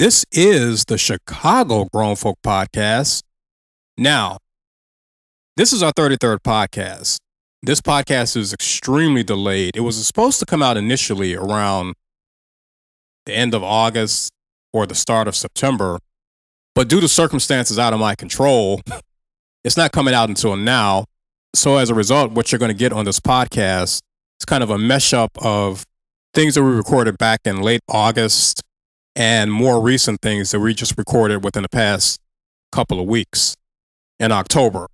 This is the Chicago Grown Folk Podcast. Now, this is our 33rd podcast. This podcast is extremely delayed. It was supposed to come out initially around the end of August or the start of September, but due to circumstances out of my control, it's not coming out until now. So, as a result, what you're going to get on this podcast is kind of a mesh up of things that we recorded back in late August and more recent things that we just recorded within the past couple of weeks in October.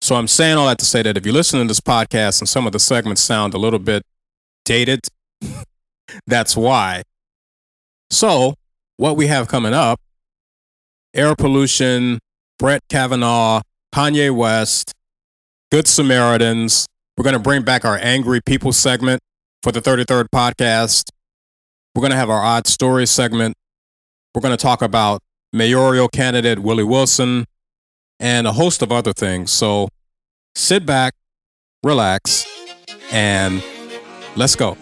So I'm saying all that to say that if you listen to this podcast and some of the segments sound a little bit dated, that's why. So, what we have coming up air pollution, Brett Kavanaugh, Kanye West, Good Samaritans. We're going to bring back our Angry People segment for the 33rd podcast. We're going to have our Odd Stories segment. We're going to talk about mayoral candidate Willie Wilson and a host of other things. So sit back, relax, and let's go.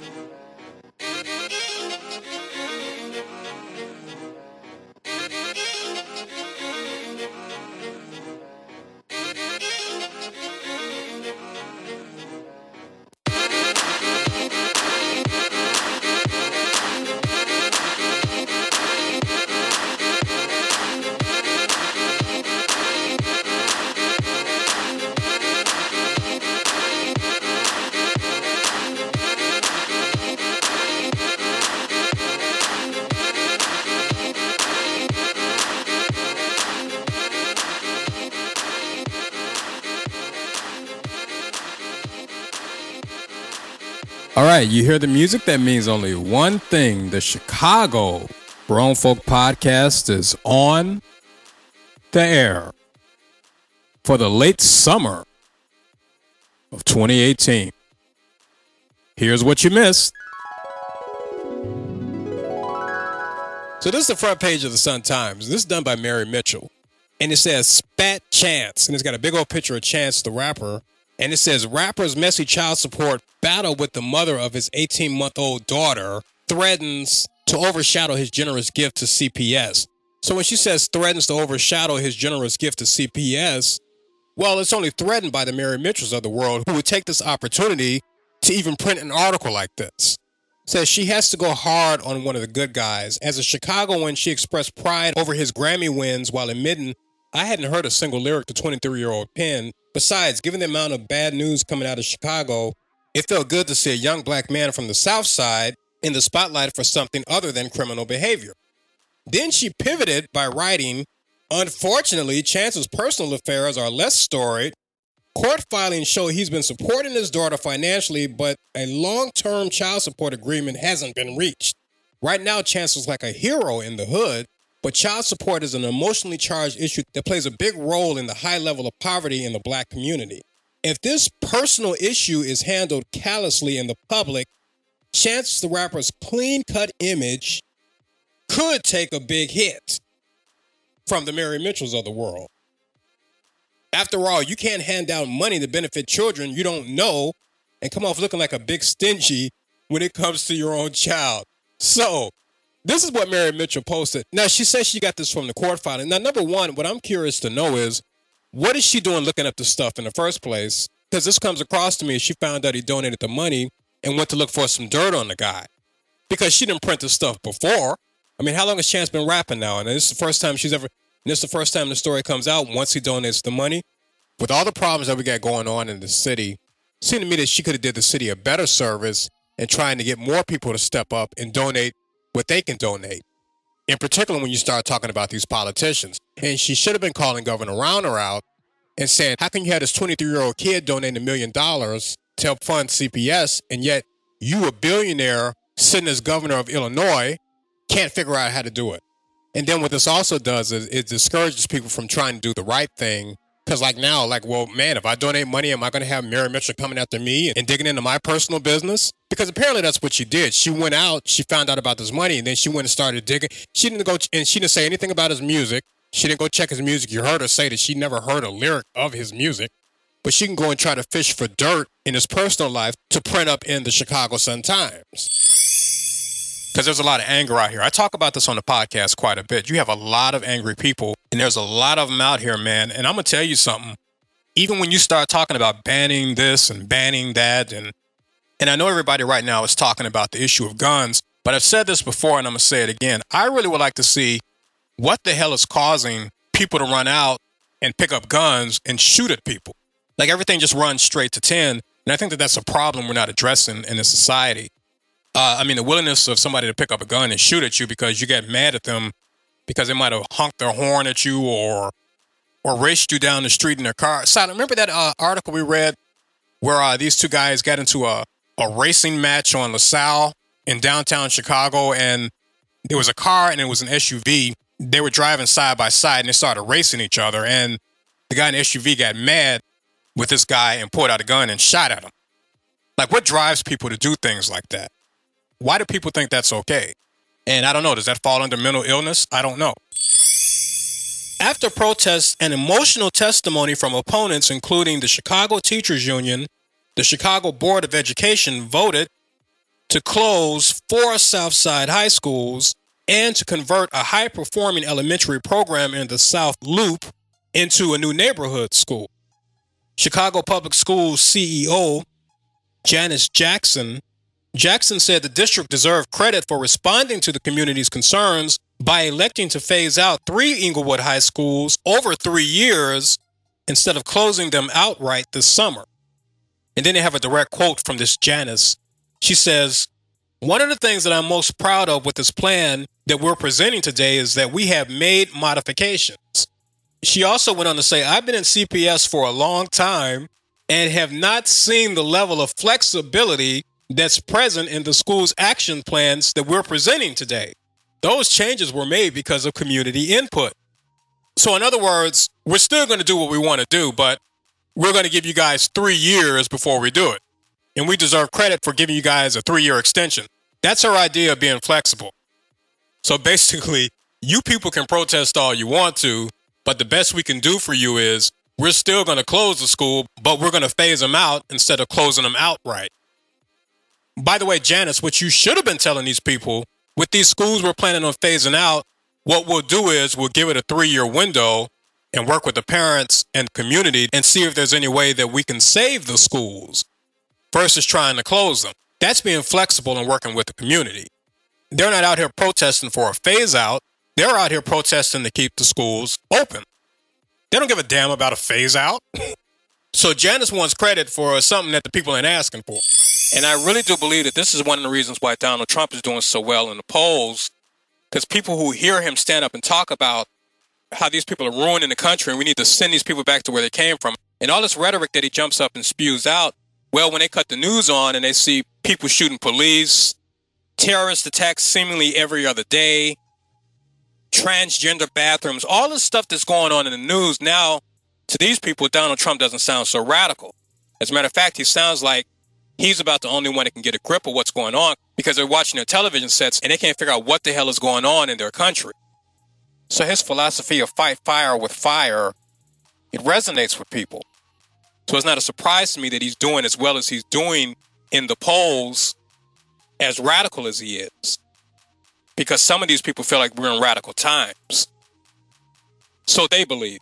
Right, you hear the music? That means only one thing. The Chicago Grown Folk Podcast is on the air for the late summer of 2018. Here's what you missed. So, this is the front page of the Sun Times. This is done by Mary Mitchell. And it says Spat Chance. And it's got a big old picture of Chance the rapper and it says rapper's messy child support battle with the mother of his 18 month old daughter threatens to overshadow his generous gift to CPS. So when she says threatens to overshadow his generous gift to CPS, well, it's only threatened by the Mary Mitchells of the world who would take this opportunity to even print an article like this. Says she has to go hard on one of the good guys. As a Chicagoan, she expressed pride over his Grammy wins while admitting, I hadn't heard a single lyric to 23 year old penned Besides, given the amount of bad news coming out of Chicago, it felt good to see a young black man from the South Side in the spotlight for something other than criminal behavior. Then she pivoted by writing, Unfortunately, Chance's personal affairs are less storied. Court filings show he's been supporting his daughter financially, but a long term child support agreement hasn't been reached. Right now, Chance is like a hero in the hood, but child support is an emotionally charged issue that plays a big role in the high level of poverty in the black community. If this personal issue is handled callously in the public, Chance the Rapper's clean cut image could take a big hit from the Mary Mitchells of the world. After all, you can't hand down money to benefit children you don't know and come off looking like a big stingy when it comes to your own child. So, this is what Mary Mitchell posted. Now she says she got this from the court filing. Now, number one, what I'm curious to know is what is she doing looking up the stuff in the first place? Because this comes across to me. She found out he donated the money and went to look for some dirt on the guy because she didn't print the stuff before. I mean, how long has Chance been rapping now? And this is the first time she's ever. And this is the first time the story comes out once he donates the money. With all the problems that we got going on in the city, it seemed to me that she could have did the city a better service in trying to get more people to step up and donate what they can donate. In particular, when you start talking about these politicians. And she should have been calling Governor Rauner out and saying, How can you have this 23 year old kid donate a million dollars to help fund CPS, and yet you, a billionaire sitting as governor of Illinois, can't figure out how to do it? And then what this also does is it discourages people from trying to do the right thing because, like now, like, well, man, if I donate money, am I going to have Mary Mitchell coming after me and digging into my personal business? Because apparently that's what she did. She went out, she found out about this money, and then she went and started digging. She didn't go and she didn't say anything about his music. She didn't go check his music. You heard her say that she never heard a lyric of his music, but she can go and try to fish for dirt in his personal life to print up in the Chicago Sun Times. Because there's a lot of anger out here. I talk about this on the podcast quite a bit. You have a lot of angry people, and there's a lot of them out here, man. And I'm gonna tell you something. Even when you start talking about banning this and banning that, and and I know everybody right now is talking about the issue of guns, but I've said this before, and I'm gonna say it again. I really would like to see what the hell is causing people to run out and pick up guns and shoot at people. Like everything just runs straight to 10. And I think that that's a problem we're not addressing in this society. Uh, I mean, the willingness of somebody to pick up a gun and shoot at you because you get mad at them because they might have honked their horn at you or or raced you down the street in their car. Silent, remember that uh, article we read where uh, these two guys got into a, a racing match on LaSalle in downtown Chicago, and there was a car and it was an SUV. They were driving side by side and they started racing each other. And the guy in the SUV got mad with this guy and pulled out a gun and shot at him. Like, what drives people to do things like that? Why do people think that's okay? And I don't know. Does that fall under mental illness? I don't know. After protests and emotional testimony from opponents, including the Chicago Teachers Union, the Chicago Board of Education voted to close four Southside high schools and to convert a high performing elementary program in the South Loop into a new neighborhood school. Chicago Public Schools CEO Janice Jackson. Jackson said the district deserved credit for responding to the community's concerns by electing to phase out three Englewood high schools over three years instead of closing them outright this summer. And then they have a direct quote from this Janice. She says, One of the things that I'm most proud of with this plan that we're presenting today is that we have made modifications. She also went on to say, I've been in CPS for a long time and have not seen the level of flexibility that's present in the school's action plans that we're presenting today. Those changes were made because of community input. So, in other words, we're still going to do what we want to do, but we're going to give you guys three years before we do it. And we deserve credit for giving you guys a three year extension. That's our idea of being flexible. So basically, you people can protest all you want to, but the best we can do for you is we're still going to close the school, but we're going to phase them out instead of closing them outright. By the way, Janice, what you should have been telling these people with these schools we're planning on phasing out, what we'll do is we'll give it a three year window and work with the parents and community and see if there's any way that we can save the schools versus trying to close them. That's being flexible and working with the community. They're not out here protesting for a phase out. They're out here protesting to keep the schools open. They don't give a damn about a phase out. so Janice wants credit for something that the people ain't asking for. And I really do believe that this is one of the reasons why Donald Trump is doing so well in the polls. Because people who hear him stand up and talk about how these people are ruining the country and we need to send these people back to where they came from, and all this rhetoric that he jumps up and spews out, well, when they cut the news on and they see people shooting police, terrorist attacks seemingly every other day, transgender bathrooms, all the stuff that's going on in the news now, to these people, Donald Trump doesn't sound so radical. As a matter of fact, he sounds like he's about the only one that can get a grip of what's going on because they're watching their television sets and they can't figure out what the hell is going on in their country. So his philosophy of fight fire with fire, it resonates with people. So it's not a surprise to me that he's doing as well as he's doing in the polls, as radical as he is because some of these people feel like we're in radical times. So they believe.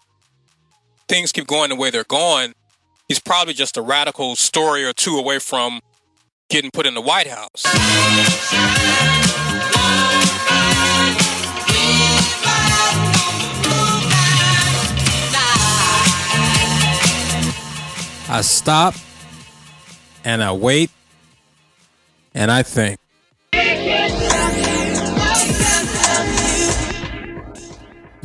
Things keep going the way they're going. He's probably just a radical story or two away from getting put in the White House. I stop and I wait and I think.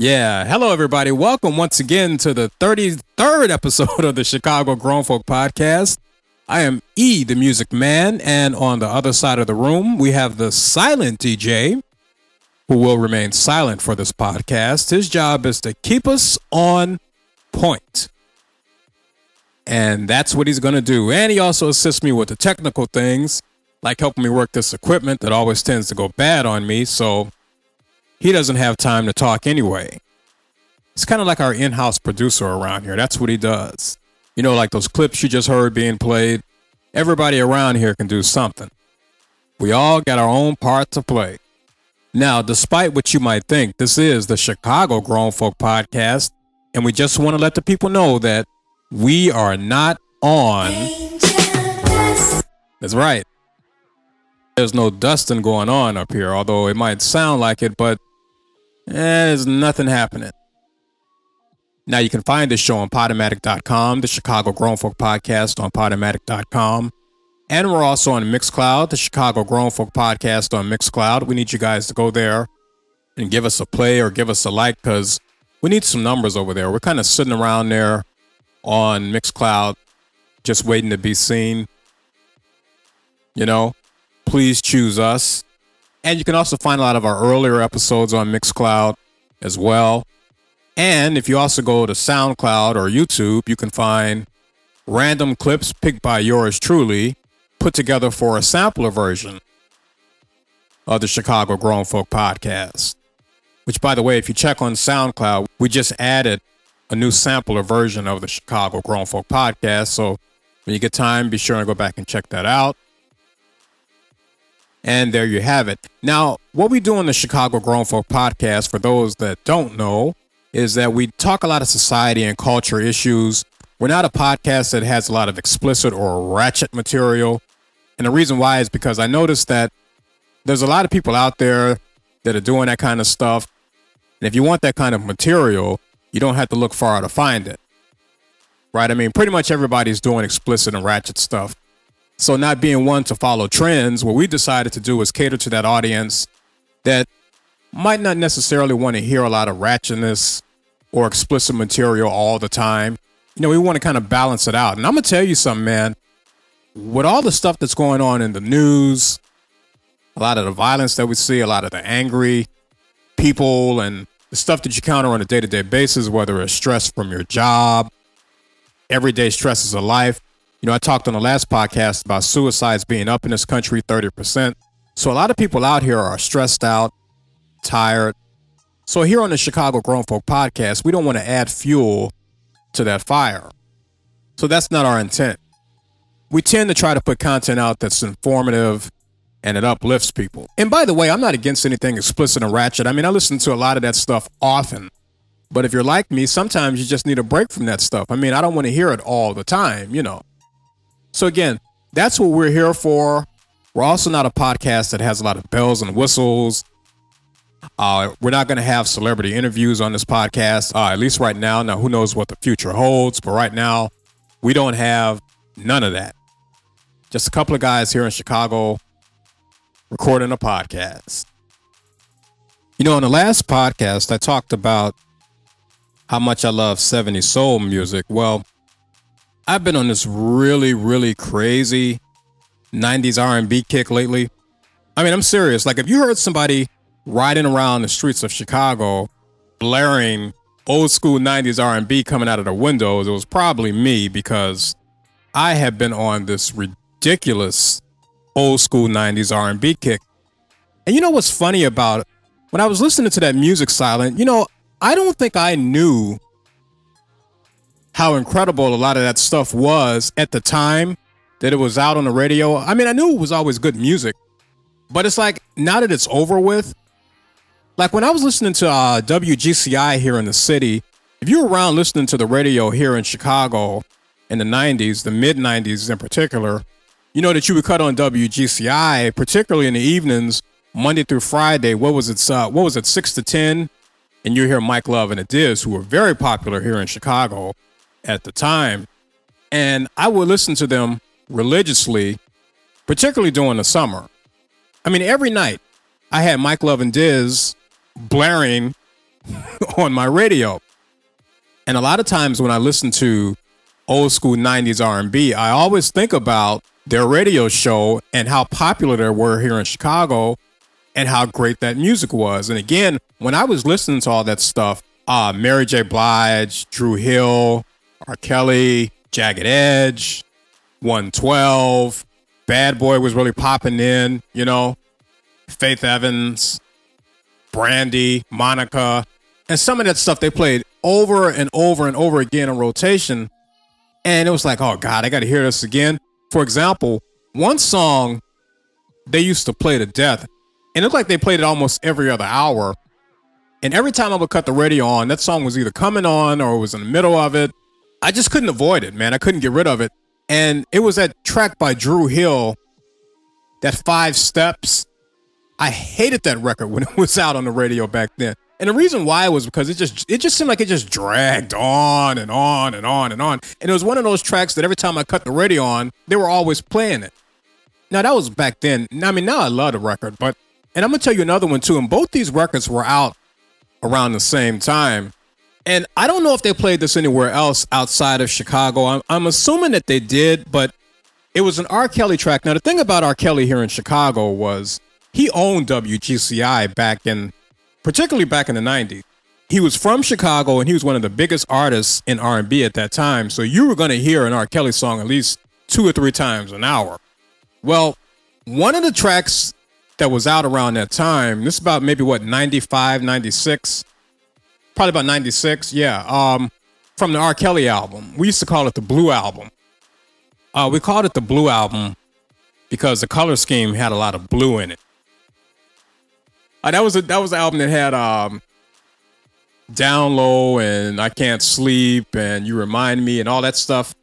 Yeah. Hello, everybody. Welcome once again to the 33rd episode of the Chicago Grown Folk Podcast. I am E, the Music Man, and on the other side of the room, we have the silent DJ, who will remain silent for this podcast. His job is to keep us on point. And that's what he's going to do. And he also assists me with the technical things, like helping me work this equipment that always tends to go bad on me. So he doesn't have time to talk anyway. It's kind of like our in house producer around here. That's what he does. You know, like those clips you just heard being played. Everybody around here can do something. We all got our own part to play. Now, despite what you might think, this is the Chicago Grown Folk Podcast, and we just want to let the people know that we are not on. That's right. There's no dusting going on up here, although it might sound like it, but eh, there's nothing happening. Now you can find this show on Podomatic.com, the Chicago Grown Folk Podcast on Podomatic.com. And we're also on Mixcloud, the Chicago Grown Folk Podcast on Mixcloud. We need you guys to go there and give us a play or give us a like because we need some numbers over there. We're kind of sitting around there on Mixcloud, just waiting to be seen. You know, please choose us. And you can also find a lot of our earlier episodes on Mixcloud as well. And if you also go to SoundCloud or YouTube, you can find random clips picked by yours truly, put together for a sampler version of the Chicago Grown Folk Podcast. Which, by the way, if you check on SoundCloud, we just added a new sampler version of the Chicago Grown Folk Podcast. So when you get time, be sure to go back and check that out. And there you have it. Now, what we do on the Chicago Grown Folk Podcast, for those that don't know, is that we talk a lot of society and culture issues. We're not a podcast that has a lot of explicit or ratchet material. And the reason why is because I noticed that there's a lot of people out there that are doing that kind of stuff. And if you want that kind of material, you don't have to look far to find it. Right? I mean, pretty much everybody's doing explicit and ratchet stuff. So, not being one to follow trends, what we decided to do was cater to that audience that might not necessarily want to hear a lot of ratchetness or explicit material all the time. You know, we want to kind of balance it out. And I'm going to tell you something, man. With all the stuff that's going on in the news, a lot of the violence that we see, a lot of the angry people, and the stuff that you counter on a day to day basis, whether it's stress from your job, everyday stresses of life. You know, I talked on the last podcast about suicides being up in this country 30%. So a lot of people out here are stressed out, tired. So here on the Chicago Grown Folk podcast, we don't want to add fuel to that fire. So that's not our intent. We tend to try to put content out that's informative and it uplifts people. And by the way, I'm not against anything explicit and ratchet. I mean, I listen to a lot of that stuff often. But if you're like me, sometimes you just need a break from that stuff. I mean, I don't want to hear it all the time, you know. So again, that's what we're here for. We're also not a podcast that has a lot of bells and whistles. Uh, we're not going to have celebrity interviews on this podcast, uh, at least right now. Now, who knows what the future holds? But right now, we don't have none of that. Just a couple of guys here in Chicago recording a podcast. You know, in the last podcast, I talked about how much I love 70s soul music. Well, I've been on this really, really crazy 90s R&B kick lately. I mean, I'm serious. Like, if you heard somebody riding around the streets of Chicago blaring old school 90s R&B coming out of the windows, it was probably me because I have been on this ridiculous old school 90s R&B kick. And you know what's funny about it? When I was listening to that music silent, you know, I don't think I knew how incredible a lot of that stuff was at the time that it was out on the radio. I mean, I knew it was always good music, but it's like now that it's over with, like when I was listening to uh, WGCI here in the city, if you were around listening to the radio here in Chicago in the 90s, the mid 90s in particular, you know that you would cut on WGCI, particularly in the evenings, Monday through Friday. What was it? Uh, what was it? Six to ten, and you hear Mike Love and Adiz, who were very popular here in Chicago at the time, and I would listen to them religiously, particularly during the summer. I mean, every night I had Mike Love and Diz blaring on my radio, and a lot of times when I listen to old school 90s R&B, I always think about their radio show and how popular they were here in Chicago and how great that music was. And again, when I was listening to all that stuff, uh, Mary J. Blige, Dru Hill, R. Kelly, Jagged Edge, 112, Bad Boy was really popping in, you know, Faith Evans, Brandy, Monica, and some of that stuff they played over and over and over again in rotation. And it was like, oh God, I got to hear this again. For example, one song they used to play to death And it looked like they played it almost every other hour. And every time I would cut the radio on, that song was either coming on or it was in the middle of it. I just couldn't avoid it, man. I couldn't get rid of it. And it was that track by Dru Hill, that Five Steps. I hated that record when it was out on the radio back then. And the reason why was because it just it just seemed like it just dragged on and on and on and on. And it was one of those tracks that every time I cut the radio on, they were always playing it. Now that was back then. I mean, now I love the record, but and I'm gonna tell you another one too. And both these records were out around the same time. And I don't know if they played this anywhere else outside of Chicago. I'm, I'm assuming that they did, but it was an R. Kelly track. Now the thing about R. Kelly here in Chicago was he owned WGCI back in, particularly back in the '90s. He was from Chicago and he was one of the biggest artists in R&B at that time. So you were going to hear an R. Kelly song at least two or three times an hour. Well, one of the tracks that was out around that time, this is about maybe what, 95, 96? Probably about 96, yeah. Um, from the R. Kelly album. We used to call it the Blue Album. Uh, we called it the Blue Album because the color scheme had a lot of blue in it. Uh, that was a that was the album that had um, Down Low and I Can't Sleep and You Remind Me and all that stuff.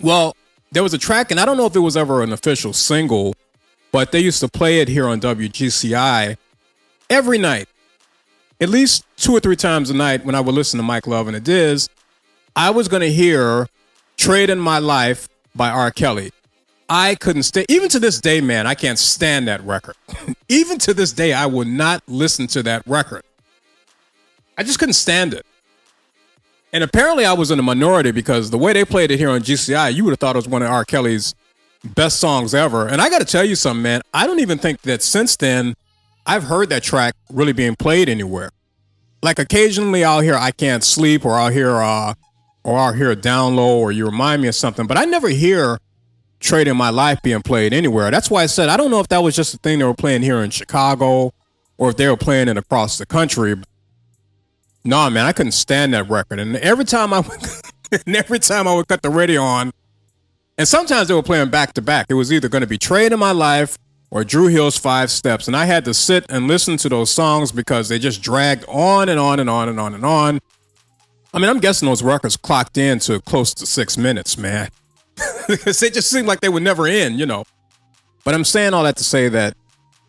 Well, there was a track, and I don't know if it was ever an official single, but they used to play it here on WGCI every night, at least two or three times a night when I would listen to Mike Love and the Diz. I was going to hear Trade in My Life by R. Kelly. I couldn't stay, even to this day, man, I can't stand that record. even to this day, I would not listen to that record. I just couldn't stand it. And apparently, I was in a minority because the way they played it here on GCI, you would have thought it was one of R. Kelly's best songs ever. And I got to tell you something, man. I don't even think that since then I've heard that track really being played anywhere. Like occasionally I'll hear "I Can't Sleep" or I'll hear uh, or I'll hear "Down Low" or "You Remind Me" of something, but I never hear "Trading My Life" being played anywhere. That's why I said I don't know if that was just a thing they were playing here in Chicago or if they were playing it across the country. No, man, I couldn't stand that record. And every time I would, and every time I would cut the radio on, and sometimes they were playing back to back. It was either going to be Trade in My Life or Dru Hill's Five Steps. And I had to sit and listen to those songs because they just dragged on and on and on and on and on. I mean, I'm guessing those records clocked in to close to six minutes, man. because they just seemed like they would never end, you know. But I'm saying all that to say that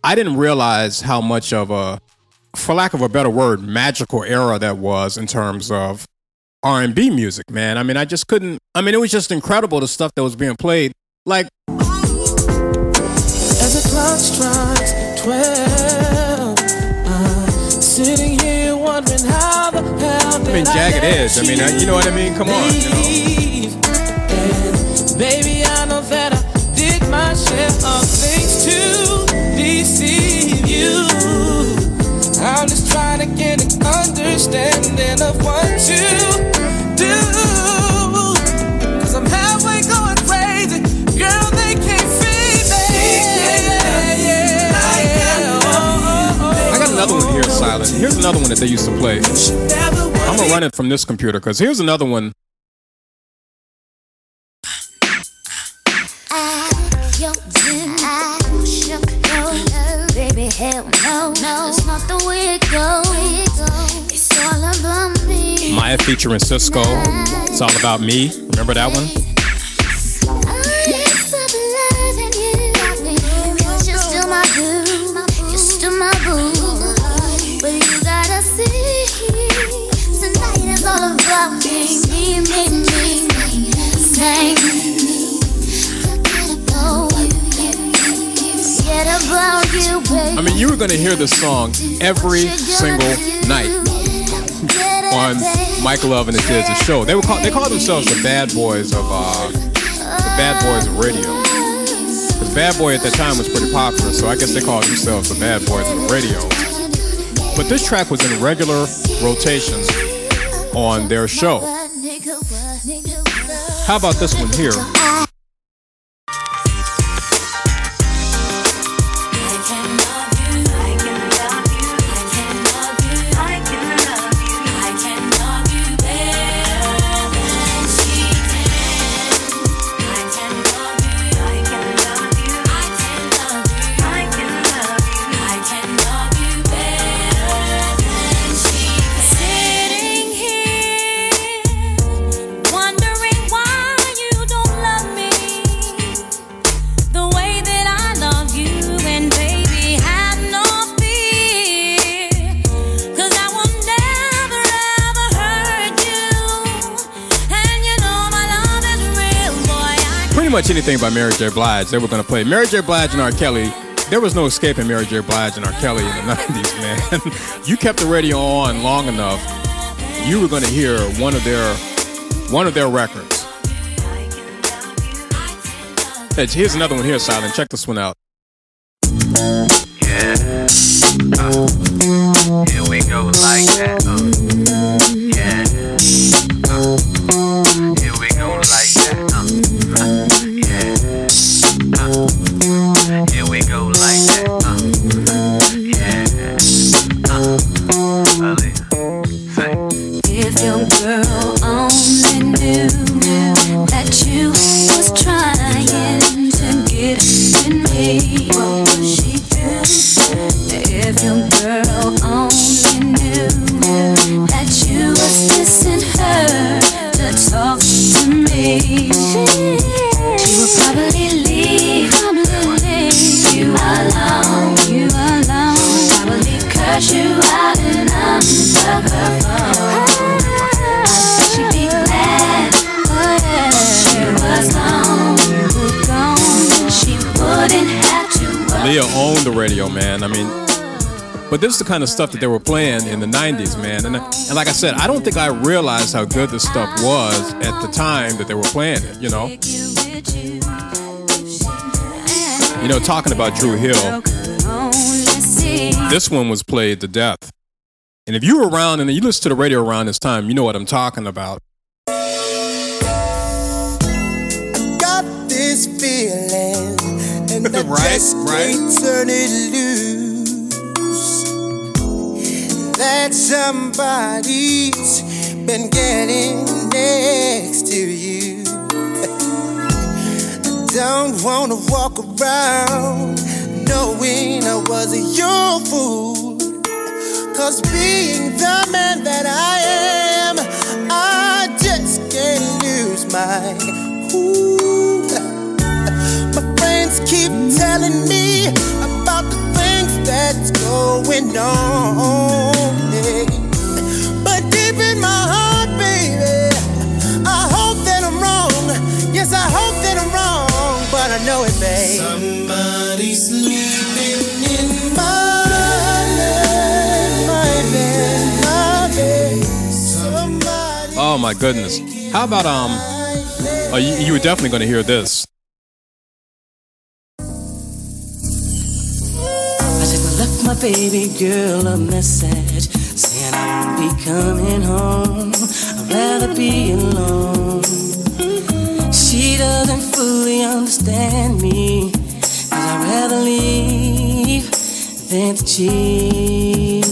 I didn't realize how much of a for lack of a better word, magical era that was in terms of R&B music, man. I mean, I just couldn't I mean, it was just incredible the stuff that was being played. Like strikes 12 uh, sitting here wondering how the hell I mean, jagged edge. I mean, you know what I mean? Come on, you know. And baby, I know that I did my share of things to deceive you. I'm just trying to get an understanding of what you another one here, Silent. Here's another one that they used to play. I'm gonna run it from this computer because here's another one. baby, hell no, no, it's not the way it goes. It's all about me. Mya featuring Sisqó. It's all about me. Remember that one? I mean, you were going to hear this song every single night on Mike Love and the Kids' show. They were call, they called themselves the Bad Boys of uh, the Bad Boys of radio. Because Bad Boy at that time was pretty popular, so I guess they called themselves the Bad Boys of the radio. But this track was in regular rotation on their show. How about this one here? Much anything by Mary J. Blige they were going to play. Mary J. Blige and R. Kelly, there was no escaping Mary J. Blige and R. Kelly in the 90s, man. you kept the radio on long enough, you were going to hear one of their one of their records. Here's another one here, Silent. Check this one out. Yeah. Uh, here we go like that. Uh, radio, man. I mean, but this is the kind of stuff that they were playing in the 90s, man. And, and like I said, I don't think I realized how good this stuff was at the time that they were playing it, you know? You know, talking about Dru Hill, this one was played to death. And if you were around and you listen to the radio around this time, you know what I'm talking about. got this feeling, and I Right, just right. can't turn it loose. That somebody's been getting next to you. I don't wanna walk around knowing I was your fool. Cause being the man that I am, I just can't lose my cool. My friends keep telling me about the things that's going on. yeah. But deep in my heart, baby, I hope that I'm wrong. Yes, I hope that I'm wrong, but I know it, babe. Somebody's sleeping in my bed, my bed, my bed. Somebody Oh my goodness. How about, um, oh, you, you were definitely going to hear this. My baby girl a message saying I won't be coming home. I'd rather be alone. She doesn't fully understand me. Cause I'd rather leave than to cheat.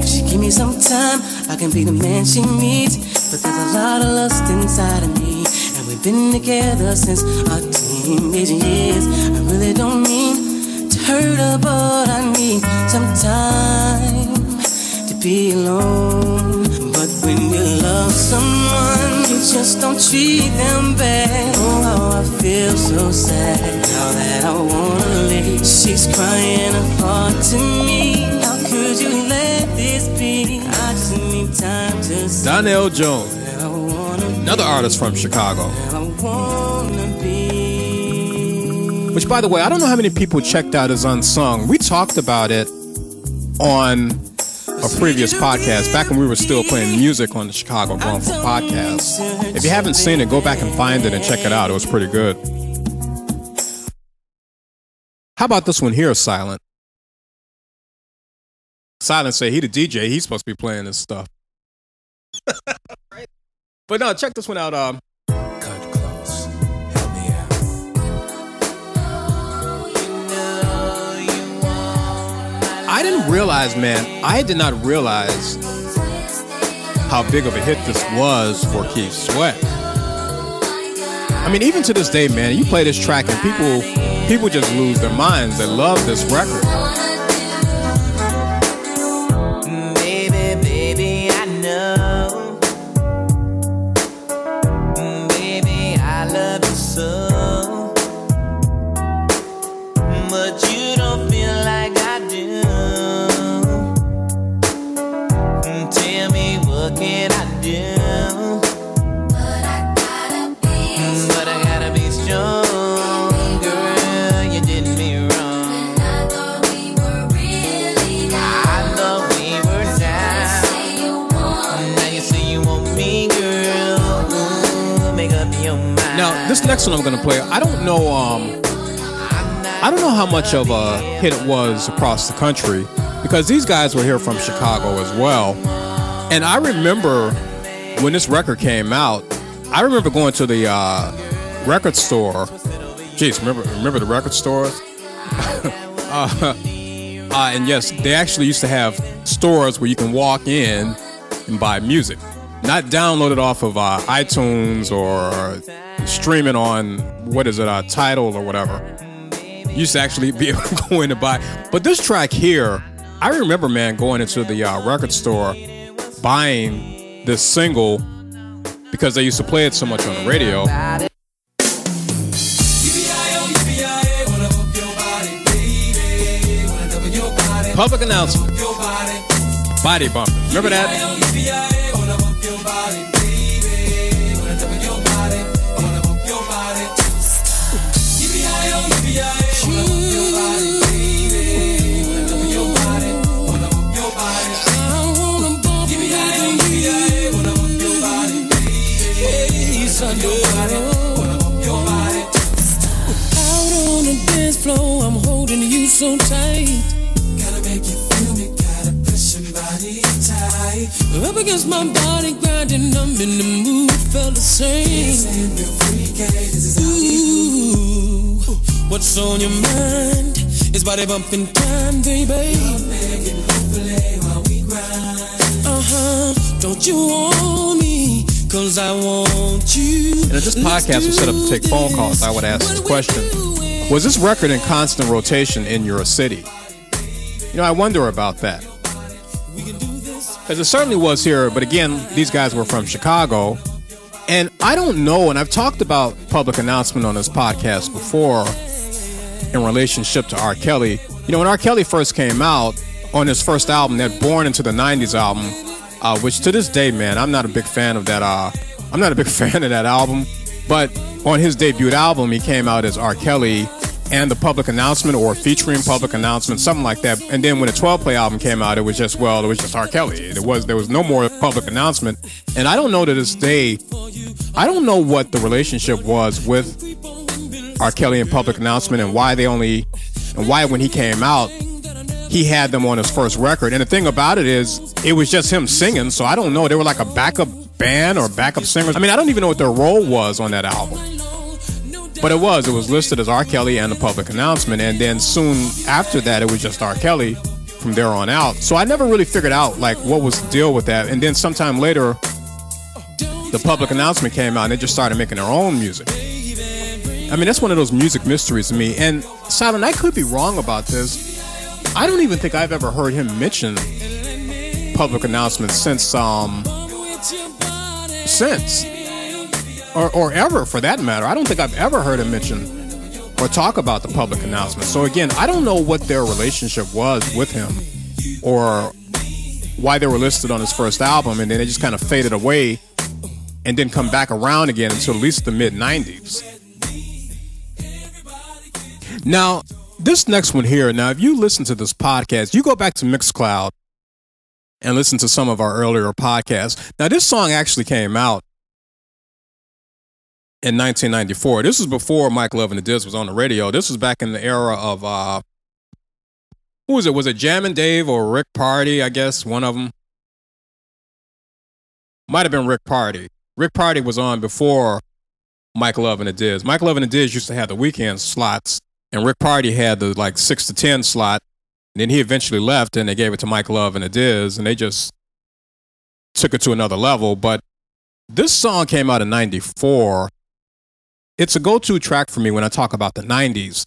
If she give me some time, I can be the man she needs. But there's a lot of lust inside of me. And we've been together since our teenage years. I really don't mean hurt her, but I need some time to be alone. But when you love someone, you just don't treat them bad. Oh, how I feel so sad now that I wanna leave. She's crying heart to me. How could you let this be? I just need time to see Donell Jones, where I wanna be. another artist from Chicago. Which, by the way, I don't know how many people checked out as Unsung. We talked about it on a previous podcast back when we were still playing music on the Chicago Grown Folk podcast. If you haven't seen it, go back and find it and check it out. It was pretty good. How about this one here, Silent? Silent say he the DJ. He's supposed to be playing this stuff. but no, check this one out. Um, I didn't realize, man, I did not realize how big of a hit this was for Keith Sweat. I mean, even to this day, man, you play this track and people people just lose their minds. They love this record. Next one I'm gonna play, I don't know. Um, I don't know how much of a hit it was across the country because these guys were here from Chicago as well. And I remember when this record came out, I remember going to the uh, record store. Jeez, remember remember the record stores? uh, uh, and yes, they actually used to have stores where you can walk in and buy music, not download it off of uh, iTunes or stream it on what is it, uh, Tidal or whatever. You used to actually be able to go in and buy. But this track here, I remember, man, going into the uh, record store, buying this single because they used to play it so much on the radio. Public announcement. Body bump. Remember that? Holding you so tight. Gotta make you feel me, gotta push your body tight. Up against my body, grinding, I'm in the mood, felt the same. Ooh, what's on your mind? It's body bumping time, baby. Uh huh. Don't you want me? Cause I want you. And if this podcast was set up to take phone calls, I would ask this question Was this record in constant rotation in your city? You know, I wonder about that. Because it certainly was here, but again, these guys were from Chicago. And I don't know, and I've talked about public announcement on this podcast before in relationship to R. Kelly. You know, when R. Kelly first came out on his first album, that Born into the 90s album, uh, which to this day, man, I'm not a big fan of that. Uh, I'm not a big fan of that album. But on his debut album, he came out as R. Kelly and the public announcement or featuring public announcement, something like that. And then when the 12 play album came out, it was just, well, it was just R. Kelly. There was, there was no more public announcement. And I don't know to this day, I don't know what the relationship was with R. Kelly and public announcement and why they only, and why when he came out, he had them on his first record. And the thing about it is, it was just him singing. So I don't know. They were like a backup band or backup singers. I mean, I don't even know what their role was on that album. But it was. It was listed as R. Kelly and the public announcement. And then soon after that, it was just R. Kelly from there on out. So I never really figured out like what was the deal with that. And then sometime later, the public announcement came out and they just started making their own music. I mean, that's one of those music mysteries to me. And Silent, I could be wrong about this. I don't even think I've ever heard him mention public announcements since um since or, or ever for that matter. I don't think I've ever heard him mention or talk about the public announcement. So again, I don't know what their relationship was with him or why they were listed on his first album and then they just kind of faded away and didn't come back around again until at least the mid 90s. Now, this next one here, now if you listen to this podcast, you go back to Mixcloud and listen to some of our earlier podcasts. Now, this song actually came out in 1994. This was before Mike Love and the Diz was on the radio. This was back in the era of uh who was it? Was it Jammin' Dave or Rick Party? I guess one of them. Might have been Rick Party. Rick Party was on before Mike Love and the Diz. Mike Love and the Diz used to have the weekend slots, and Rick Party had the like six to ten slot. And then he eventually left, and they gave it to Mike Love and the and they just took it to another level. But this song came out in '94. It's a go-to track for me when I talk about the '90s,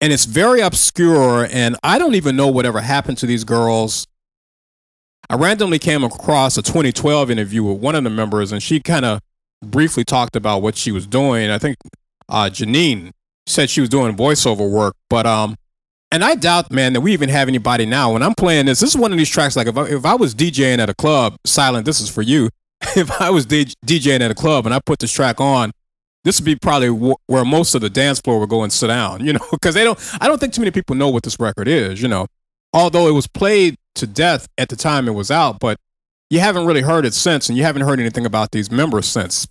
and it's very obscure, and I don't even know whatever happened to these girls. I randomly came across a 2012 interview with one of the members, and she kind of briefly talked about what she was doing. I think uh, Janine said she was doing voiceover work, but um, and I doubt, man, that we even have anybody now. When I'm playing this, this is one of these tracks. Like if I, if I was DJing at a club, silent, this is for you. if I was DJing at a club and I put this track on, this would be probably where most of the dance floor would go and sit down. You know, because they don't. I don't think too many people know what this record is. You know, although it was played to death at the time it was out, but you haven't really heard it since, and you haven't heard anything about these members since.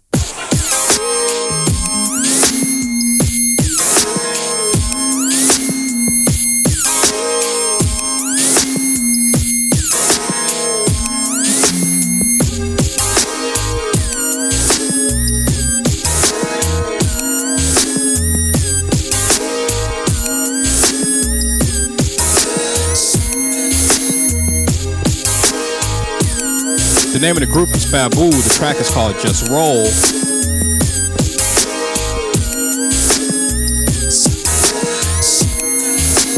Name of the group is Fabu. The track is called Just Roll.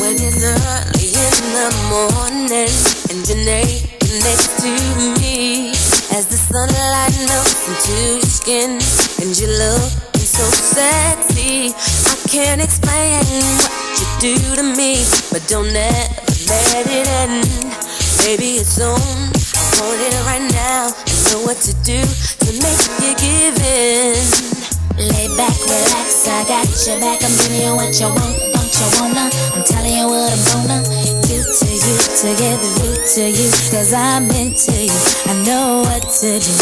When it's early in the morning and next to me As the sunlight melts into your skin and you looking so sexy I can't explain what you do to me But don't ever let it end it's on want it right now I know what to do to make you give in Lay back, relax, I got your back. I'm giving you what you want, don't you wanna? I'm telling you what I'm gonna do to you, to give the to you. Cause I'm into you, I know what to do.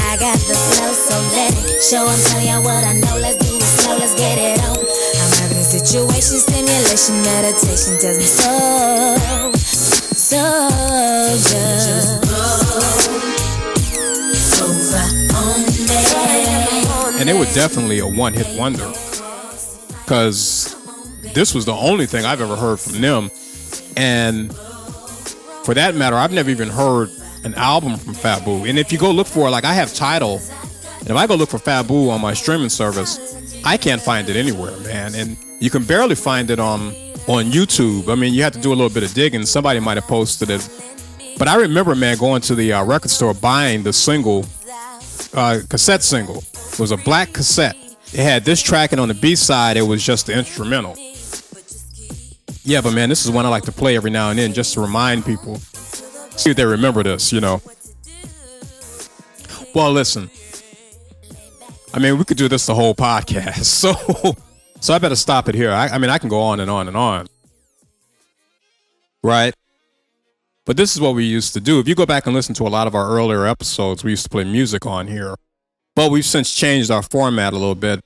I got the flow, so let it show. I'm telling you what I know, let's do it slow, let's get it on. I'm having a situation, stimulation, meditation, tells me so, so just And they were definitely a one hit wonder. Because this was the only thing I've ever heard from them. And for that matter, I've never even heard an album from Fabu. And if you go look for it, like I have Tidal, and if I go look for Fabu on my streaming service, I can't find it anywhere, man. And you can barely find it on on YouTube. I mean, you have to do a little bit of digging. Somebody might have posted it. But I remember, man, going to the uh, record store buying the single, uh, cassette single. Was a black cassette. It had this track, and on the B side, it was just the instrumental. Yeah, but man, this is one I like to play every now and then just to remind people. See if they remember this, you know. Well, listen. I mean, we could do this the whole podcast. So, so I better stop it here. I, I mean, I can go on and on and on. Right? But this is what we used to do. If you go back and listen to a lot of our earlier episodes, we used to play music on here. But we've since changed our format a little bit.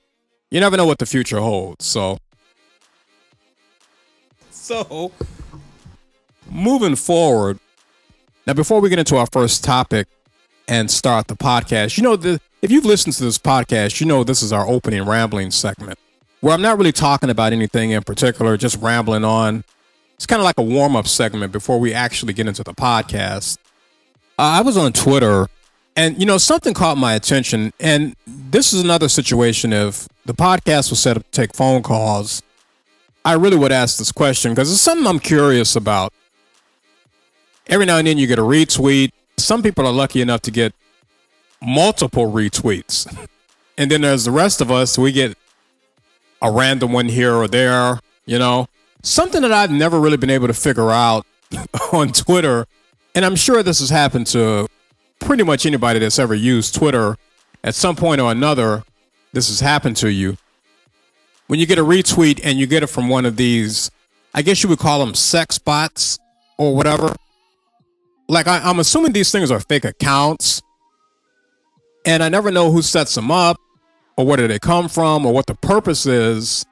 You never know what the future holds. So, so moving forward. Now, before we get into our first topic and start the podcast, you know, the, if you've listened to this podcast, you know this is our opening rambling segment where I'm not really talking about anything in particular, just rambling on. It's kind of like a warm up segment before we actually get into the podcast. Uh, I was on Twitter and, you know, something caught my attention. And this is another situation if the podcast was set up to take phone calls. I really would ask this question because it's something I'm curious about. Every now and then you get a retweet. Some people are lucky enough to get multiple retweets. And then there's the rest of us, we get a random one here or there, you know. Something that I've never really been able to figure out on Twitter, and I'm sure this has happened to pretty much anybody that's ever used Twitter at some point or another, this has happened to you. When you get a retweet and you get it from one of these, I guess you would call them sex bots or whatever. Like, I, I'm assuming these things are fake accounts, and I never know who sets them up or where do they come from or what the purpose is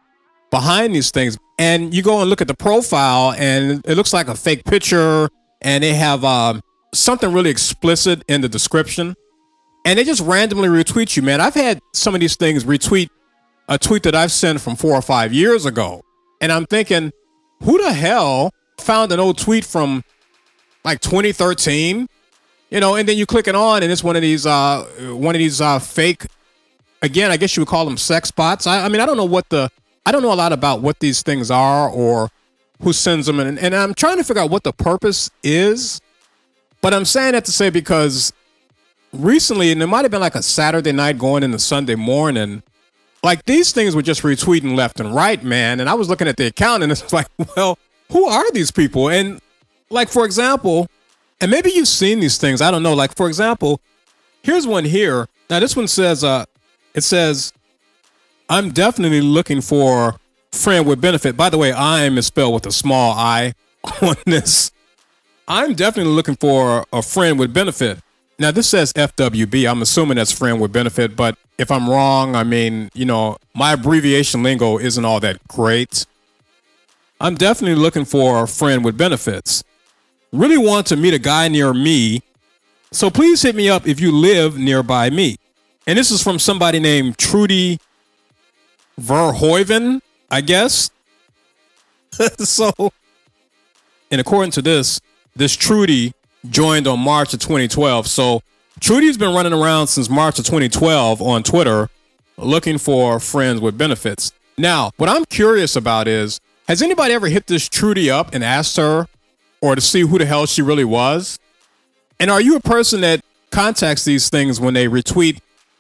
behind these things. And you go and look at the profile, and it looks like a fake picture, and they have um, something really explicit in the description, and they just randomly retweet you, man. I've had some of these things retweet a tweet that I've sent from four or five years ago, and I'm thinking, who the hell found an old tweet from like 2013? You know, and then you click it on, and it's one of these uh one of these uh fake again, I guess you would call them sex bots. I, I mean, I don't know what the, I don't know a lot about what these things are or who sends them, and, and I'm trying to figure out what the purpose is. But I'm saying that to say because recently, and it might have been like a Saturday night going into Sunday morning, like these things were just retweeting left and right, man. And I was looking at the account, and it's like, well, who are these people? And like, for example, and maybe you've seen these things. I don't know. Like, for example, here's one here. Now, this one says, uh, it says, I'm definitely looking for friend with benefit. By the way, I'm is spelled with a small I on this. I'm definitely looking for a friend with benefit. Now, this says FWB. I'm assuming that's friend with benefit, but if I'm wrong, I mean, you know, my abbreviation lingo isn't all that great. I'm definitely looking for a friend with benefits. Really want to meet a guy near me, so please hit me up if you live nearby me. And this is from somebody named Trudy Verhoeven, I guess. so, in according to this, this Trudy joined on March of 2012. So Trudy's been running around since March of 2012 on Twitter looking for friends with benefits. Now, what I'm curious about is has anybody ever hit this Trudy up and asked her or to see who the hell she really was? And are you a person that contacts these things when they retweet?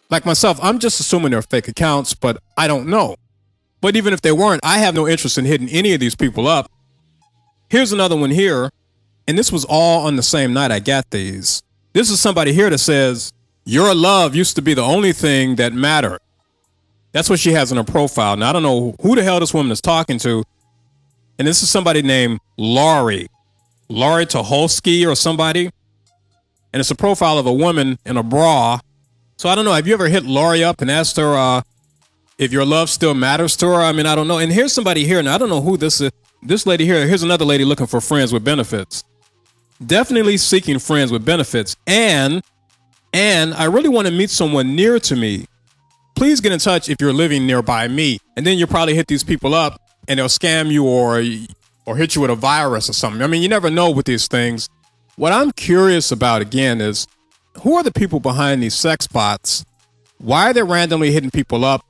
Like myself, I'm just assuming they're fake accounts, but I don't know. But even if they weren't, I have no interest in hitting any of these people up. Here's another one here, and this was all on the same night I got these. This is somebody here that says, Your love used to be the only thing that mattered. That's what she has in her profile. Now, I don't know who the hell this woman is talking to. And this is somebody named Laurie, Laurie Tuholsky or somebody. And it's a profile of a woman in a bra. So I don't know. Have you ever hit Laurie up and asked her uh, if your love still matters to her? I mean, I don't know. And here's somebody here. Now, I don't know who this is. This lady here. Here's another lady looking for friends with benefits. Definitely seeking friends with benefits. And, and I really want to meet someone near to me. Please get in touch if you're living nearby me. And then you'll probably hit these people up and they'll scam you or or hit you with a virus or something. I mean, you never know with these things. What I'm curious about again is who are the people behind these sex bots? Why are they randomly hitting people up?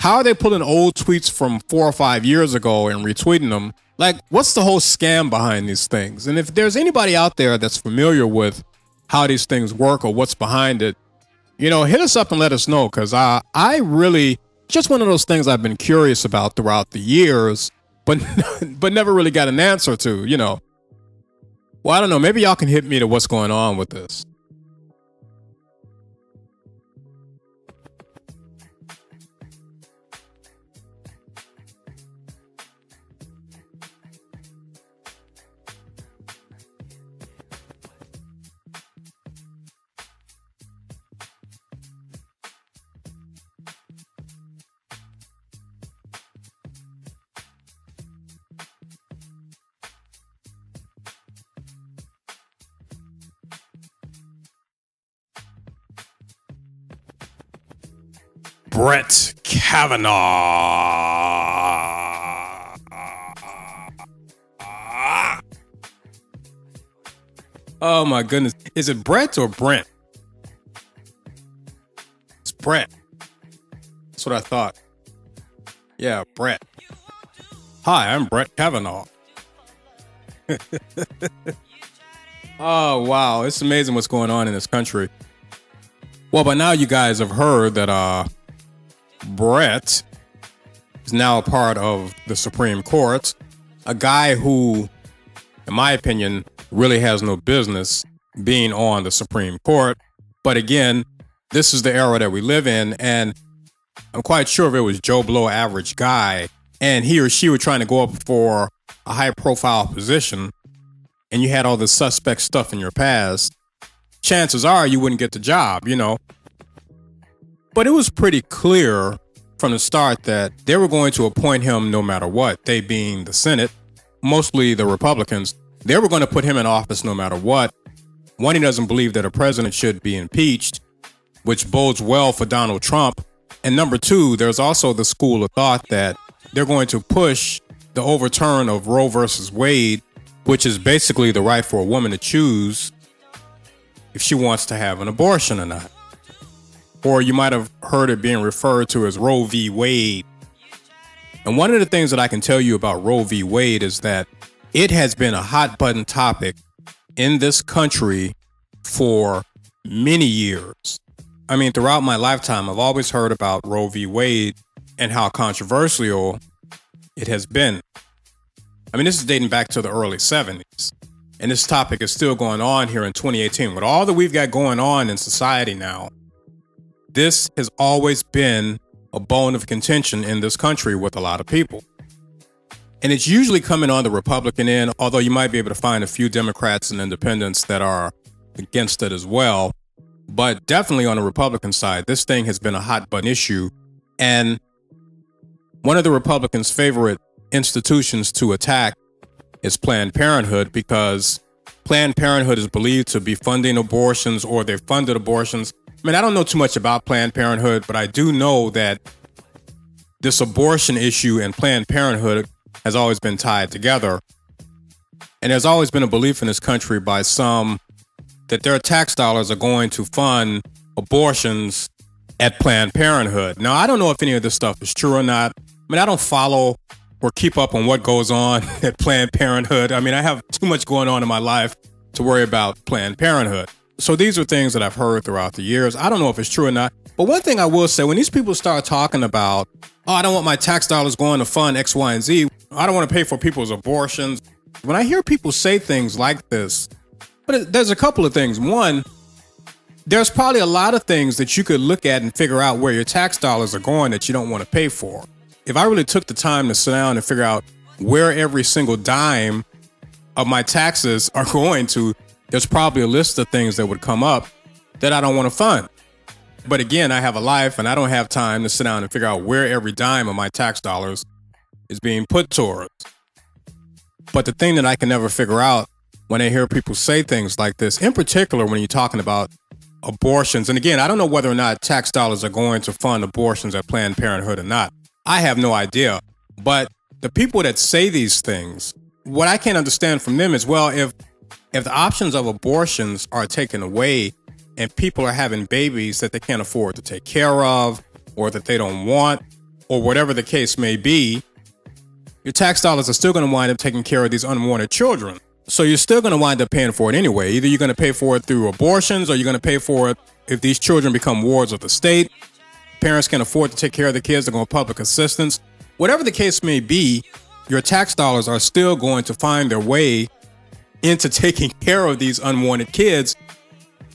How are they pulling old tweets from four or five years ago and retweeting them? Like, what's the whole scam behind these things? And if there's anybody out there that's familiar with how these things work or what's behind it, you know, hit us up and let us know because I, I really, just one of those things I've been curious about throughout the years, but, but never really got an answer to, you know. Well, I don't know. Maybe y'all can hit me to what's going on with this. Brett Kavanaugh. Oh my goodness. Is it Brett or Brent? It's Brett. That's what I thought. Yeah, Brett. Hi, I'm Brett Kavanaugh. oh, wow. It's amazing what's going on in this country. Well, by now you guys have heard that uh Brett is now a part of the Supreme Court, a guy who, in my opinion, really has no business being on the Supreme Court. But again, this is the era that we live in, and I'm quite sure if it was Joe Blow, average guy, and he or she were trying to go up for a high profile position, and you had all this suspect stuff in your past, chances are you wouldn't get the job, you know. But it was pretty clear from the start that they were going to appoint him no matter what, they being the Senate, mostly the Republicans. They were going to put him in office no matter what. One, he doesn't believe that a president should be impeached, which bodes well for Donald Trump. And number two, there's also the school of thought that they're going to push the overturn of Roe versus Wade, which is basically the right for a woman to choose if she wants to have an abortion or not or you might have heard it being referred to as Roe v. Wade. And one of the things that I can tell you about Roe v. Wade is that it has been a hot button topic in this country for many years. I mean, throughout my lifetime, I've always heard about Roe v. Wade and how controversial it has been. I mean, this is dating back to the early 70s. And this topic is still going on here in 2018. With all that we've got going on in society now, this has always been a bone of contention in this country with a lot of people. And it's usually coming on the Republican end, although you might be able to find a few Democrats and independents that are against it as well. But definitely on the Republican side, this thing has been a hot button issue. And one of the Republicans' favorite institutions to attack is Planned Parenthood because Planned Parenthood is believed to be funding abortions or they've funded abortions I mean, I don't know too much about Planned Parenthood, but I do know that this abortion issue and Planned Parenthood has always been tied together. And there's always been a belief in this country by some that their tax dollars are going to fund abortions at Planned Parenthood. Now, I don't know if any of this stuff is true or not. I mean, I don't follow or keep up on what goes on at Planned Parenthood. I mean, I have too much going on in my life to worry about Planned Parenthood. So these are things that I've heard throughout the years. I don't know if it's true or not. But one thing I will say when these people start talking about, oh, I don't want my tax dollars going to fund X, Y, and Z, I don't want to pay for people's abortions. When I hear people say things like this, but there's a couple of things. One, there's probably a lot of things that you could look at and figure out where your tax dollars are going that you don't want to pay for. If I really took the time to sit down and figure out where every single dime of my taxes are going to, there's probably a list of things that would come up that I don't want to fund. But again, I have a life and I don't have time to sit down and figure out where every dime of my tax dollars is being put towards. But the thing that I can never figure out when I hear people say things like this, in particular when you're talking about abortions, and again, I don't know whether or not tax dollars are going to fund abortions at Planned Parenthood or not. I have no idea. But the people that say these things, what I can't understand from them is well, if if the options of abortions are taken away and people are having babies that they can't afford to take care of or that they don't want or whatever the case may be, your tax dollars are still going to wind up taking care of these unwanted children. So you're still going to wind up paying for it anyway. Either you're going to pay for it through abortions or you're going to pay for it if these children become wards of the state. Parents can't afford to take care of the kids, they're going to public assistance. Whatever the case may be, your tax dollars are still going to find their way into taking care of these unwanted kids.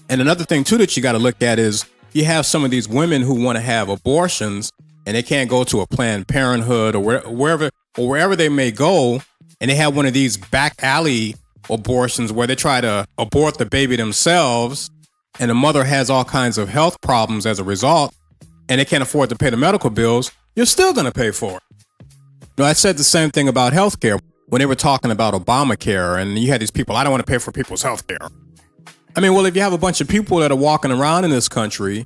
And another thing too that you got to look at is you have some of these women who want to have abortions and they can't go to a Planned Parenthood or where, wherever or wherever they may go, and they have one of these back alley abortions where they try to abort the baby themselves, and the mother has all kinds of health problems as a result, and they can't afford to pay the medical bills. You're still going to pay for it. No, I said the same thing about healthcare when they were talking about Obamacare, and you had these people, I don't want to pay for people's health care. I mean, well, if you have a bunch of people that are walking around in this country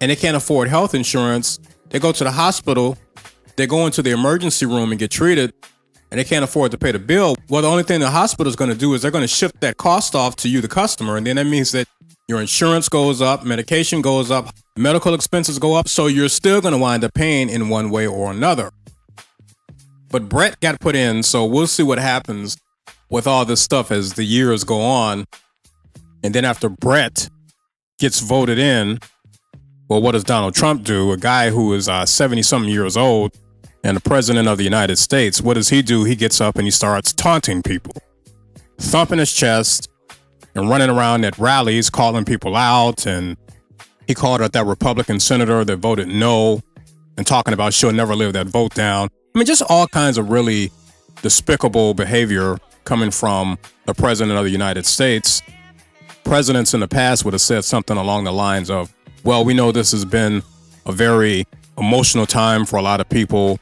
and they can't afford health insurance, they go to the hospital, they go into the emergency room and get treated, and they can't afford to pay the bill. Well, the only thing the hospital is going to do is they're going to shift that cost off to you, the customer, and then that means that your insurance goes up, medication goes up, medical expenses go up, so you're still going to wind up paying in one way or another. But Brett got put in, so we'll see what happens with all this stuff as the years go on. And then after Brett gets voted in, well, what does Donald Trump do? A guy who is 70 uh, something years old and the president of the United States, what does he do? He gets up and he starts taunting people, thumping his chest and running around at rallies, calling people out. And he called out that Republican senator that voted no and talking about she'll never live that vote down. I mean, just all kinds of really despicable behavior coming from the president of the United States. Presidents in the past would have said something along the lines of, well, we know this has been a very emotional time for a lot of people.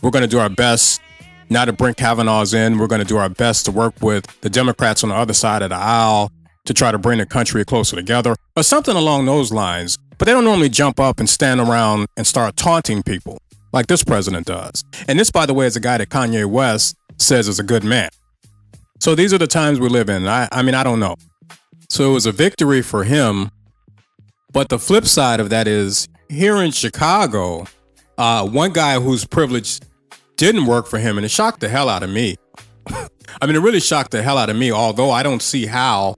We're going to do our best now to bring Kavanaugh's in. We're going to do our best to work with the Democrats on the other side of the aisle to try to bring the country closer together or something along those lines. But they don't normally jump up and stand around and start taunting people like this president does. And this, by the way, is a guy that Kanye West says is a good man. So these are the times we live in. I, I mean, I don't know. So it was a victory for him. But the flip side of that is here in Chicago, uh, one guy whose privilege didn't work for him, and it shocked the hell out of me. I mean, it really shocked the hell out of me, although I don't see how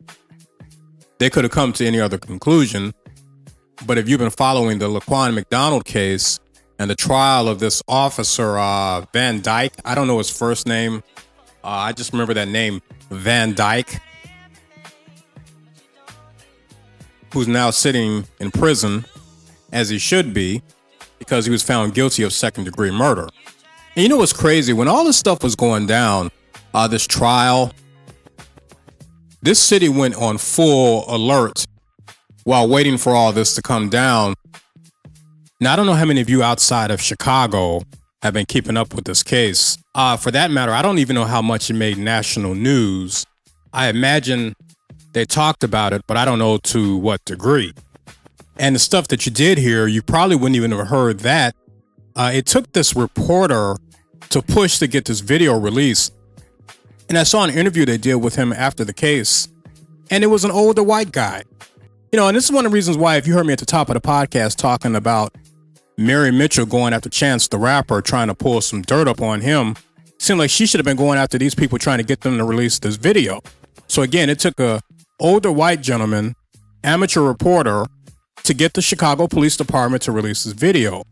they could have come to any other conclusion. But if you've been following the Laquan McDonald case, and the trial of this officer, uh, Van Dyke. I don't know his first name. Uh, I just remember that name, Van Dyke, who's now sitting in prison as he should be because he was found guilty of second degree murder. And you know what's crazy? When all this stuff was going down, uh, this trial, this city went on full alert while waiting for all this to come down now, I don't know how many of you outside of Chicago have been keeping up with this case. Uh, for that matter, I don't even know how much it made national news. I imagine they talked about it, but I don't know to what degree. And the stuff that you did hear, you probably wouldn't even have heard that. Uh, it took this reporter to push to get this video released. And I saw an interview they did with him after the case. and it was an older white guy. You know, and this is one of the reasons why, if you heard me at the top of the podcast talking about Mary Mitchell going after Chance the Rapper, trying to pull some dirt up on him, seemed like she should have been going after these people trying to get them to release this video. So again, it took a older white gentleman, amateur reporter, to get the Chicago Police Department to release this video.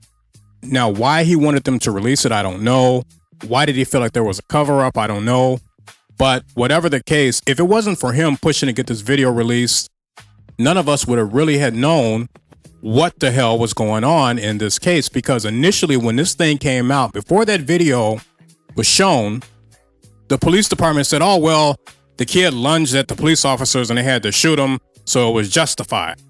Now, why he wanted them to release it, I don't know. Why did he feel like there was a cover up? I don't know. But whatever the case, if it wasn't for him pushing to get this video released, none of us would have really had known what the hell was going on in this case because initially when this thing came out before that video was shown the police department said oh well the kid lunged at the police officers and they had to shoot him so it was justified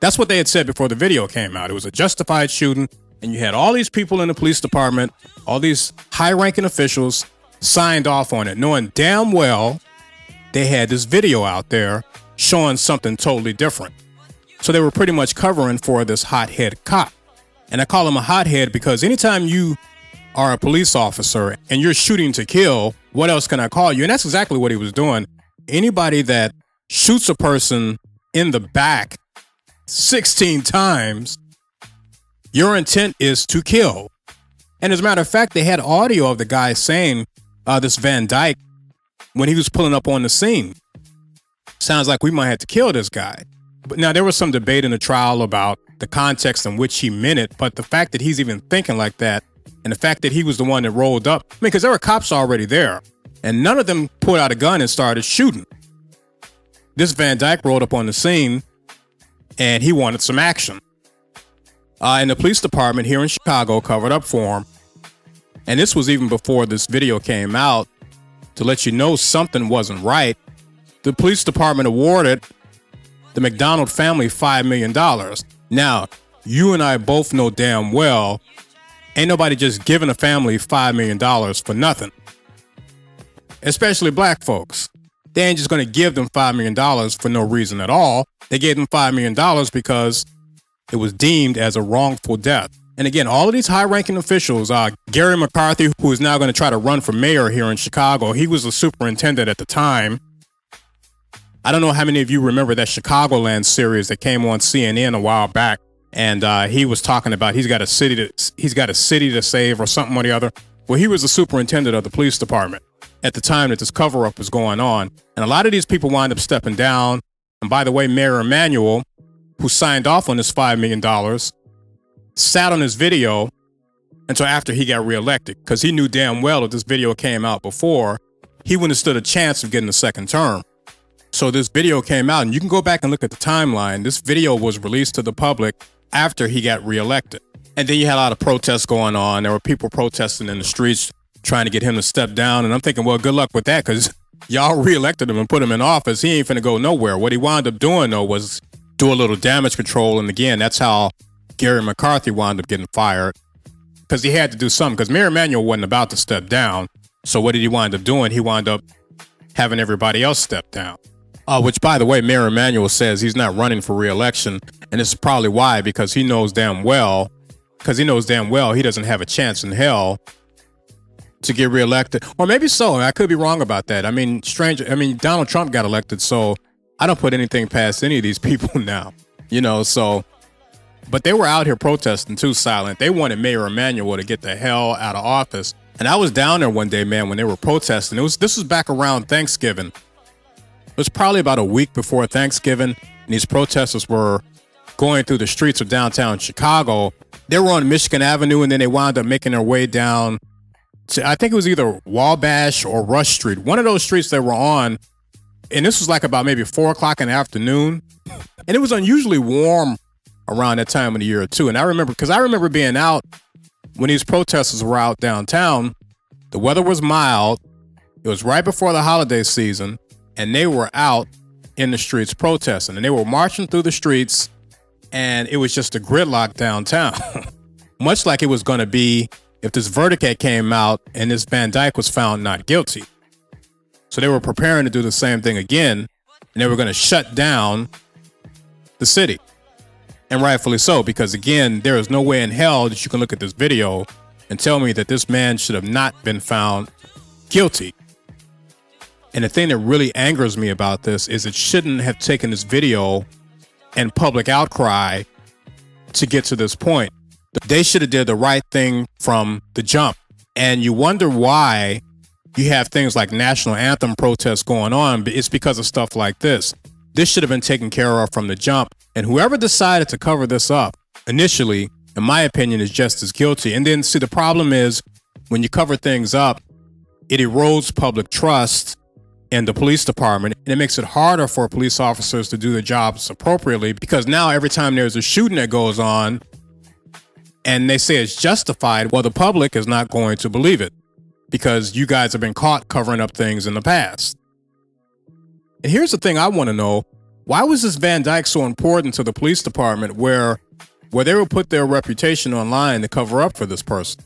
that's what they had said before the video came out it was a justified shooting and you had all these people in the police department all these high ranking officials signed off on it knowing damn well they had this video out there showing something totally different. So they were pretty much covering for this hothead cop. And I call him a hothead because anytime you are a police officer and you're shooting to kill, what else can I call you? And that's exactly what he was doing. Anybody that shoots a person in the back 16 times, your intent is to kill. And as a matter of fact, they had audio of the guy saying, uh, this Van Dyke, when he was pulling up on the scene, sounds like we might have to kill this guy. Now there was some debate in the trial about the context in which he meant it, but the fact that he's even thinking like that, and the fact that he was the one that rolled up, I mean, because there were cops already there, and none of them pulled out a gun and started shooting. This Van Dyke rolled up on the scene, and he wanted some action. Uh, and the police department here in Chicago covered up for him. And this was even before this video came out to let you know something wasn't right the police department awarded the McDonald family $5 million. Now, you and I both know damn well ain't nobody just giving a family $5 million for nothing. Especially black folks. They ain't just gonna give them $5 million for no reason at all. They gave them $5 million because it was deemed as a wrongful death. And again, all of these high ranking officials, uh, Garry McCarthy, who is now going to try to run for mayor here in Chicago, he was the superintendent at the time. I don't know how many of you remember that Chicagoland series that came on CNN a while back, and uh, he was talking about he's got a city to he's got a city to save or something or the other. Well, he was the superintendent of the police department at the time that this cover up was going on, and a lot of these people wind up stepping down. And by the way, Mayor Emanuel, who signed off on this five million dollars, sat on his video until after he got reelected because he knew damn well if this video came out before, he wouldn't have stood a chance of getting a second term. So this video came out, and you can go back and look at the timeline. This video was released to the public after he got reelected. And then you had a lot of protests going on. There were people protesting in the streets trying to get him to step down. And I'm thinking, well, good luck with that because y'all reelected him and put him in office. He ain't finna go nowhere. What he wound up doing, though, was do a little damage control. And again, that's how Garry McCarthy wound up getting fired because he had to do something because Mayor Emanuel wasn't about to step down. So what did he wind up doing? He wound up having everybody else step down. Uh, which, by the way, Mayor Emanuel says he's not running for reelection, and this is probably why because he knows damn well, because he knows damn well he doesn't have a chance in hell to get reelected, or maybe so. I could be wrong about that. I mean, strange. I mean, Donald Trump got elected, so I don't put anything past any of these people now. You know, so. But they were out here protesting too, silent. They wanted Mayor Emanuel to get the hell out of office. And I was down there one day, man, when they were protesting. It was this was back around Thanksgiving. It was probably about a week before Thanksgiving, and these protesters were going through the streets of downtown Chicago. They were on Michigan Avenue, and then they wound up making their way down to, I think it was either Wabash or Rush Street, one of those streets they were on. And this was like about maybe four o'clock in the afternoon. And it was unusually warm around that time of the year, too. And I remember, because I remember being out when these protesters were out downtown. The weather was mild. It was right before the holiday season and they were out in the streets protesting and they were marching through the streets and it was just a gridlock downtown. Much like it was going to be if this verdict had came out and this Van Dyke was found not guilty. So they were preparing to do the same thing again and they were going to shut down the city. And rightfully so, because again, there is no way in hell that you can look at this video and tell me that this man should have not been found guilty And the thing that really angers me about this is it shouldn't have taken this video and public outcry to get to this point. They should have did the right thing from the jump. And you wonder why you have things like national anthem protests going on, but it's because of stuff like this. This should have been taken care of from the jump. And whoever decided to cover this up initially, in my opinion, is just as guilty. And then see the problem is when you cover things up, it erodes public trust in the police department and it makes it harder for police officers to do their jobs appropriately because now every time there's a shooting that goes on and they say it's justified, well, the public is not going to believe it because you guys have been caught covering up things in the past. And here's the thing I want to know why was this Van Dyke so important to the police department where where they would put their reputation online to cover up for this person?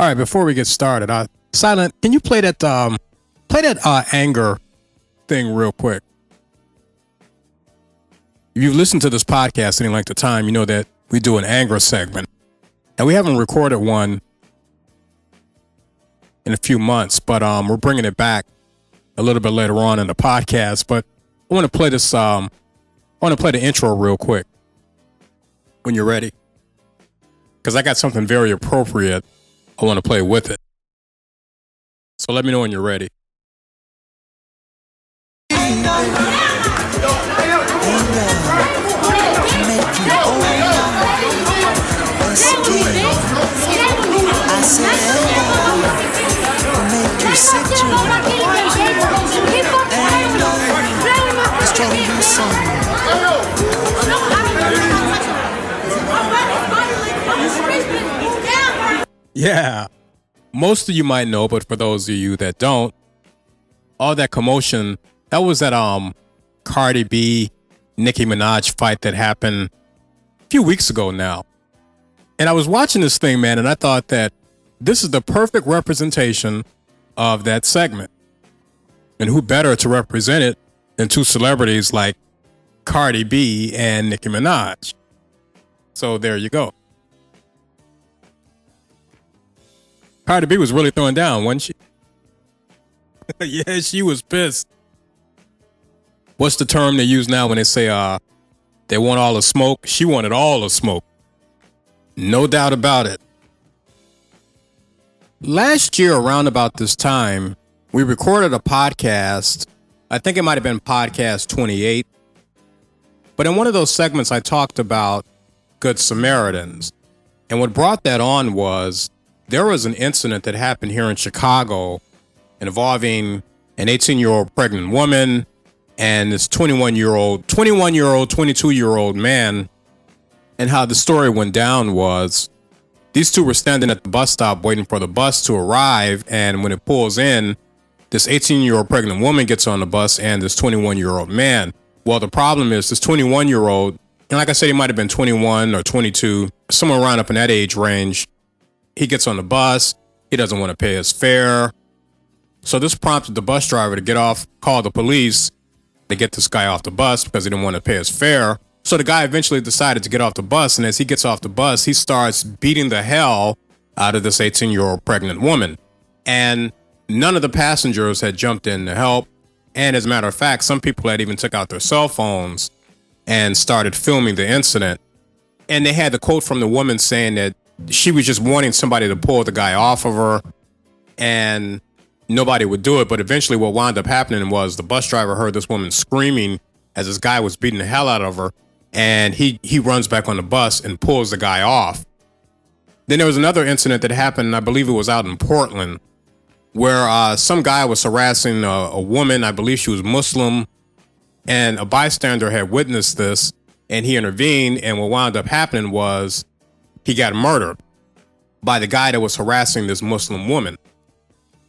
All right, before we get started, uh, Silent, can you play that um, play that uh, anger thing real quick? If you've listened to this podcast any length of time, you know that we do an anger segment, and we haven't recorded one in a few months, but um, we're bringing it back a little bit later on in the podcast. But I want to play this. Um, I want to play the intro real quick when you're ready, because I got something very appropriate I want to play with it. So let me know when you're ready. Yeah. Most of you might know, but for those of you that don't, all that commotion, that was that um Cardi B Nicki Minaj fight that happened a few weeks ago now. And I was watching this thing, man, and I thought that this is the perfect representation of that segment. And who better to represent it than two celebrities like Cardi B and Nicki Minaj? So there you go. Cardi B was really throwing down, wasn't she? yeah, she was pissed. What's the term they use now when they say uh they want all the smoke? She wanted all the smoke. No doubt about it. Last year, around about this time, we recorded a podcast. I think it might have been podcast 28. But in one of those segments, I talked about Good Samaritans. And what brought that on was there was an incident that happened here in Chicago involving an 18 year old pregnant woman and this 21 year old, 21 year old, 22 year old man. And how the story went down was these two were standing at the bus stop waiting for the bus to arrive. And when it pulls in, this 18 year old pregnant woman gets on the bus and this 21 year old man. Well, the problem is this 21 year old, and like I said, he might have been 21 or 22, somewhere around up in that age range he gets on the bus. He doesn't want to pay his fare. So this prompted the bus driver to get off, call the police to get this guy off the bus because he didn't want to pay his fare. So the guy eventually decided to get off the bus. And as he gets off the bus, he starts beating the hell out of this 18 year old pregnant woman. And none of the passengers had jumped in to help. And as a matter of fact, some people had even took out their cell phones and started filming the incident. And they had the quote from the woman saying that she was just wanting somebody to pull the guy off of her. And nobody would do it. But eventually, what wound up happening was the bus driver heard this woman screaming as this guy was beating the hell out of her, and he he runs back on the bus and pulls the guy off. Then there was another incident that happened. I believe it was out in Portland, where uh, some guy was harassing a, a woman. I believe she was Muslim, and a bystander had witnessed this, and he intervened. And what wound up happening was he got murdered by the guy that was harassing this Muslim woman.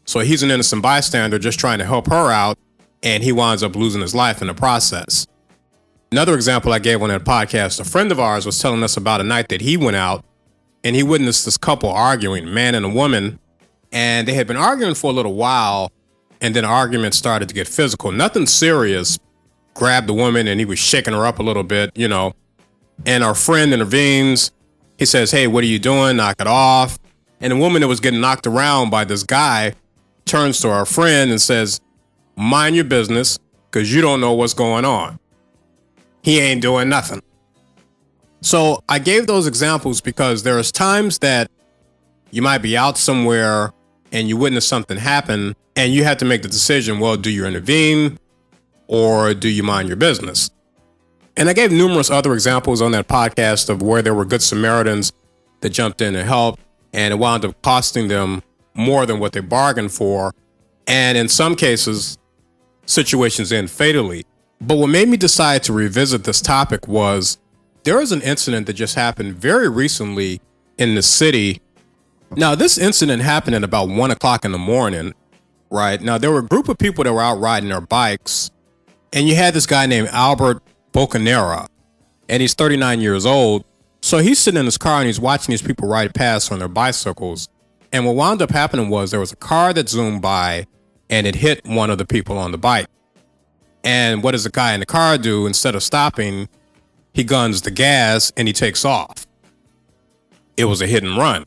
So he's an innocent bystander just trying to help her out, and he winds up losing his life in the process. Another example I gave on that podcast, a friend of ours was telling us about a night that he went out and he witnessed this couple arguing, man and a woman, and they had been arguing for a little while, and then arguments started to get physical. Nothing serious. Grabbed the woman and he was shaking her up a little bit, you know. And our friend intervenes. He says, Hey, what are you doing? Knock it off. And the woman that was getting knocked around by this guy turns to her friend and says, Mind your business, because you don't know what's going on. He ain't doing nothing. So I gave those examples because there's times that you might be out somewhere and you witness something happen and you have to make the decision well, do you intervene or do you mind your business? And I gave numerous other examples on that podcast of where there were good Samaritans that jumped in to help, and it wound up costing them more than what they bargained for. And in some cases, situations end fatally. But what made me decide to revisit this topic was there was an incident that just happened very recently in the city. Now, this incident happened at about one o'clock in the morning, right? Now, there were a group of people that were out riding their bikes, and you had this guy named Albert Bocanera, and he's 39 years old. So he's sitting in his car and he's watching these people ride past on their bicycles. And what wound up happening was there was a car that zoomed by and it hit one of the people on the bike. And what does the guy in the car do? Instead of stopping, he guns the gas and he takes off. It was a hit and run.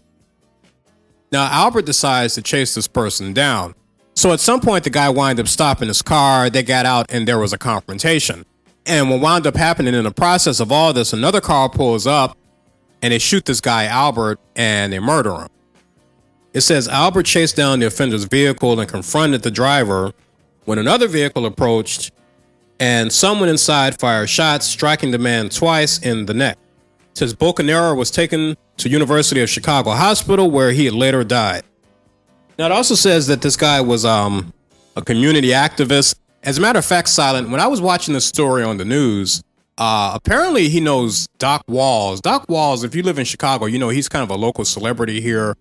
Now, Albert decides to chase this person down. So at some point, the guy wound up stopping his car. They got out and there was a confrontation. And what wound up happening in the process of all this, another car pulls up and they shoot this guy, Albert, and they murder him. It says Albert chased down the offender's vehicle and confronted the driver when another vehicle approached and someone inside fired shots, striking the man twice in the neck. It says Bocanera was taken to University of Chicago Hospital where he later died. Now it also says that this guy was um, a community activist. As a matter of fact, Silent, when I was watching the story on the news, uh, apparently he knows Dock Walls. Dock Walls, if you live in Chicago, you know he's kind of a local celebrity here.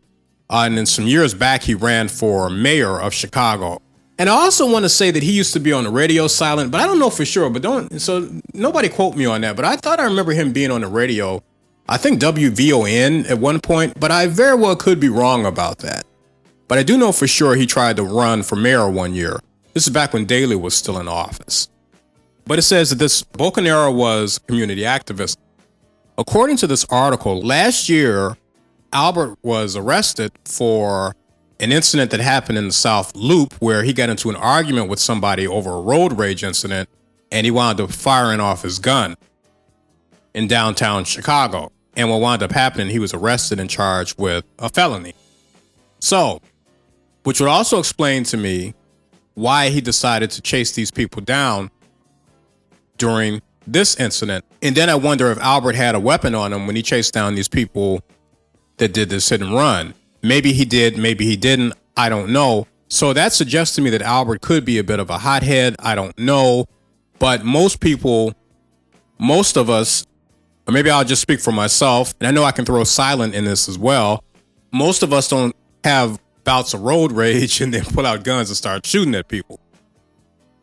Uh, and then some years back, he ran for mayor of Chicago. And I also want to say that he used to be on the radio silent, but I don't know for sure. But don't, so nobody quote me on that. But I thought I remember him being on the radio. I think WVON at one point, but I very well could be wrong about that. But I do know for sure he tried to run for mayor one year. This is back when Daley was still in office. But it says that this Bocanera was community activist. According to this article, last year, Albert was arrested for an incident that happened in the South Loop where he got into an argument with somebody over a road rage incident and he wound up firing off his gun in downtown Chicago. And what wound up happening, he was arrested and charged with a felony. So, which would also explain to me why he decided to chase these people down during this incident. And then I wonder if Albert had a weapon on him when he chased down these people that did this hit and run. Maybe he did, maybe he didn't. I don't know. So that suggests to me that Albert could be a bit of a hothead. I don't know. But most people, most of us, or maybe I'll just speak for myself, and I know I can throw silent in this as well. Most of us don't have bouts of road rage and then pull out guns and start shooting at people.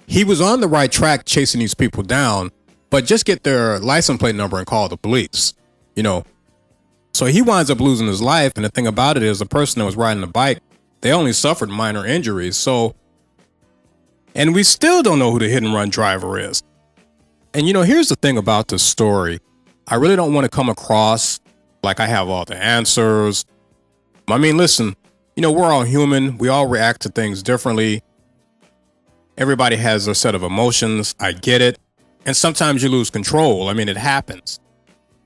He was on the right track chasing these people down, but just get their license plate number and call the police. You know, so he winds up losing his life. And the thing about it is, the person that was riding the bike, they only suffered minor injuries. So, and we still don't know who the hit and run driver is. And you know, here's the thing about this story I really don't want to come across like I have all the answers. I mean, listen, you know, we're all human, we all react to things differently. Everybody has their set of emotions. I get it. And sometimes you lose control. I mean, it happens.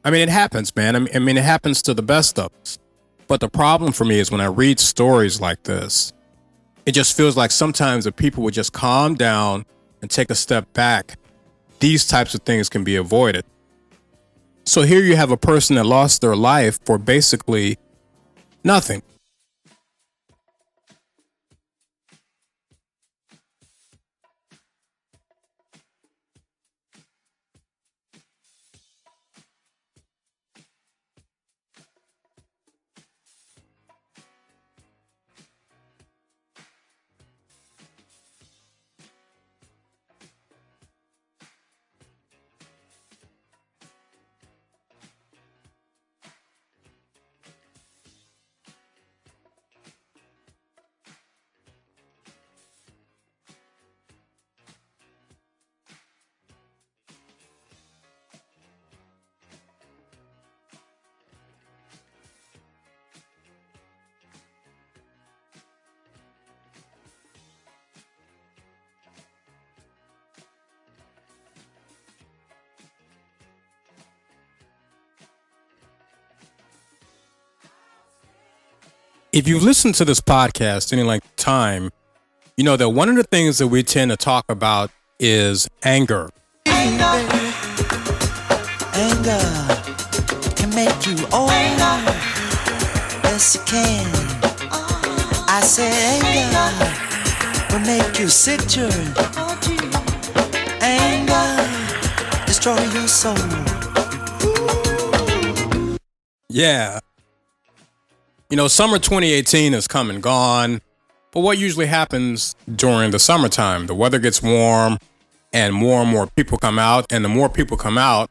I mean, it happens, man. I mean, I mean, it happens to the best of us. But the problem for me is when I read stories like this, it just feels like sometimes if people would just calm down and take a step back, these types of things can be avoided. So here you have a person that lost their life for basically nothing. If you've listened to this podcast any length of time, you know that one of the things that we tend to talk about is anger. Anger anger can make you old. Yes, it can. I say anger will make you sick, children. Anger destroy your soul. Yeah. You know, summer 2018 has come and gone, but what usually happens during the summertime? The weather gets warm and more and more people come out, and the more people come out,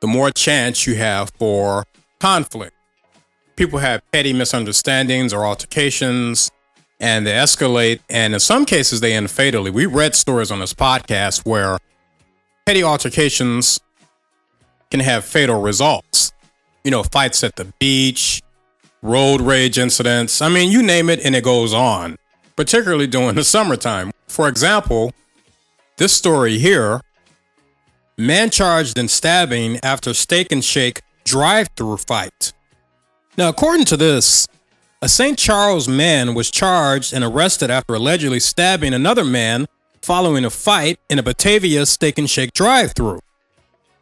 the more chance you have for conflict. People have petty misunderstandings or altercations, and they escalate, and in some cases, they end fatally. We read stories on this podcast where petty altercations can have fatal results. You know, fights at the beach, road rage incidents. I mean, you name it and it goes on, particularly during the summertime. For example, this story here man charged in stabbing after steak and shake drive through fight. Now, according to this, a St. Charles man was charged and arrested after allegedly stabbing another man following a fight in a Batavia steak and shake drive through.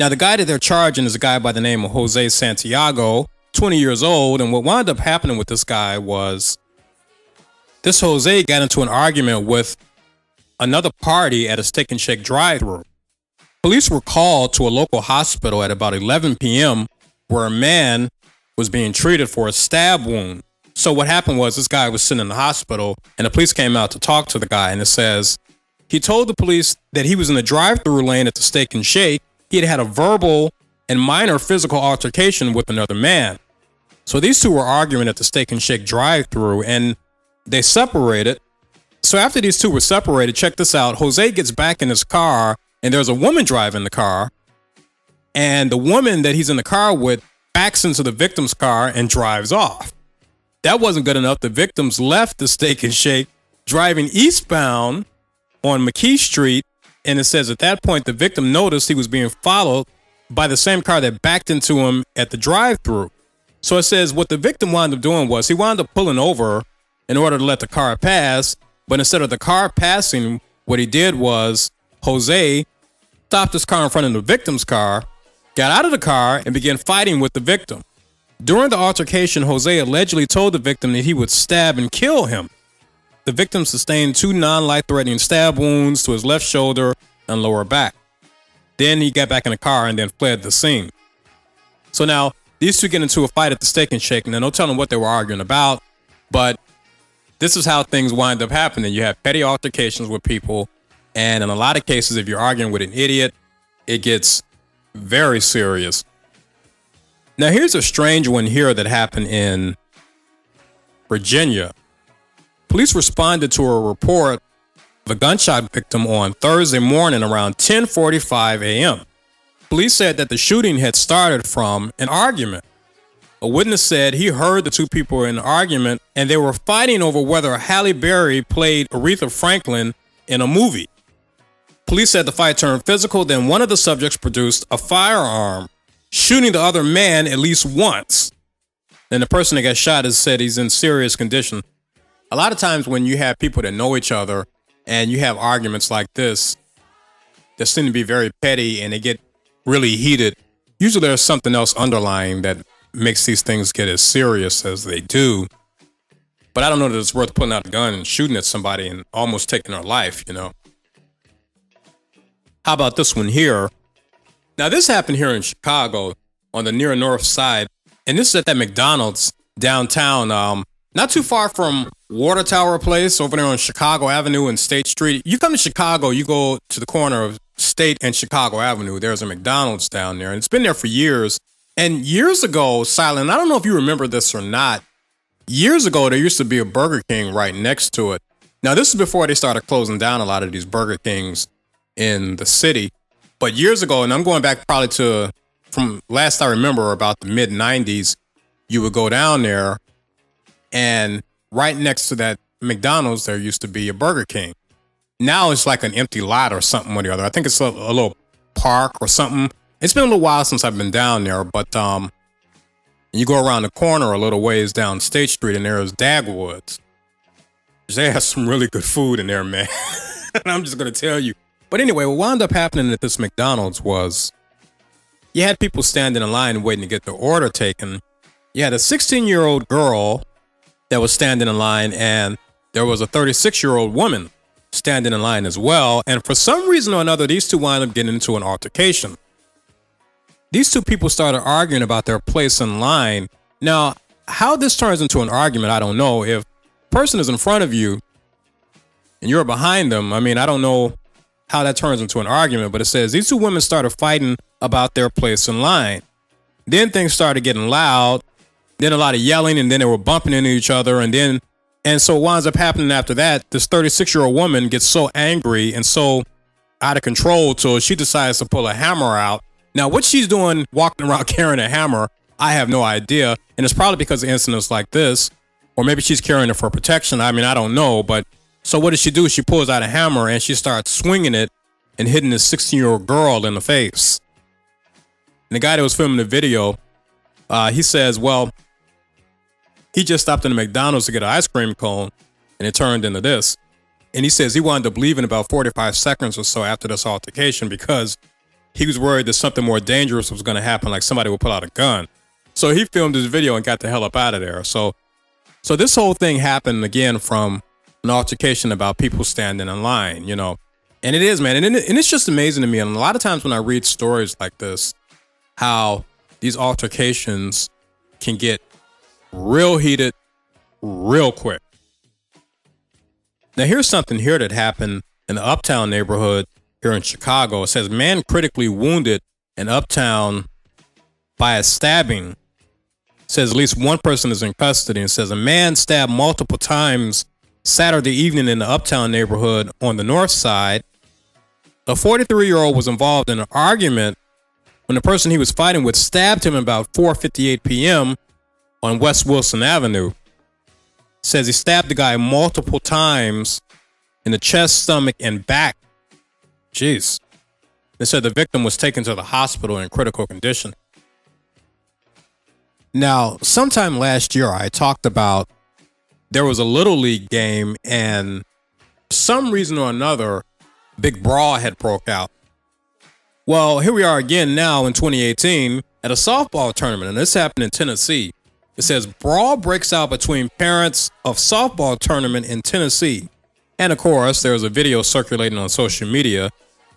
Now, the guy that they're charging is a guy by the name of Jose Santiago, 20 years old. And what wound up happening with this guy was this Jose got into an argument with another party at a steak and shake drive through. Police were called to a local hospital at about 11 p.m. where a man was being treated for a stab wound. So what happened was this guy was sitting in the hospital and the police came out to talk to the guy and it says he told the police that he was in the drive-through lane at the steak and shake. He had had a verbal and minor physical altercation with another man. So these two were arguing at the steak and shake drive-through and they separated. So after these two were separated, check this out. Jose gets back in his car and there's a woman driving the car. And the woman that he's in the car with backs into the victim's car and drives off. That wasn't good enough. The victims left the steak and shake driving eastbound on McKee Street. And it says at that point, the victim noticed he was being followed by the same car that backed into him at the drive through. So it says what the victim wound up doing was he wound up pulling over in order to let the car pass. But instead of the car passing, what he did was Jose stopped his car in front of the victim's car, got out of the car, and began fighting with the victim. During the altercation, Jose allegedly told the victim that he would stab and kill him. The victim sustained two non life threatening stab wounds to his left shoulder and lower back. Then he got back in the car and then fled the scene. So now these two get into a fight at the steak and shake. Now, no telling what they were arguing about, but this is how things wind up happening. You have petty altercations with people, and in a lot of cases, if you're arguing with an idiot, it gets very serious. Now, here's a strange one here that happened in Virginia. Police responded to a report a gunshot victim on Thursday morning around 10:45 a.m. Police said that the shooting had started from an argument. A witness said he heard the two people in an argument and they were fighting over whether Halle Berry played Aretha Franklin in a movie. Police said the fight turned physical, then one of the subjects produced a firearm, shooting the other man at least once. Then the person that got shot has said he's in serious condition. a lot of times when you have people that know each other and you have arguments like this that seem to be very petty and they get really heated, usually there's something else underlying that makes these things get as serious as they do. But I don't know that it's worth putting out a gun and shooting at somebody and almost taking their life, you know. How about this one here? Now, this happened here in Chicago on the near north side, and this is at that McDonald's downtown, um, not too far from Water Tower Place over there on Chicago Avenue and State Street. You come to Chicago, you go to the corner of State and Chicago Avenue. There's a McDonald's down there, and it's been there for years. And years ago, Silent, I don't know if you remember this or not. Years ago, there used to be a Burger King right next to it. Now, this is before they started closing down a lot of these Burger Kings in the city. But years ago, and I'm going back probably to from last I remember about the mid 90s, you would go down there and right next to that McDonald's, there used to be a Burger King. Now it's like an empty lot or something or the other. I think it's a, a little park or something. It's been a little while since I've been down there, but um, you go around the corner a little ways down State Street and there's Dagwoods. They have some really good food in there, man. and I'm just gonna tell you. But anyway, what wound up happening at this McDonald's was you had people standing in line waiting to get their order taken. You had a 16 year old girl that was standing in line, and there was a 36 year old woman standing in line as well. And for some reason or another, these two wound up getting into an altercation. These two people started arguing about their place in line. Now, how this turns into an argument, I don't know. If person is in front of you and you're behind them, I mean, I don't know how that turns into an argument, but it says these two women started fighting about their place in line. Then things started getting loud, then a lot of yelling, and then they were bumping into each other, and then and so what winds up happening after that, this 36 year old woman gets so angry and so out of control till she decides to pull a hammer out. Now, what she's doing walking around carrying a hammer, I have no idea. And it's probably because of incidents like this, or maybe she's carrying it for protection. I mean, I don't know. But so what does she do? She pulls out a hammer and she starts swinging it and hitting this 16 year old girl in the face. And the guy that was filming the video, uh, he says, well, he just stopped in a McDonald's to get an ice cream cone and it turned into this. And he says he wound up leaving about 45 seconds or so after this altercation because he was worried that something more dangerous was going to happen, like somebody would pull out a gun. So he filmed his video and got the hell up out of there. So, so this whole thing happened again from an altercation about people standing in line, you know. And it is, man. And, and it's just amazing to me. And a lot of times when I read stories like this, how these altercations can get real heated real quick. Now, here's something here that happened in the Uptown neighborhood here in Chicago. It says man critically wounded in Uptown by a stabbing. Says at least one person is in custody. And says a man stabbed multiple times Saturday evening in the Uptown neighborhood on the north side. A 43 year old was involved in an argument when the person he was fighting with stabbed him about 4:58 p.m on West Wilson Avenue. Says he stabbed the guy multiple times in the chest, stomach, and back. Jeez. They said the victim was taken to the hospital in critical condition. Now, sometime last year, I talked about there was a little league game, and for some reason or another, big brawl had broke out. Well, here we are again now in 2018 at a softball tournament, and this happened in Tennessee. It says brawl breaks out between parents of softball tournament in Tennessee. And of course, there's a video circulating on social media,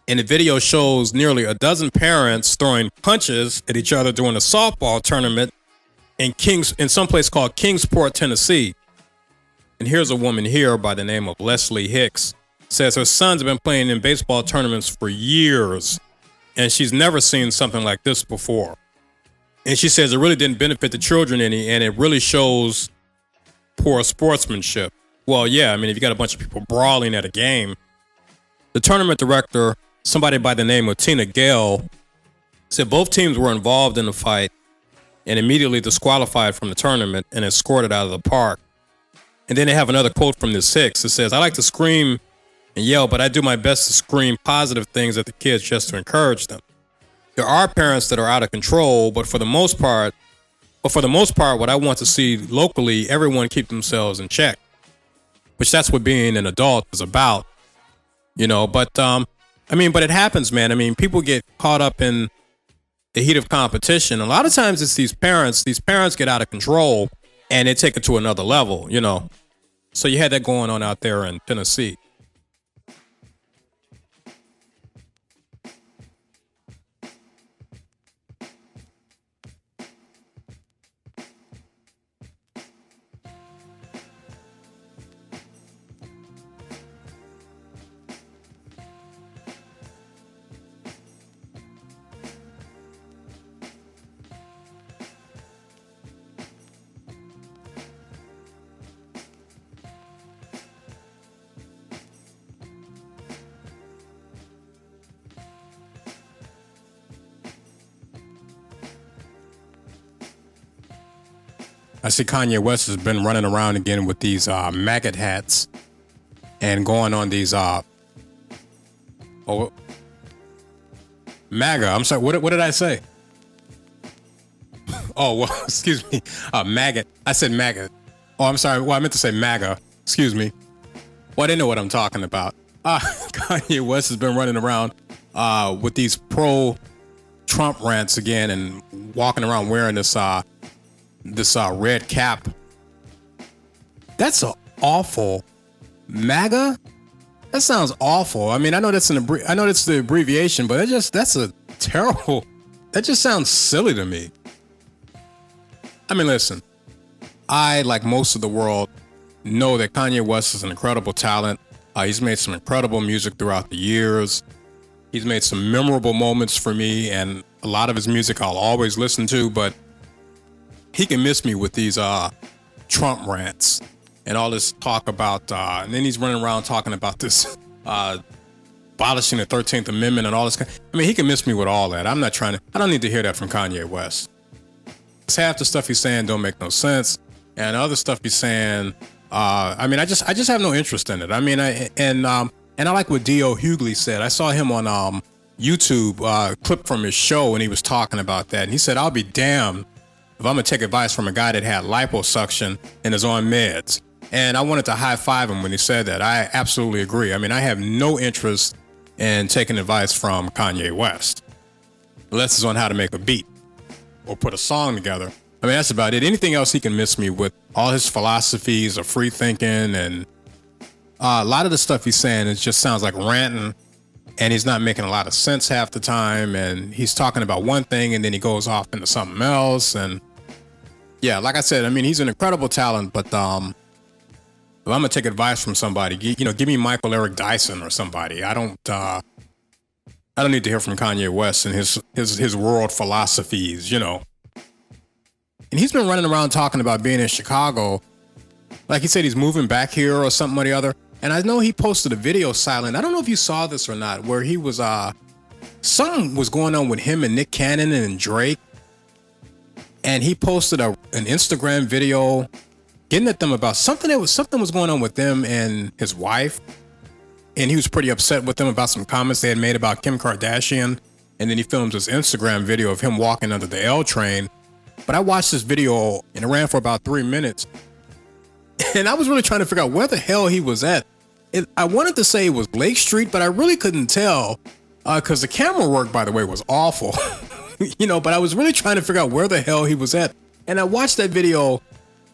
and the video shows nearly a dozen parents throwing punches at each other during a softball tournament in Kings in some place called Kingsport, Tennessee. And here's a woman here by the name of Leslie Hicks. Says her sons been playing in baseball tournaments for years, and she's never seen something like this before. And she says it really didn't benefit the children any, and it really shows poor sportsmanship. Well, yeah, I mean, if you got a bunch of people brawling at a game, the tournament director, somebody by the name of Tina Gale, said both teams were involved in the fight and immediately disqualified from the tournament and escorted out of the park. And then they have another quote from the six It says, I like to scream and yell, but I do my best to scream positive things at the kids just to encourage them there are parents that are out of control, but for the most part, but for the most part, what I want to see locally, everyone keep themselves in check. which that's what being an adult is about, you know. But um, I mean, but it happens, man. I mean, people get caught up in the heat of competition. A lot of times, it's these parents. These parents get out of control and they take it to another level, you know. So you had that going on out there in Tennessee. See Kanye West has been running around again with these uh, maggot hats and going on these uh oh MAGA. I'm sorry. What, what did I say? Oh well, excuse me. Uh, maggot. I said maggot. Oh, I'm sorry. Well, I meant to say MAGA. Excuse me. Well, didn't know what I'm talking about. Uh, Kanye West has been running around uh, with these pro Trump rants again and walking around wearing this uh, this uh, red cap. That's a awful MAGA. That sounds awful. I mean, I know that's an I know that's the abbreviation, but that just that's a terrible. That just sounds silly to me. I mean, listen. I, like most of the world, know that Kanye West is an incredible talent. Uh, he's made some incredible music throughout the years. He's made some memorable moments for me, and a lot of his music I'll always listen to. But he can miss me with these uh, Trump rants and all this talk about, uh, and then he's running around talking about this uh, abolishing the 13th Amendment and all this. I mean, he can miss me with all that. I'm not trying to, I don't need to hear that from Kanye West. It's half the stuff he's saying don't make no sense, and other stuff he's saying, uh, I mean, I just, I just have no interest in it. I mean, I, and, um, and I like what D.L. Hughley said. I saw him on um, YouTube, uh, clip from his show, and he was talking about that. And he said, I'll be damned if I'm gonna take advice from a guy that had liposuction and is on meds. And I wanted to high five him when he said that. I absolutely agree. I mean, I have no interest in taking advice from Kanye West, unless it's on how to make a beat or put a song together. I mean, that's about it. Anything else he can miss me with all his philosophies of free thinking and uh, a lot of the stuff he's saying, it just sounds like ranting and he's not making a lot of sense half the time. And he's talking about one thing and then he goes off into something else. And yeah, like I said, I mean, he's an incredible talent, but um, I'm gonna take advice from somebody, you know, give me Michael Eric Dyson or somebody. I don't, uh, I don't need to hear from Kanye West and his his his world philosophies, you know. And he's been running around talking about being in Chicago, like he said he's moving back here or something or the other. And I know he posted a video silent. I don't know if you saw this or not, where he was uh, something was going on with him and Nick Cannon and Drake and he posted a an Instagram video getting at them about something that was something was going on with them and his wife. And he was pretty upset with them about some comments they had made about Kim Kardashian. And then he filmed this Instagram video of him walking under the L train. But I watched this video and it ran for about three minutes. And I was really trying to figure out where the hell he was at. It, I wanted to say it was Lake Street, but I really couldn't tell uh, because the camera work, by the way, was awful. you know, but I was really trying to figure out where the hell he was at. And I watched that video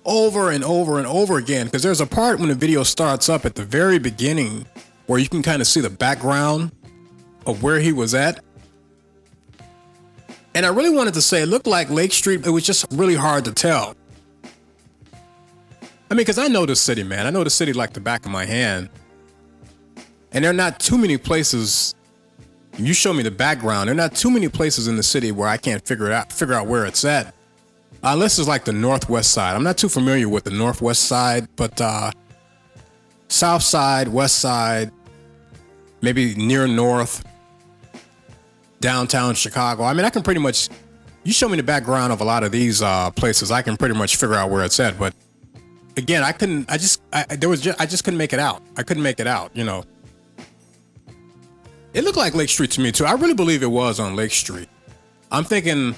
over and over and over again because there's a part when the video starts up at the very beginning where you can kind of see the background of where he was at. And I really wanted to say it looked like Lake Street. It was just really hard to tell. I mean, because I know the city, man. I know the city like the back of my hand. And there are not too many places you show me the background. There are not too many places in the city where I can't figure it out, figure out where it's at. Unless it's like the northwest side. I'm not too familiar with the northwest side, but uh, south side, west side, maybe near north, downtown Chicago. I mean, I can pretty much. You show me the background of a lot of these uh, places, I can pretty much figure out where it's at. But again, I couldn't. I just I, there was just, I just couldn't make it out. I couldn't make it out. You know. It looked like Lake Street to me too. I really believe it was on Lake Street. I'm thinking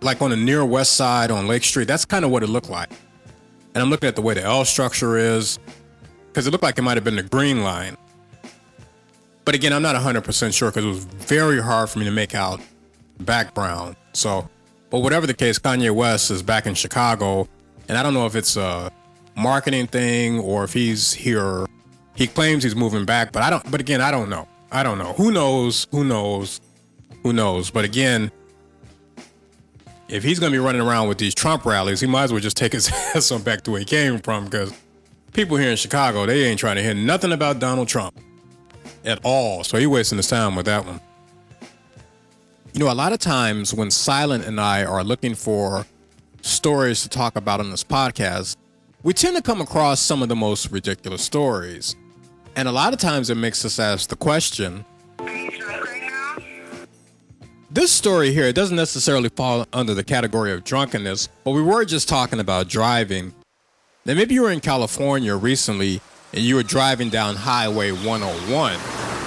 like on the near west side on Lake Street. That's kind of what it looked like. And I'm looking at the way the L structure is. because it looked like it might have been the green line. But again, I'm not 100% sure because it was very hard for me to make out background. So, but whatever the case, Kanye West is back in Chicago, and I don't know if it's a marketing thing or if he's here. He claims he's moving back, but I don't. But again, I don't know. I don't know. Who knows? Who knows? Who knows? But again, if he's going to be running around with these Trump rallies, he might as well just take his ass on back to where he came from because people here in Chicago, they ain't trying to hear nothing about Donald Trump at all. So he wasting his time with that one. You know, a lot of times when Silent and I are looking for stories to talk about on this podcast, we tend to come across some of the most ridiculous stories. And a lot of times it makes us ask the question this story here it doesn't necessarily fall under the category of drunkenness, but we were just talking about driving. Now, maybe you were in California recently and you were driving down Highway 101.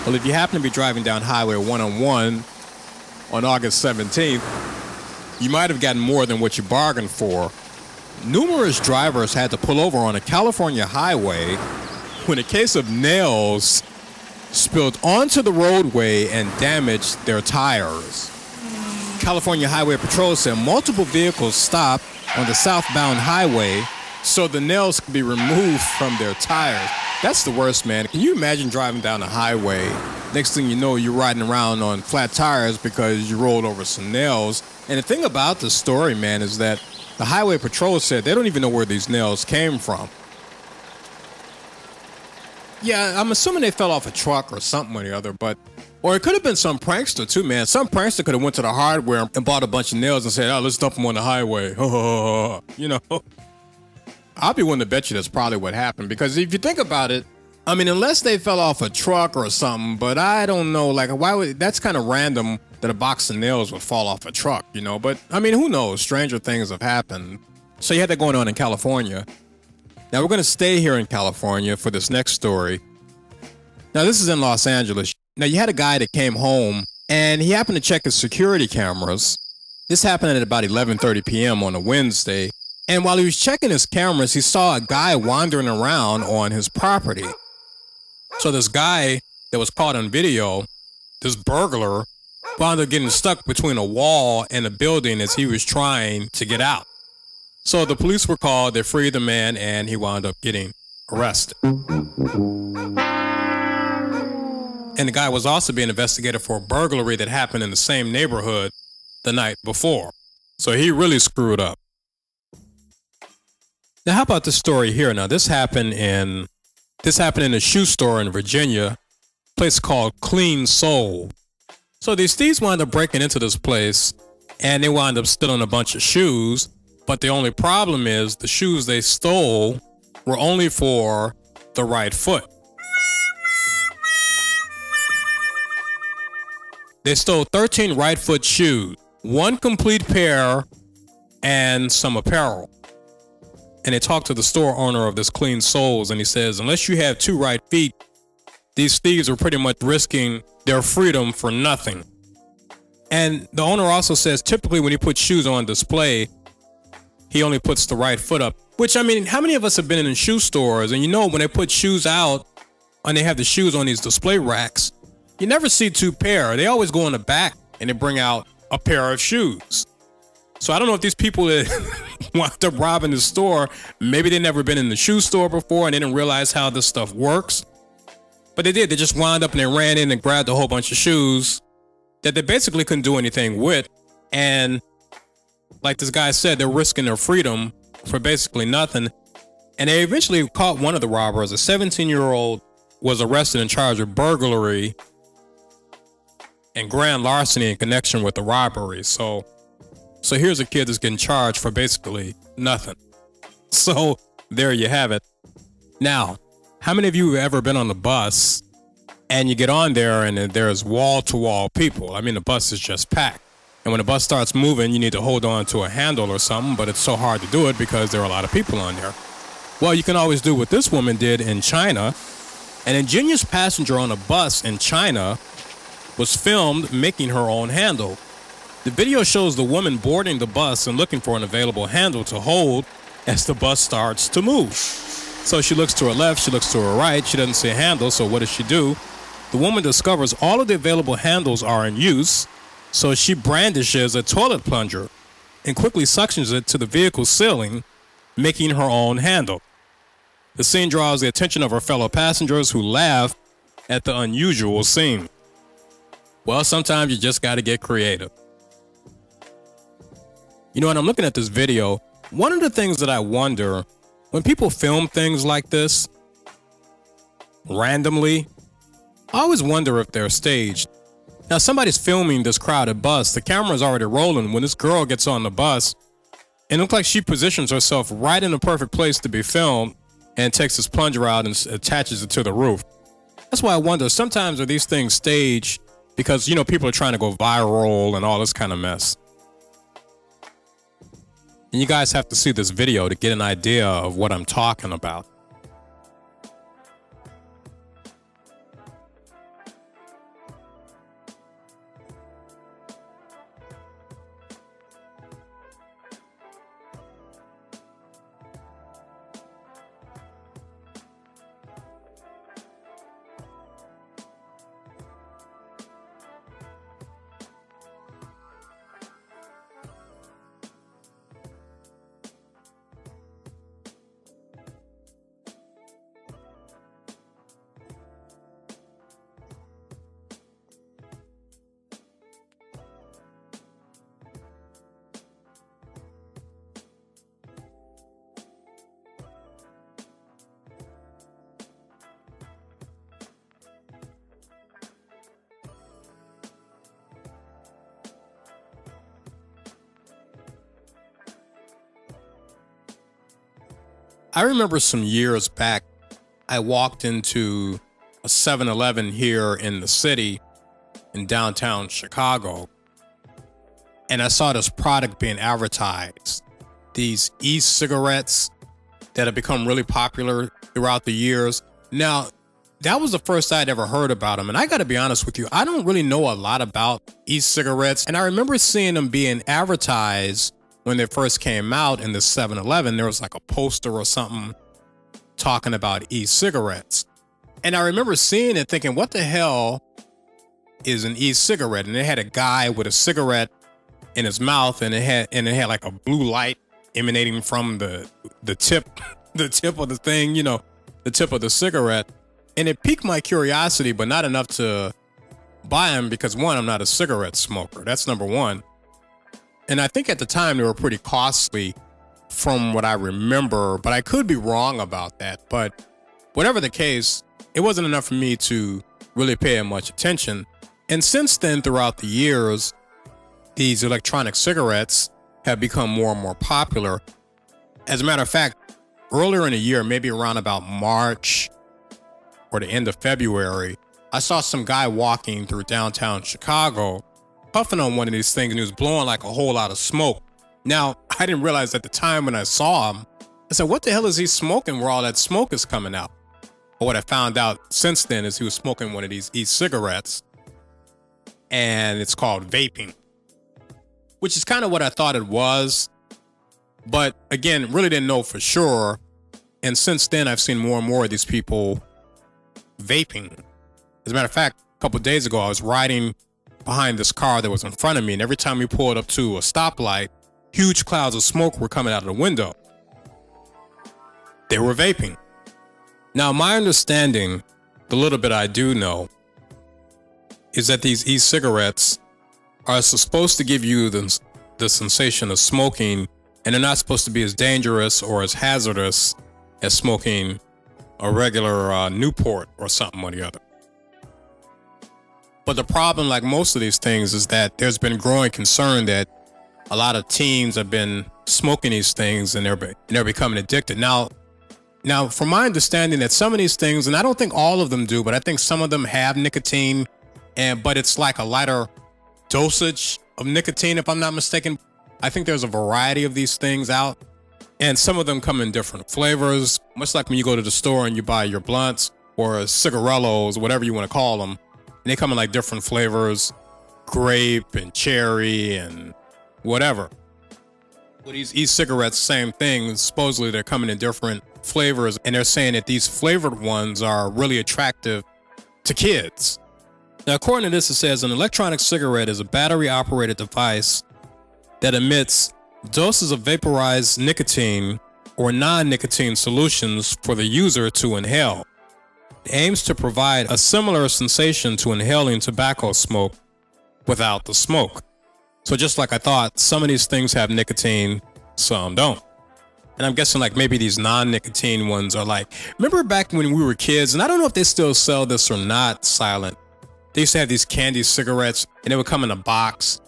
Well, if you happen to be driving down Highway 101 on August 17th, you might have gotten more than what you bargained for. Numerous drivers had to pull over on a California highway when a case of nails spilled onto the roadway and damaged their tires. California Highway Patrol said multiple vehicles stopped on the southbound highway so the nails could be removed from their tires. That's the worst, man. Can you imagine driving down the highway? Next thing you know, you're riding around on flat tires because you rolled over some nails. And the thing about the story, man, is that the Highway Patrol said they don't even know where these nails came from. Yeah, I'm assuming they fell off a truck or something or the other, but or it could have been some prankster too, man. Some prankster could have went to the hardware and bought a bunch of nails and said, "Oh, let's dump them on the highway." you know, I'll be willing to bet you that's probably what happened because if you think about it, I mean, unless they fell off a truck or something, but I don't know. Like, why would that's kind of random that a box of nails would fall off a truck, you know? But I mean, who knows? Stranger things have happened. So you had that going on in California. Now we're going to stay here in California for this next story. Now this is in Los Angeles. Now you had a guy that came home and he happened to check his security cameras. This happened at about 11:30 p.m. on a Wednesday. And while he was checking his cameras, he saw a guy wandering around on his property. So this guy that was caught on video, this burglar, wound up getting stuck between a wall and a building as he was trying to get out. So the police were called, they freed the man, and he wound up getting arrested. And the guy was also being investigated for a burglary that happened in the same neighborhood the night before. So he really screwed up. Now, how about this story here? Now, this happened in this happened in a shoe store in Virginia, place called Clean Soul. So these thieves wound up breaking into this place, and they wound up stealing a bunch of shoes. But the only problem is the shoes they stole were only for the right foot. They stole 13 right foot shoes, one complete pair, and some apparel. And they talked to the store owner of this Clean Soles, and he says, unless you have two right feet, these thieves are pretty much risking their freedom for nothing. And the owner also says typically when you put shoes on display, he only puts the right foot up. Which I mean, how many of us have been in shoe stores and you know when they put shoes out and they have the shoes on these display racks, you never see two pair. They always go in the back and they bring out a pair of shoes. So I don't know if these people that wound up robbing the store, maybe they never been in the shoe store before and they didn't realize how this stuff works. But they did. They just wound up and they ran in and grabbed a whole bunch of shoes that they basically couldn't do anything with. And like this guy said, they're risking their freedom for basically nothing. And they eventually caught one of the robbers. A 17 year old was arrested in charge of burglary and grand larceny in connection with the robbery. So, so here's a kid that's getting charged for basically nothing. So there you have it. Now, how many of you have ever been on the bus and you get on there and there's wall to wall people? I mean, the bus is just packed. And when the bus starts moving, you need to hold on to a handle or something, but it's so hard to do it because there are a lot of people on there. Well, you can always do what this woman did in China. An ingenious passenger on a bus in China was filmed making her own handle. The video shows the woman boarding the bus and looking for an available handle to hold as the bus starts to move. So she looks to her left, she looks to her right, she doesn't see a handle, so what does she do? The woman discovers all of the available handles are in use, so she brandishes a toilet plunger and quickly suctions it to the vehicle's ceiling, making her own handle. The scene draws the attention of her fellow passengers who laugh at the unusual scene. Well, sometimes you just gotta get creative. You know, when I'm looking at this video, one of the things that I wonder when people film things like this randomly, I always wonder if they're staged. Now, somebody's filming this crowded bus. The camera's already rolling when this girl gets on the bus. It looks like she positions herself right in the perfect place to be filmed and takes this plunger out and attaches it to the roof. That's why I wonder sometimes are these things staged because, you know, people are trying to go viral and all this kind of mess. And you guys have to see this video to get an idea of what I'm talking about. I remember some years back, I walked into a 7 Eleven here in the city in downtown Chicago, and I saw this product being advertised. These e cigarettes that have become really popular throughout the years. Now, that was the first I'd ever heard about them. And I got to be honest with you, I don't really know a lot about e cigarettes. And I remember seeing them being advertised when they first came out in the 7 Eleven. There was like a poster or something talking about e cigarettes. And I remember seeing it thinking, what the hell is an e cigarette? And it had a guy with a cigarette in his mouth and it had and it had like a blue light emanating from the the tip the tip of the thing, you know, the tip of the cigarette. And it piqued my curiosity, but not enough to buy them because one, I'm not a cigarette smoker. That's number one. And I think at the time they were pretty costly from what I remember, but I could be wrong about that. But whatever the case, it wasn't enough for me to really pay much attention. And since then, throughout the years, these electronic cigarettes have become more and more popular. As a matter of fact, earlier in the year, maybe around about March or the end of February, I saw some guy walking through downtown Chicago, puffing on one of these things, and he was blowing like a whole lot of smoke. Now, I didn't realize at the time when I saw him, I said, What the hell is he smoking where all that smoke is coming out? But what I found out since then is he was smoking one of these e cigarettes, and it's called vaping, which is kind of what I thought it was. But again, really didn't know for sure. And since then, I've seen more and more of these people vaping. As a matter of fact, a couple days ago, I was riding behind this car that was in front of me, and every time we pulled up to a stoplight, huge clouds of smoke were coming out of the window. They were vaping. Now, my understanding, the little bit I do know, is that these e cigarettes are supposed to give you the, the sensation of smoking, and they're not supposed to be as dangerous or as hazardous as smoking a regular uh, Newport or something or the other. But the problem, like most of these things, is that there's been growing concern that a lot of teens have been smoking these things and they're and they're becoming addicted. Now, now, from my understanding, that some of these things, and I don't think all of them do, but I think some of them have nicotine, and but it's like a lighter dosage of nicotine, if I'm not mistaken. I think there's a variety of these things out, and some of them come in different flavors, much like when you go to the store and you buy your blunts or cigarillos, whatever you want to call them, and they come in like different flavors, grape and cherry and whatever. Well, these e-cigarettes, same thing. Supposedly they're coming in different flavors, and they're saying that these flavored ones are really attractive to kids. Now, according to this, it says an electronic cigarette is a battery operated device that emits doses of vaporized nicotine or non nicotine solutions for the user to inhale. Aims to provide a similar sensation to inhaling tobacco smoke without the smoke. So, just like I thought, some of these things have nicotine, some don't. And I'm guessing like maybe these non-nicotine ones are like, remember back when we were kids, and I don't know if they still sell this or not, silent. They used to have these candy cigarettes and they would come in a box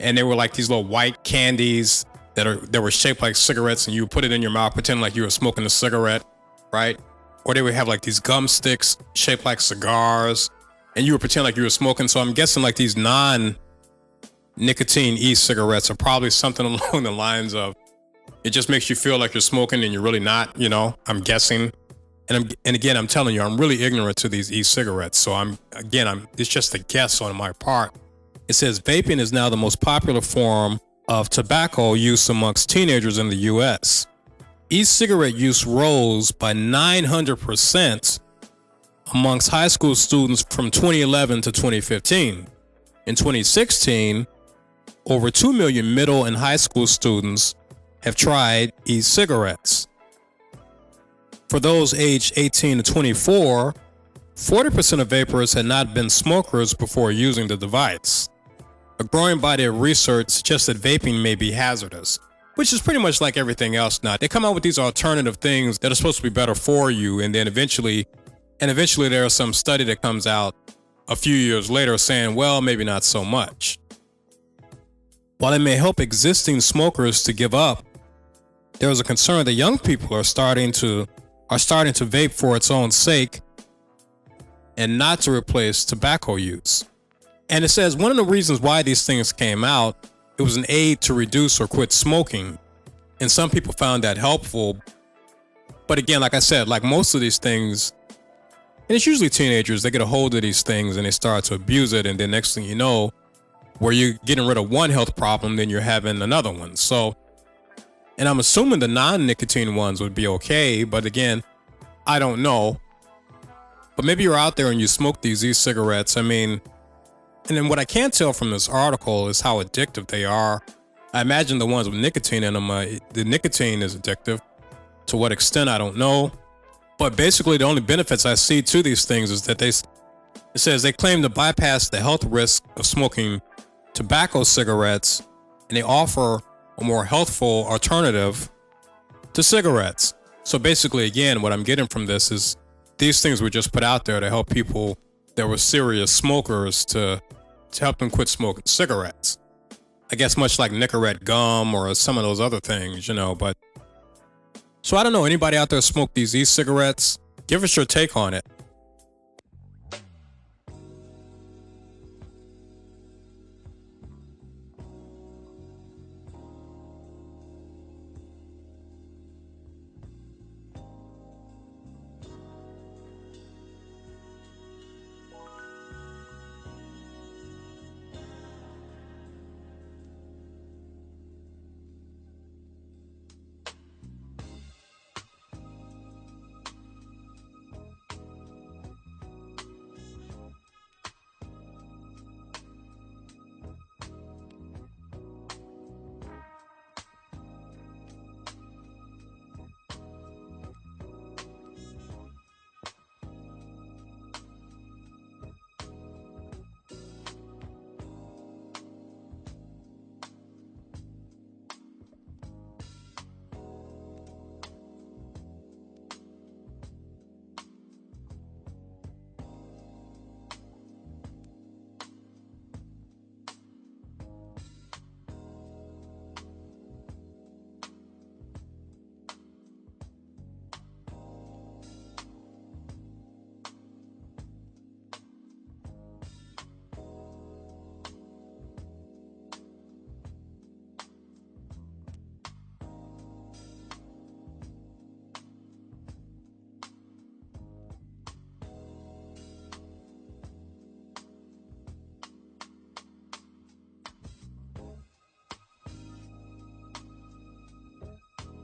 and they were like these little white candies that are that were shaped like cigarettes and you put it in your mouth, pretend like you were smoking a cigarette, right? Or they would have like these gum sticks shaped like cigars and you would pretend like you were smoking. So I'm guessing like these non nicotine e-cigarettes are probably something along the lines of it just makes you feel like you're smoking and you're really not, you know, I'm guessing. And I'm, and again, I'm telling you, I'm really ignorant to these e-cigarettes. So I'm again, I'm it's just a guess on my part. It says vaping is now the most popular form of tobacco use amongst teenagers in the US. E-cigarette use rose by 900% amongst high school students from 2011 to 2015. In 2016, over 2 million middle and high school students have tried e cigarettes. For those aged 18 to 24, 40% of vapers had not been smokers before using the device. A growing body of research suggests that vaping may be hazardous, which is pretty much like everything else now. They come out with these alternative things that are supposed to be better for you, and then eventually, and eventually there's some study that comes out a few years later saying, well, maybe not so much. While it may help existing smokers to give up, there is a concern that young people are starting to are starting to vape for its own sake and not to replace tobacco use. And it says one of the reasons why these things came out, it was an aid to reduce or quit smoking. And some people found that helpful. But again, like I said, like most of these things, and it's usually teenagers, they get a hold of these things and they start to abuse it. And then next thing you know, where you're getting rid of one health problem, then you're having another one. So and I'm assuming the non nicotine ones would be okay, but again, I don't know. But maybe you're out there and you smoke these e cigarettes. I mean, and then what I can tell from this article is how addictive they are. I imagine the ones with nicotine in them, uh, the nicotine is addictive. To what extent, I don't know. But basically, the only benefits I see to these things is that they, it says they claim to bypass the health risk of smoking tobacco cigarettes and they offer a more healthful alternative to cigarettes. So basically, again, what I'm getting from this is these things were just put out there to help people that were serious smokers to, to help them quit smoking cigarettes. I guess much like Nicorette gum or some of those other things, you know, but so I don't know anybody out there smoke these e-cigarettes? Give us your take on it.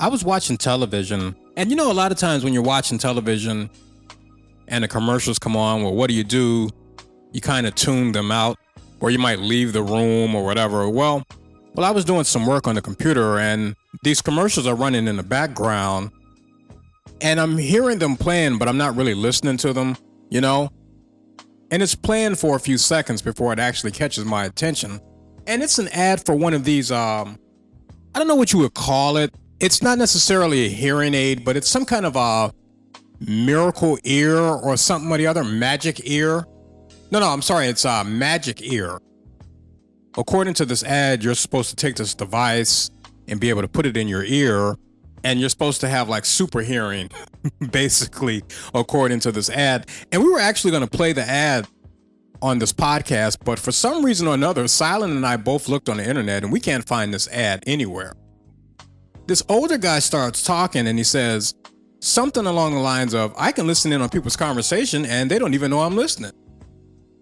I was watching television And you know, a lot of times when you're watching television and the commercials come on, well, what do you do? You kind of tune them out, or you might leave the room or whatever. Well, well, I was doing some work on the computer, and these commercials are running in the background, and I'm hearing them playing, but I'm not really listening to them, you know? And it's playing for a few seconds before it actually catches my attention. And it's an ad for one of these, um, I don't know what you would call it. It's not necessarily a hearing aid, but it's some kind of a miracle ear or something or the other, magic ear. No, no, I'm sorry, it's a magic ear. According to this ad, you're supposed to take this device and be able to put it in your ear, and you're supposed to have like super hearing, basically, according to this ad. And we were actually going to play the ad on this podcast, but for some reason or another, Silent and I both looked on the internet and we can't find this ad anywhere. This older guy starts talking and he says something along the lines of, I can listen in on people's conversation and they don't even know I'm listening.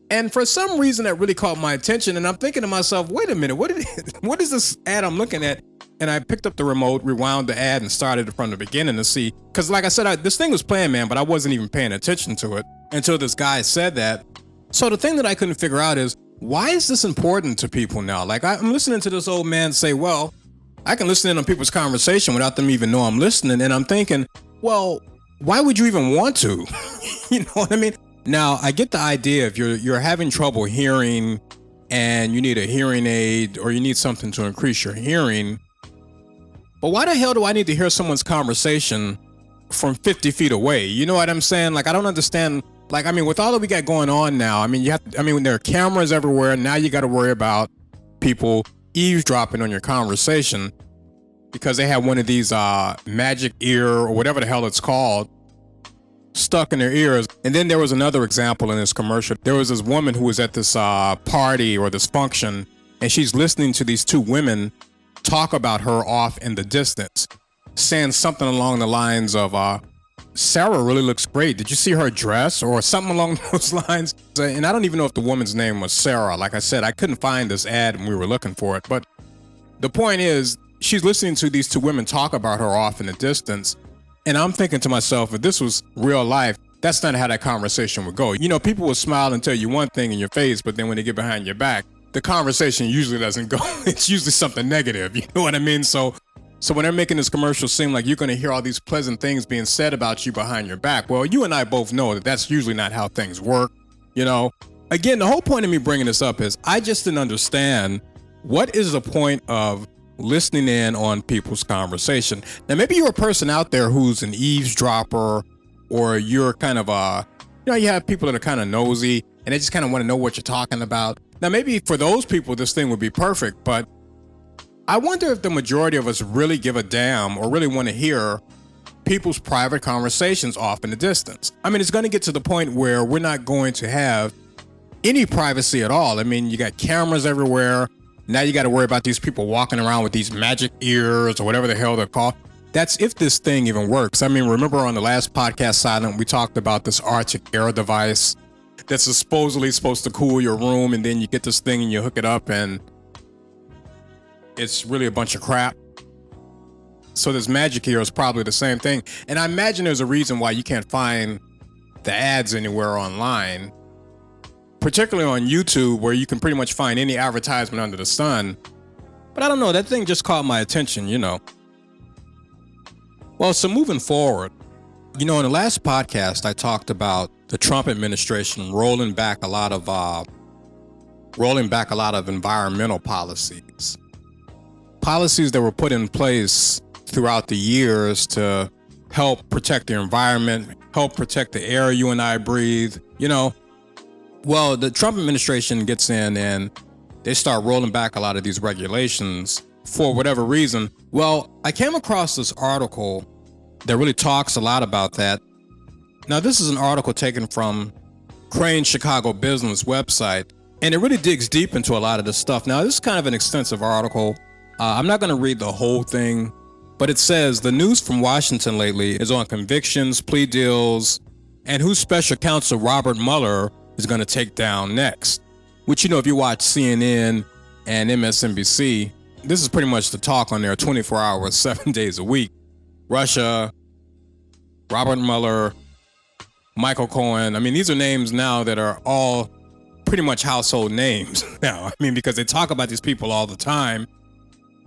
And for some reason, that really caught my attention. And I'm thinking to myself, wait a minute, what, did, what is this ad I'm looking at? And I picked up the remote, rewound the ad, and started it from the beginning to see. Because, like I said, I, this thing was playing, man, but I wasn't even paying attention to it until this guy said that. So the thing that I couldn't figure out is why is this important to people now? Like I'm listening to this old man say, "Well, I can listen in on people's conversation without them even know I'm listening," and I'm thinking, "Well, why would you even want to?" you know what I mean? Now I get the idea if you're you're having trouble hearing and you need a hearing aid or you need something to increase your hearing. But why the hell do I need to hear someone's conversation from 50 feet away? You know what I'm saying? Like I don't understand like I mean, with all that we got going on now, I mean, you have. I mean, when there are cameras everywhere. Now you got to worry about people eavesdropping on your conversation because they have one of these uh, magic ear or whatever the hell it's called stuck in their ears. And then there was another example in this commercial. There was this woman who was at this uh, party or this function, and she's listening to these two women talk about her off in the distance, saying something along the lines of, uh, Sarah really looks great. Did you see her dress or something along those lines? And I don't even know if the woman's name was Sarah. Like I said, I couldn't find this ad when we were looking for it. But the point is, she's listening to these two women talk about her off in the distance. And I'm thinking to myself, if this was real life, that's not how that conversation would go. You know, people will smile and tell you one thing in your face, but then when they get behind your back, the conversation usually doesn't go. It's usually something negative. You know what I mean? So so when they're making this commercial seem like you're going to hear all these pleasant things being said about you behind your back, well, you and I both know that that's usually not how things work. You know, again, the whole point of me bringing this up is I just didn't understand what is the point of listening in on people's conversation. Now, maybe you're a person out there who's an eavesdropper, or you're kind of a, you know, you have people that are kind of nosy and they just kind of want to know what you're talking about. Now, maybe for those people, this thing would be perfect, but I wonder if the majority of us really give a damn or really want to hear people's private conversations off in the distance. I mean, it's going to get to the point where we're not going to have any privacy at all. I mean, you got cameras everywhere. Now you got to worry about these people walking around with these magic ears or whatever the hell they're called. That's if this thing even works. I mean, remember on the last podcast, Silent, we talked about this Arctic Air device that's supposedly supposed to cool your room, and then you get this thing and you hook it up and it's really a bunch of crap. So this magic ear is probably the same thing. And I imagine there's a reason why you can't find the ads anywhere online, particularly on YouTube, where you can pretty much find any advertisement under the sun. But I don't know, that thing just caught my attention, you know. Well, so moving forward, you know, in the last podcast, I talked about the Trump administration rolling back a lot of uh, rolling back a lot of environmental policies policies that were put in place throughout the years to help protect the environment, help protect the air you and I breathe, you know. Well, the Trump administration gets in and they start rolling back a lot of these regulations for whatever reason. Well, I came across this article that really talks a lot about that. Now, this is an article taken from Crain Chicago Business website, and it really digs deep into a lot of this stuff. Now, this is kind of an extensive article. Uh, I'm not going to read the whole thing, but it says the news from Washington lately is on convictions, plea deals, and who special counsel Robert Mueller is going to take down next. Which, you know, if you watch CNN and MSNBC, this is pretty much the talk on there 24 hours, seven days a week. Russia, Robert Mueller, Michael Cohen. I mean, these are names now that are all pretty much household names now. I mean, because they talk about these people all the time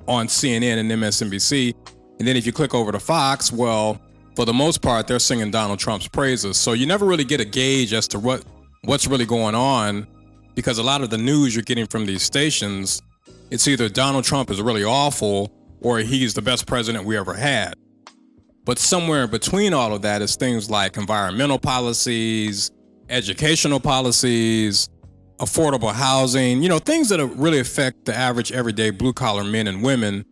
on CNN and MSNBC. And then if you click over to Fox, well, for the most part, they're singing Donald Trump's praises. So you never really get a gauge as to what what's really going on because a lot of the news you're getting from these stations, it's either Donald Trump is really awful or he's the best president we ever had. But somewhere in between all of that is things like environmental policies, educational policies, affordable housing, you know, things that really affect the average everyday blue collar men and women.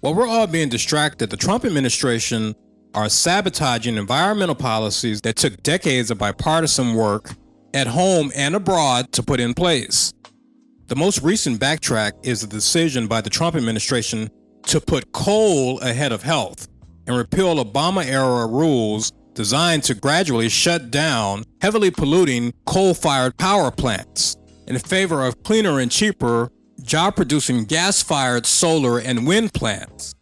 While we're all being distracted, the Trump administration are sabotaging environmental policies that took decades of bipartisan work at home and abroad to put in place. The most recent backtrack is the decision by the Trump administration to put coal ahead of health and repeal Obama era rules designed to gradually shut down heavily polluting coal fired power plants in favor of cleaner and cheaper job producing gas fired solar and wind plants.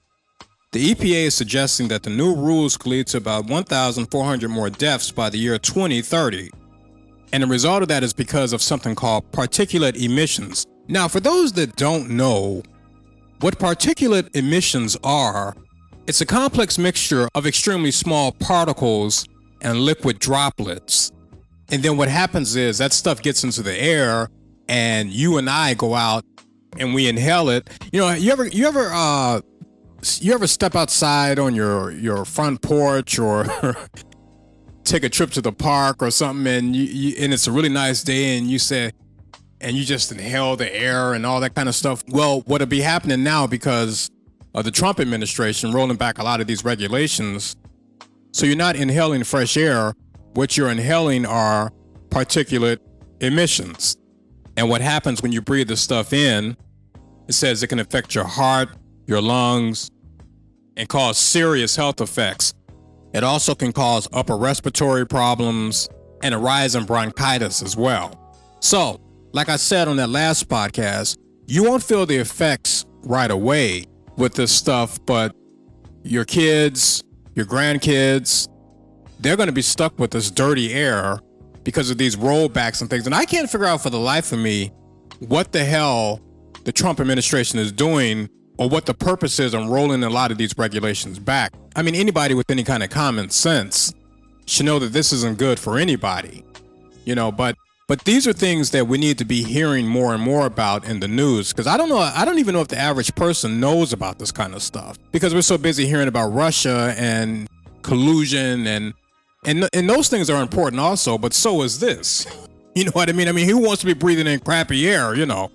The EPA is suggesting that the new rules could lead to about 1,400 more deaths by the year 2030. And the result of that is because of something called particulate emissions. Now, for those that don't know what particulate emissions are, it's a complex mixture of extremely small particles and liquid droplets. And then what happens is that stuff gets into the air and you and I go out and we inhale it. You know, you ever you ever uh you ever step outside on your your front porch or take a trip to the park or something and you, you and it's a really nice day and you say and you just inhale the air and all that kind of stuff. Well, what'll be happening now because of the Trump administration rolling back a lot of these regulations. So you're not inhaling fresh air. What you're inhaling are particulate emissions. And what happens when you breathe this stuff in, it says it can affect your heart, your lungs, and cause serious health effects. It also can cause upper respiratory problems and a rise in bronchitis as well. So, like I said on that last podcast, you won't feel the effects right away with this stuff, but your kids, your grandkids, they're going to be stuck with this dirty air because of these rollbacks and things. And I can't figure out for the life of me what the hell the Trump administration is doing or what the purpose is on rolling a lot of these regulations back. I mean, anybody with any kind of common sense should know that this isn't good for anybody, you know, but but these are things that we need to be hearing more and more about in the news because I don't know, I don't even know if the average person knows about this kind of stuff because we're so busy hearing about Russia and collusion and and and those things are important also, but so is this. You know what I mean? I mean, who wants to be breathing in crappy air, you know?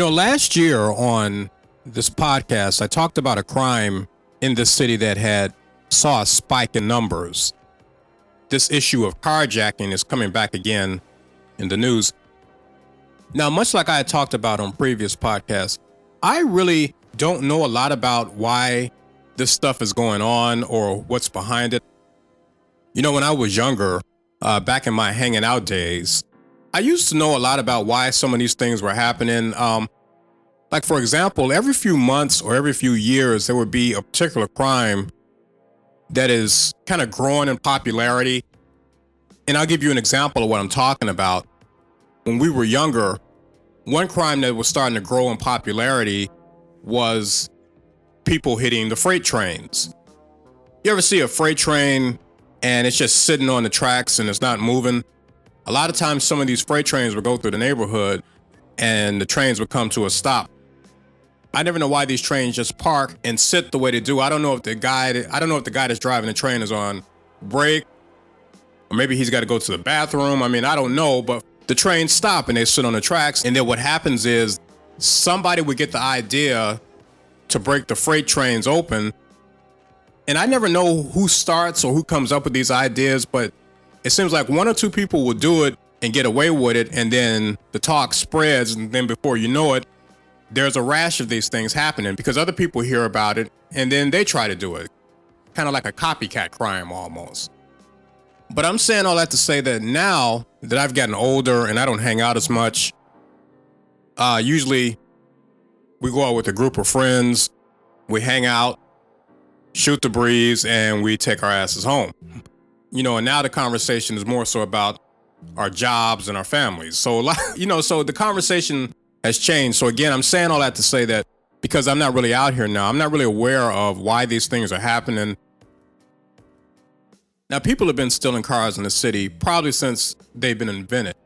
You know, last year on this podcast, I talked about a crime in this city that had saw a spike in numbers. This issue of carjacking is coming back again in the news. Now, much like I had talked about on previous podcasts, I really don't know a lot about why this stuff is going on or what's behind it. You know, when I was younger, uh, back in my hanging out days, I used to know a lot about why some of these things were happening. Um, like, for example, every few months or every few years, there would be a particular crime that is kind of growing in popularity. And I'll give you an example of what I'm talking about. When we were younger, one crime that was starting to grow in popularity was people hitting the freight trains. You ever see a freight train and it's just sitting on the tracks and it's not moving? A lot of times, some of these freight trains would go through the neighborhood and the trains would come to a stop. I never know why these trains just park and sit the way they do. I don't know if the guy, I don't know if the guy that's driving the train is on break, or maybe he's got to go to the bathroom. I mean, I don't know, but the trains stop and they sit on the tracks. And then what happens is somebody would get the idea to break the freight trains open. And I never know who starts or who comes up with these ideas, but it seems like one or two people will do it and get away with it. And then the talk spreads. And then before you know it, there's a rash of these things happening because other people hear about it and then they try to do it. Kind of like a copycat crime almost. But I'm saying all that to say that now that I've gotten older and I don't hang out as much, uh, usually we go out with a group of friends, we hang out, shoot the breeze, and we take our asses home. You know, and now the conversation is more so about our jobs and our families. So, you know, so the conversation has changed. So again, I'm saying all that to say that because I'm not really out here now, I'm not really aware of why these things are happening. Now, people have been stealing cars in the city probably since they've been invented.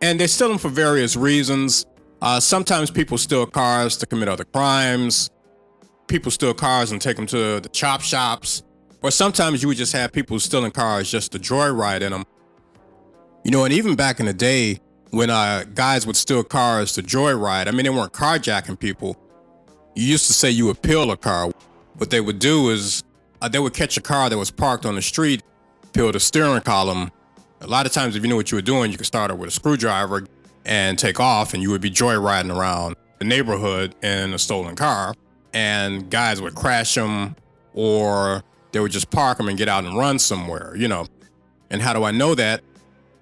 And they steal them for various reasons. Uh, sometimes people steal cars to commit other crimes. People steal cars and take them to the chop shops. Or sometimes you would just have people stealing cars just to joyride in them. You know, and even back in the day, when uh, guys would steal cars to joyride. I mean, they weren't carjacking people. You used to say you would peel a car. What they would do is uh, they would catch a car that was parked on the street, peel the steering column. A lot of times, if you knew what you were doing, you could start it with a screwdriver and take off, and you would be joyriding around the neighborhood in a stolen car. And guys would crash them, or they would just park them and get out and run somewhere, you know. And how do I know that?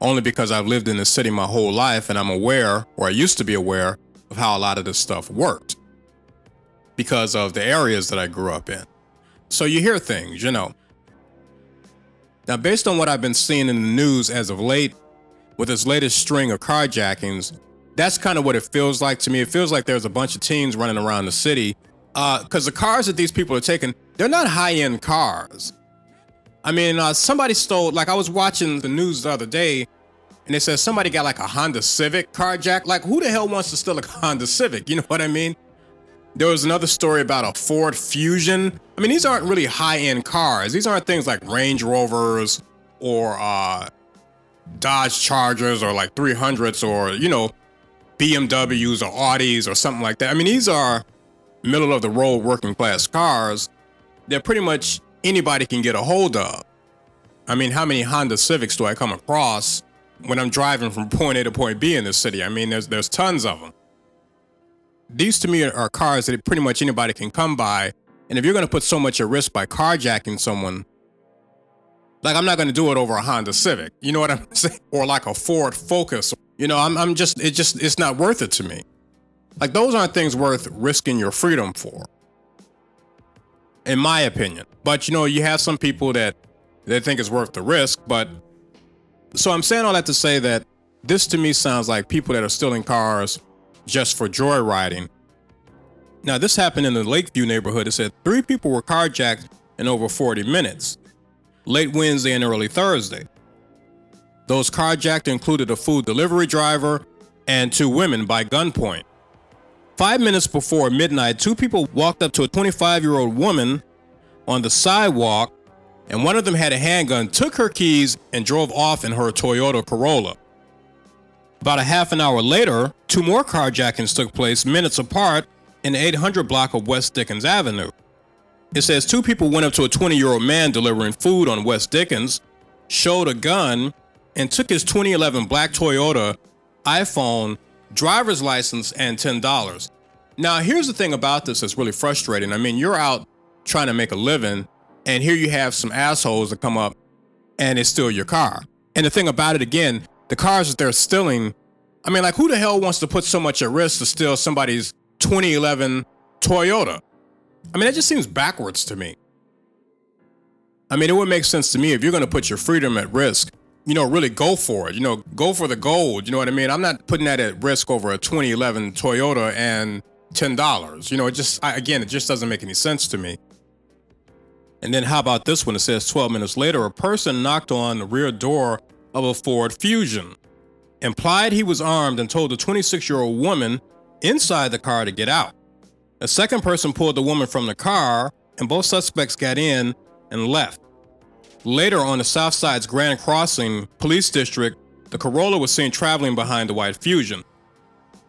only because I've lived in the city my whole life and I'm aware, or I used to be aware, of how a lot of this stuff worked because of the areas that I grew up in. So you hear things, you know. Now, based on what I've been seeing in the news as of late, with this latest string of carjackings, that's kind of what it feels like to me. It feels like there's a bunch of teens running around the city because uh, the cars that these people are taking, they're not high end cars. I mean, uh, somebody stole, like, I was watching the news the other day, and they said somebody got like a Honda Civic carjacked. Like, who the hell wants to steal a Honda Civic? You know what I mean? There was another story about a Ford Fusion. I mean, these aren't really high end cars. These aren't things like Range Rovers or uh, Dodge Chargers or like 300s or, you know, BMWs or Audis or something like that. I mean, these are middle of the road working class cars. They're pretty much anybody can get a hold of. I mean, how many Honda Civics do I come across when I'm driving from point A to point B in this city? I mean, there's there's tons of them. These to me are, cars that pretty much anybody can come by. And if you're going to put so much at risk by carjacking someone, like I'm not going to do it over a Honda Civic. You know what I'm saying? Or like a Ford Focus. You know, I'm I'm just it just it's not worth it to me. Like those aren't things worth risking your freedom for in my opinion. But you know, you have some people that they think it's worth the risk. But so I'm saying all that to say that this to me sounds like people that are stealing cars just for joyriding. Now, this happened in the Lakeview neighborhood. It said three people were carjacked in over 40 minutes, late Wednesday and early Thursday. Those carjacked included a food delivery driver and two women by gunpoint. Five minutes before midnight, two people walked up to a 25 year old woman on the sidewalk, and one of them had a handgun, took her keys, and drove off in her Toyota Corolla. About a half an hour later, two more carjackings took place minutes apart in the 800 block of West Dickens Avenue. It says two people went up to a 20 year old man delivering food on West Dickens, showed a gun, and took his 2011 black Toyota iPhone driver's license, and $10. Now, here's the thing about this that's really frustrating. I mean, you're out trying to make a living, and here you have some assholes that come up and they steal your car. And the thing about it again, the cars that they're stealing, I mean, like who the hell wants to put so much at risk to steal somebody's 2011 Toyota? I mean, that just seems backwards to me. I mean, it would make sense to me if you're going to put your freedom at risk, you know, really go for it. You know, go for the gold. You know what I mean? I'm not putting that at risk over a 2011 Toyota and $10. You know, it just, I, again, it just doesn't make any sense to me. And then how about this one? It says 12 minutes later, a person knocked on the rear door of a Ford Fusion, implied he was armed, and told the 26 year old woman inside the car to get out. A second person pulled the woman from the car, and both suspects got in and left. Later on the South Side's Grand Crossing Police District, the Corolla was seen traveling behind the white Fusion.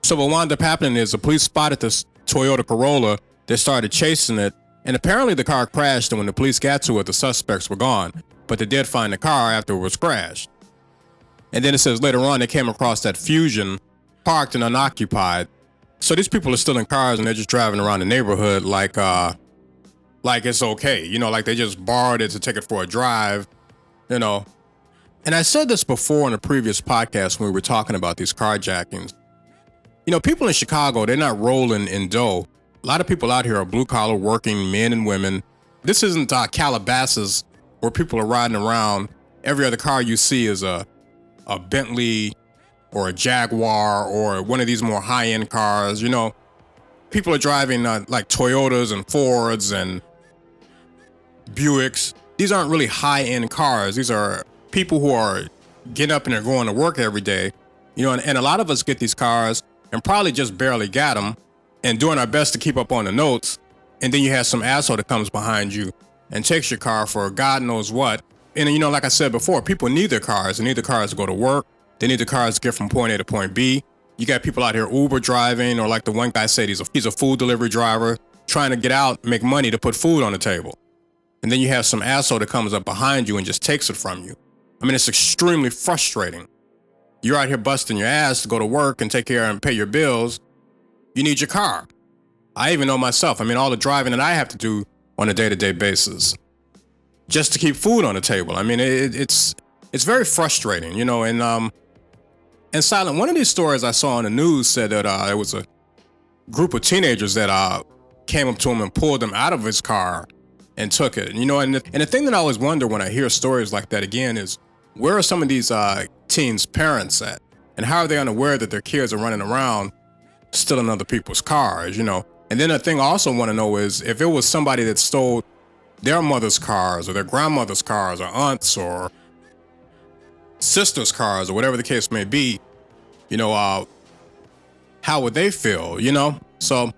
So what wound up happening is the police spotted this Toyota Corolla, they started chasing it, and apparently the car crashed, and when the police got to it, the suspects were gone. But they did find the car after it was crashed. And then it says later on they came across that Fusion parked and unoccupied. So these people are still in cars and they're just driving around the neighborhood like uh like it's okay. You know, like they just borrowed it to take it for a drive, you know. And I said this before in a previous podcast when we were talking about these carjackings. You know, people in Chicago, they're not rolling in dough. A lot of people out here are blue collar working men and women. This isn't uh, Calabasas where people are riding around. Every other car you see is a, a Bentley or a Jaguar or one of these more high end cars. You know, people are driving uh, like Toyotas and Fords and Buicks. These aren't really high end cars. These are people who are getting up and they're going to work every day. You know, and, and a lot of us get these cars and probably just barely got them and doing our best to keep up on the notes. And then you have some asshole that comes behind you and takes your car for God knows what. And you know, like I said before, people need their cars. They need the cars to go to work. They need the cars to get from point A to point B. You got people out here Uber driving, or like the one guy said, he's a, he's a food delivery driver trying to get out, make money to put food on the table. And then you have some asshole that comes up behind you and just takes it from you. I mean, it's extremely frustrating. You're out here busting your ass to go to work and take care and pay your bills. You need your car. I even know myself. I mean, all the driving that I have to do on a day-to-day basis just to keep food on the table. I mean, it, it's it's very frustrating, you know. And um, and silent. One of these stories I saw on the news said that uh, it was a group of teenagers that uh came up to him and pulled him out of his car and took it. And, You know, and the, and the thing that I always wonder when I hear stories like that again is where are some of these uh, teens' parents at, and how are they unaware that their kids are running around stealing other people's cars? You know, and then the thing I also want to know is if it was somebody that stole their mother's cars or their grandmother's cars or aunts or sisters' cars or whatever the case may be, you know, uh, how would they feel? You know, so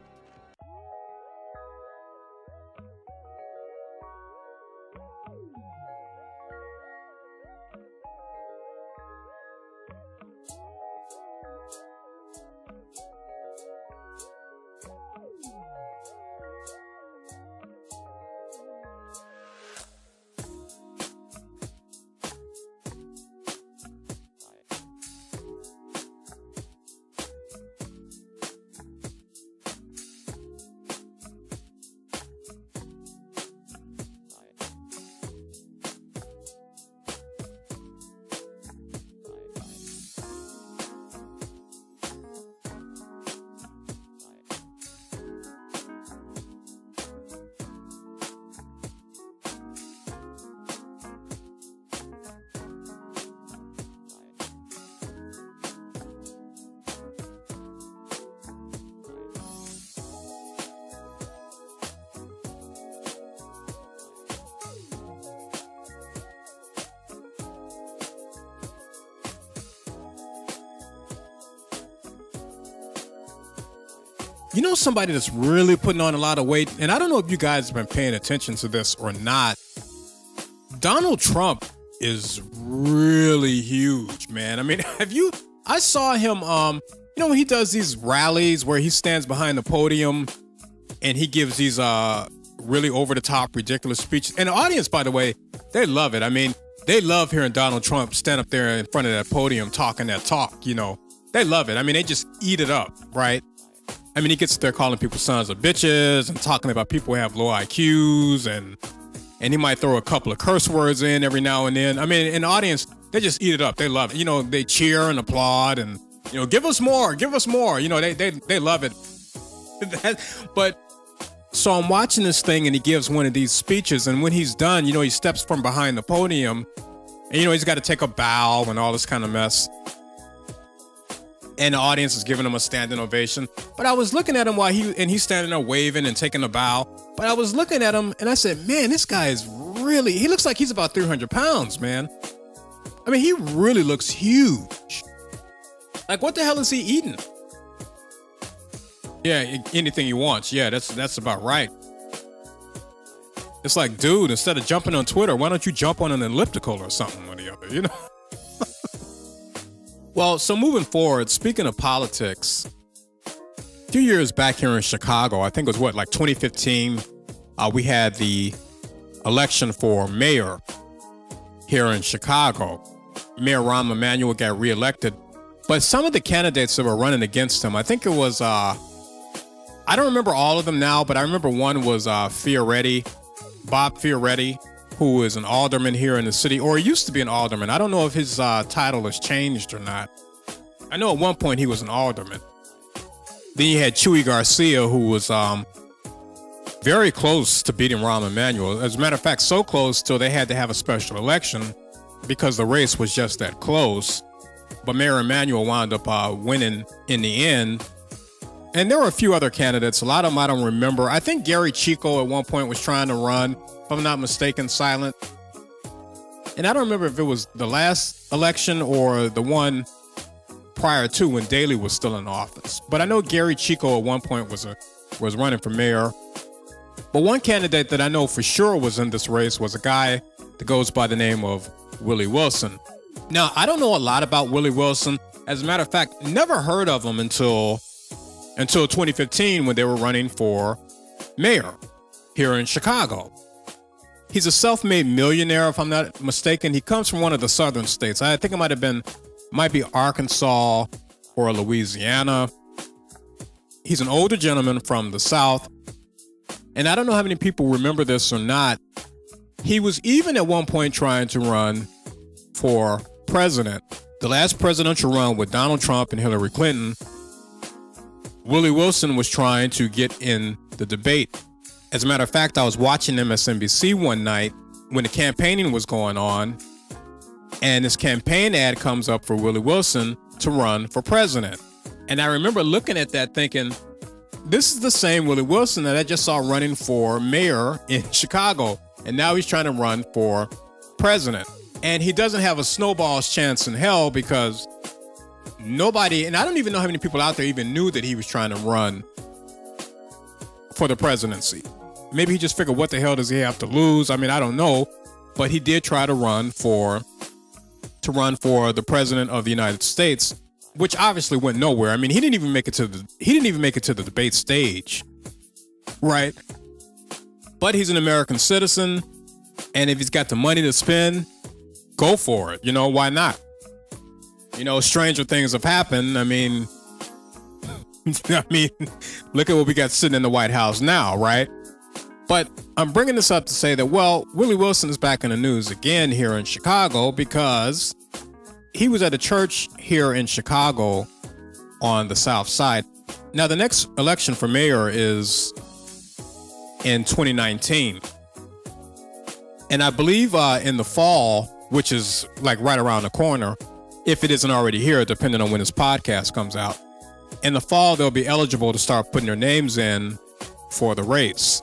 somebody that's really putting on a lot of weight, and I don't know if you guys have been paying attention to this or not. Donald Trump is really huge, man. I mean, have you I saw him um, you know, he does these rallies where he stands behind the podium and he gives these uh really over the top ridiculous speeches. And the audience, by the way, they love it. I mean, they love hearing Donald Trump stand up there in front of that podium talking that talk, you know. They love it. I mean, they just eat it up, right? I mean, he gets there calling people sons of bitches and talking about people who have low IQs and and he might throw a couple of curse words in every now and then. I mean, in the audience, they just eat it up. They love it. You know, they cheer and applaud and you know, give us more, give us more. You know, they they they love it. but so I'm watching this thing and he gives one of these speeches and when he's done, you know, he steps from behind the podium and you know, he's got to take a bow and all this kind of mess and the audience is giving him a standing ovation. But I was looking at him while he and he's standing there waving and taking a bow. But I was looking at him and I said, "Man, this guy is really. He looks like he's about 300 pounds, man. I mean, he really looks huge. Like, what the hell is he eating? Yeah, anything he wants. Yeah, that's that's about right. It's like, dude, instead of jumping on Twitter, why don't you jump on an elliptical or something or the other? You know." Well, so moving forward, speaking of politics, a few years back here in Chicago, I think it was what, like 2015, uh, we had the election for mayor here in Chicago. Mayor Rahm Emanuel got reelected, but some of the candidates that were running against him, I think it was, uh, I don't remember all of them now, but I remember one was uh, Fioretti, Bob Fioretti who is an alderman here in the city, or used to be an alderman. I don't know if his uh, title has changed or not. I know at one point he was an alderman. Then you had Chuy Garcia, who was um, very close to beating Rahm Emanuel. As a matter of fact, so close till they had to have a special election because the race was just that close. But Mayor Emanuel wound up uh, winning in the end. And there were a few other candidates. A lot of them I don't remember. I think Gery Chico at one point was trying to run I'm not mistaken, silent. And I don't remember if it was the last election or the one prior to when Daley was still in office. But I know Gery Chico at one point was a was running for mayor. But one candidate that I know for sure was in this race was a guy that goes by the name of Willie Wilson. Now, I don't know a lot about Willie Wilson. As a matter of fact, never heard of him until until 2015 when they were running for mayor here in Chicago. He's a self-made millionaire, if I'm not mistaken. He comes from one of the southern states. I think it might have been, might be Arkansas or Louisiana. He's an older gentleman from the South. And I don't know how many people remember this or not. He was even at one point trying to run for president. The last presidential run with Donald Trump and Hillary Clinton, Willie Wilson was trying to get in the debate as a matter of fact, I was watching MSNBC one night when the campaigning was going on, and this campaign ad comes up for Willie Wilson to run for president. And I remember looking at that thinking, this is the same Willie Wilson that I just saw running for mayor in Chicago. And now he's trying to run for president. And he doesn't have a snowball's chance in hell because nobody, and I don't even know how many people out there even knew that he was trying to run for the presidency. Maybe he just figured, what the hell does he have to lose? I mean, I don't know, but he did try to run for to run for the president of the United States, which obviously went nowhere. I mean, he didn't even make it to the he didn't even make it to the debate stage, right? But he's an American citizen, and if he's got the money to spend, go for it. You know, why not? You know, stranger things have happened. I mean, I mean, look at what we got sitting in the White House now, right? But I'm bringing this up to say that, well, Willie Wilson is back in the news again here in Chicago because he was at a church here in Chicago on the South Side. Now, the next election for mayor is in 2019. And I believe uh, in the fall, which is like right around the corner, if it isn't already here, depending on when this podcast comes out, in the fall, they'll be eligible to start putting their names in for the race.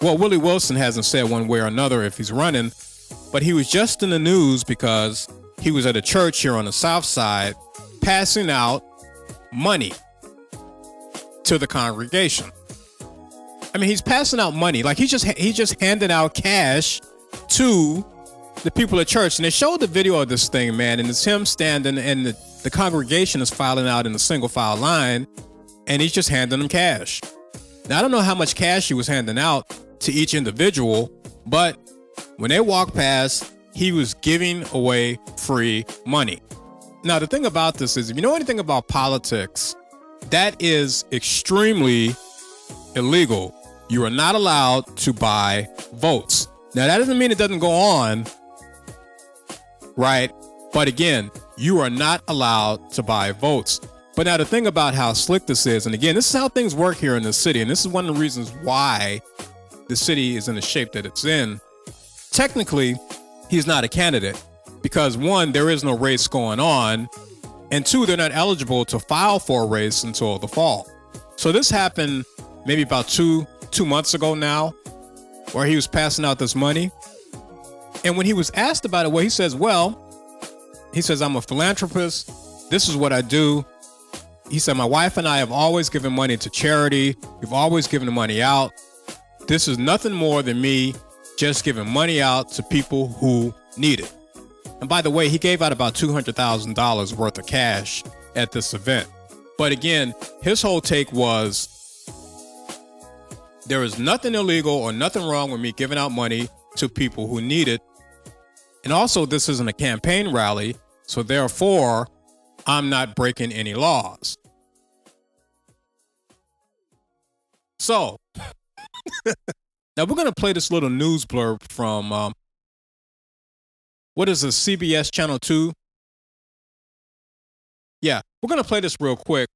Well, Willie Wilson hasn't said one way or another if he's running, but he was just in the news because he was at a church here on the South Side passing out money to the congregation. I mean, he's passing out money like he's just he's just handing out cash to the people at church. And they showed the video of this thing, man, and it's him standing, and the, the congregation is filing out in a single file line, and he's just handing them cash. Now I don't know how much cash he was handing out, to each individual, but when they walked past, he was giving away free money. Now, the thing about this is, if you know anything about politics, That is extremely illegal. You are not allowed to buy votes. Now, that doesn't mean it doesn't go on, right? But again, you are not allowed to buy votes. But now, the thing about how slick this is, and again, this is how things work here in the city, and this is one of the reasons why the city is in the shape that it's in. Technically, he's not a candidate because one, there is no race going on, and two, they're not eligible to file for a race until the fall. So this happened maybe about two two months ago now, where he was passing out this money. And when he was asked about it, well, he says, well, he says, I'm a philanthropist. This is what I do. He said, my wife and I have always given money to charity. We've always given the money out. This is nothing more than me just giving money out to people who need it. And by the way, he gave out about $200,000 worth of cash at this event. But again, his whole take was there is nothing illegal or nothing wrong with me giving out money to people who need it. And also, this isn't a campaign rally, so therefore, I'm not breaking any laws. So, now we're going to play this little news blurb from um, what is this, CBS Channel 2? Yeah, we're going to play this real quick.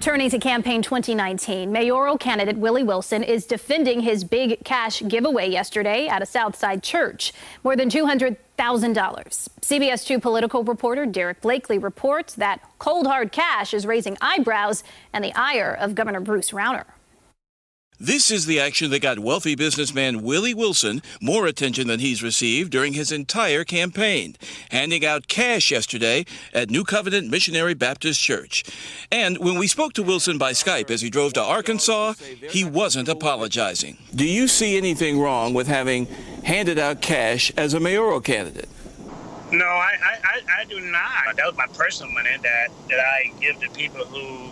Turning to campaign 2019, mayoral candidate Willie Wilson is defending his big cash giveaway yesterday at a Southside church. More than $200,000. CBS 2 political reporter Derrick Blakley reports that cold hard cash is raising eyebrows and the ire of Governor Bruce Rauner. This is the action that got wealthy businessman Willie Wilson more attention than he's received during his entire campaign, handing out cash yesterday at New Covenant Missionary Baptist Church. And when we spoke to Wilson by Skype as he drove to Arkansas, he wasn't apologizing. Do you see anything wrong with having handed out cash as a mayoral candidate? No, I, I, I, I do not. That was my personal money that, that I give to people who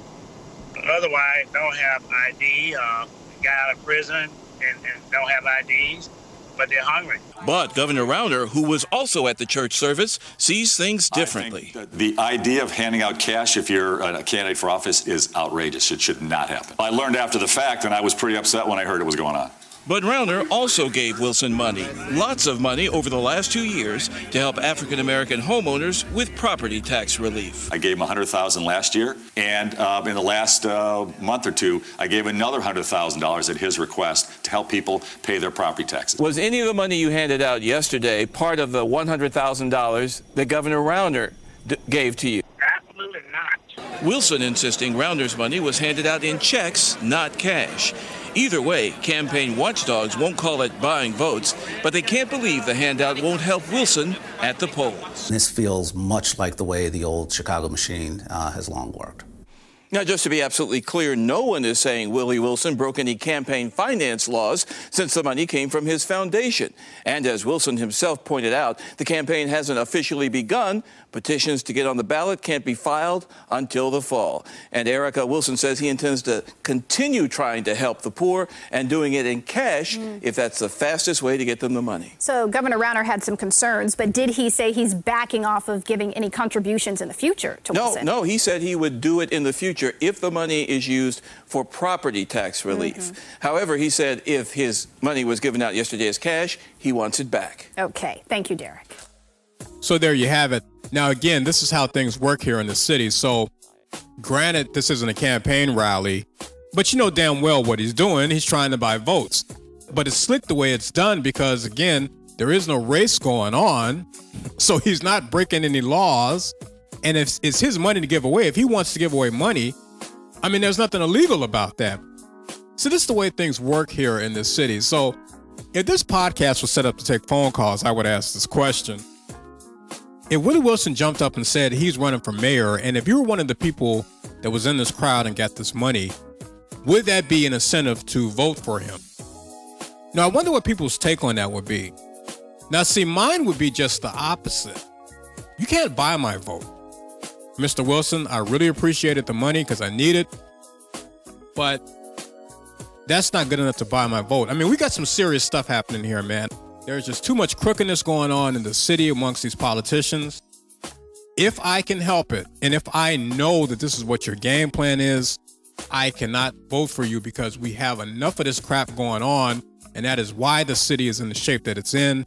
otherwise don't have ID, uh, got out of prison and, and don't have IDs, but they're hungry. But Governor Rauner, who was also at the church service, sees things differently. I think the idea of handing out cash if you're a candidate for office is outrageous. It should not happen. I learned after the fact, and I was pretty upset when I heard it was going on. But Rauner also gave Wilson money, lots of money over the last two years to help African American homeowners with property tax relief. I gave him 100000 last year, and uh, in the last uh, month or two, I gave another $100,000 at his request to help people pay their property taxes. Was any of the money you handed out yesterday part of the $100,000 that Governor Rauner d- gave to you? Absolutely not. Wilson insisting Rauner's money was handed out in checks, not cash. Either way, campaign watchdogs won't call it buying votes, but they can't believe the handout won't help Wilson at the polls. This feels much like the way the old Chicago machine uh, has long worked. Now, just to be absolutely clear, no one is saying Willie Wilson broke any campaign finance laws since the money came from his foundation. And as Wilson himself pointed out, the campaign hasn't officially begun. Petitions to get on the ballot can't be filed until the fall. And Erica Wilson says he intends to continue trying to help the poor and doing it in cash mm. if that's the fastest way to get them the money. So Governor Rauner had some concerns, but did he say he's backing off of giving any contributions in the future to No, Wilson? no, he said he would do it in the future if the money is used for property tax mm-hmm. relief. However, he said if his money was given out yesterday as cash, he wants it back. Okay, thank you, Derrick. So there you have it. Now, again, this is how things work here in the city. So, granted, this isn't a campaign rally, but you know damn well what he's doing. He's trying to buy votes. But it's slick the way it's done because, again, there is no race going on. So he's not breaking any laws. And if it's his money to give away, if he wants to give away money, I mean, there's nothing illegal about that. So this is the way things work here in this city. So if this podcast was set up to take phone calls, I would ask this question. If Willie Wilson jumped up and said he's running for mayor, and if you were one of the people that was in this crowd and got this money, would that be an incentive to vote for him? Now, I wonder what people's take on that would be. Now, see, mine would be just the opposite. You can't buy my vote. Mr. Wilson, I really appreciated the money because I need it, but that's not good enough to buy my vote. I mean, we got some serious stuff happening here, man. There's just too much crookedness going on in the city amongst these politicians. if I can help it, and if I know that this is what your game plan is, I cannot vote for you because we have enough of this crap going on, and that is why the city is in the shape that it's in.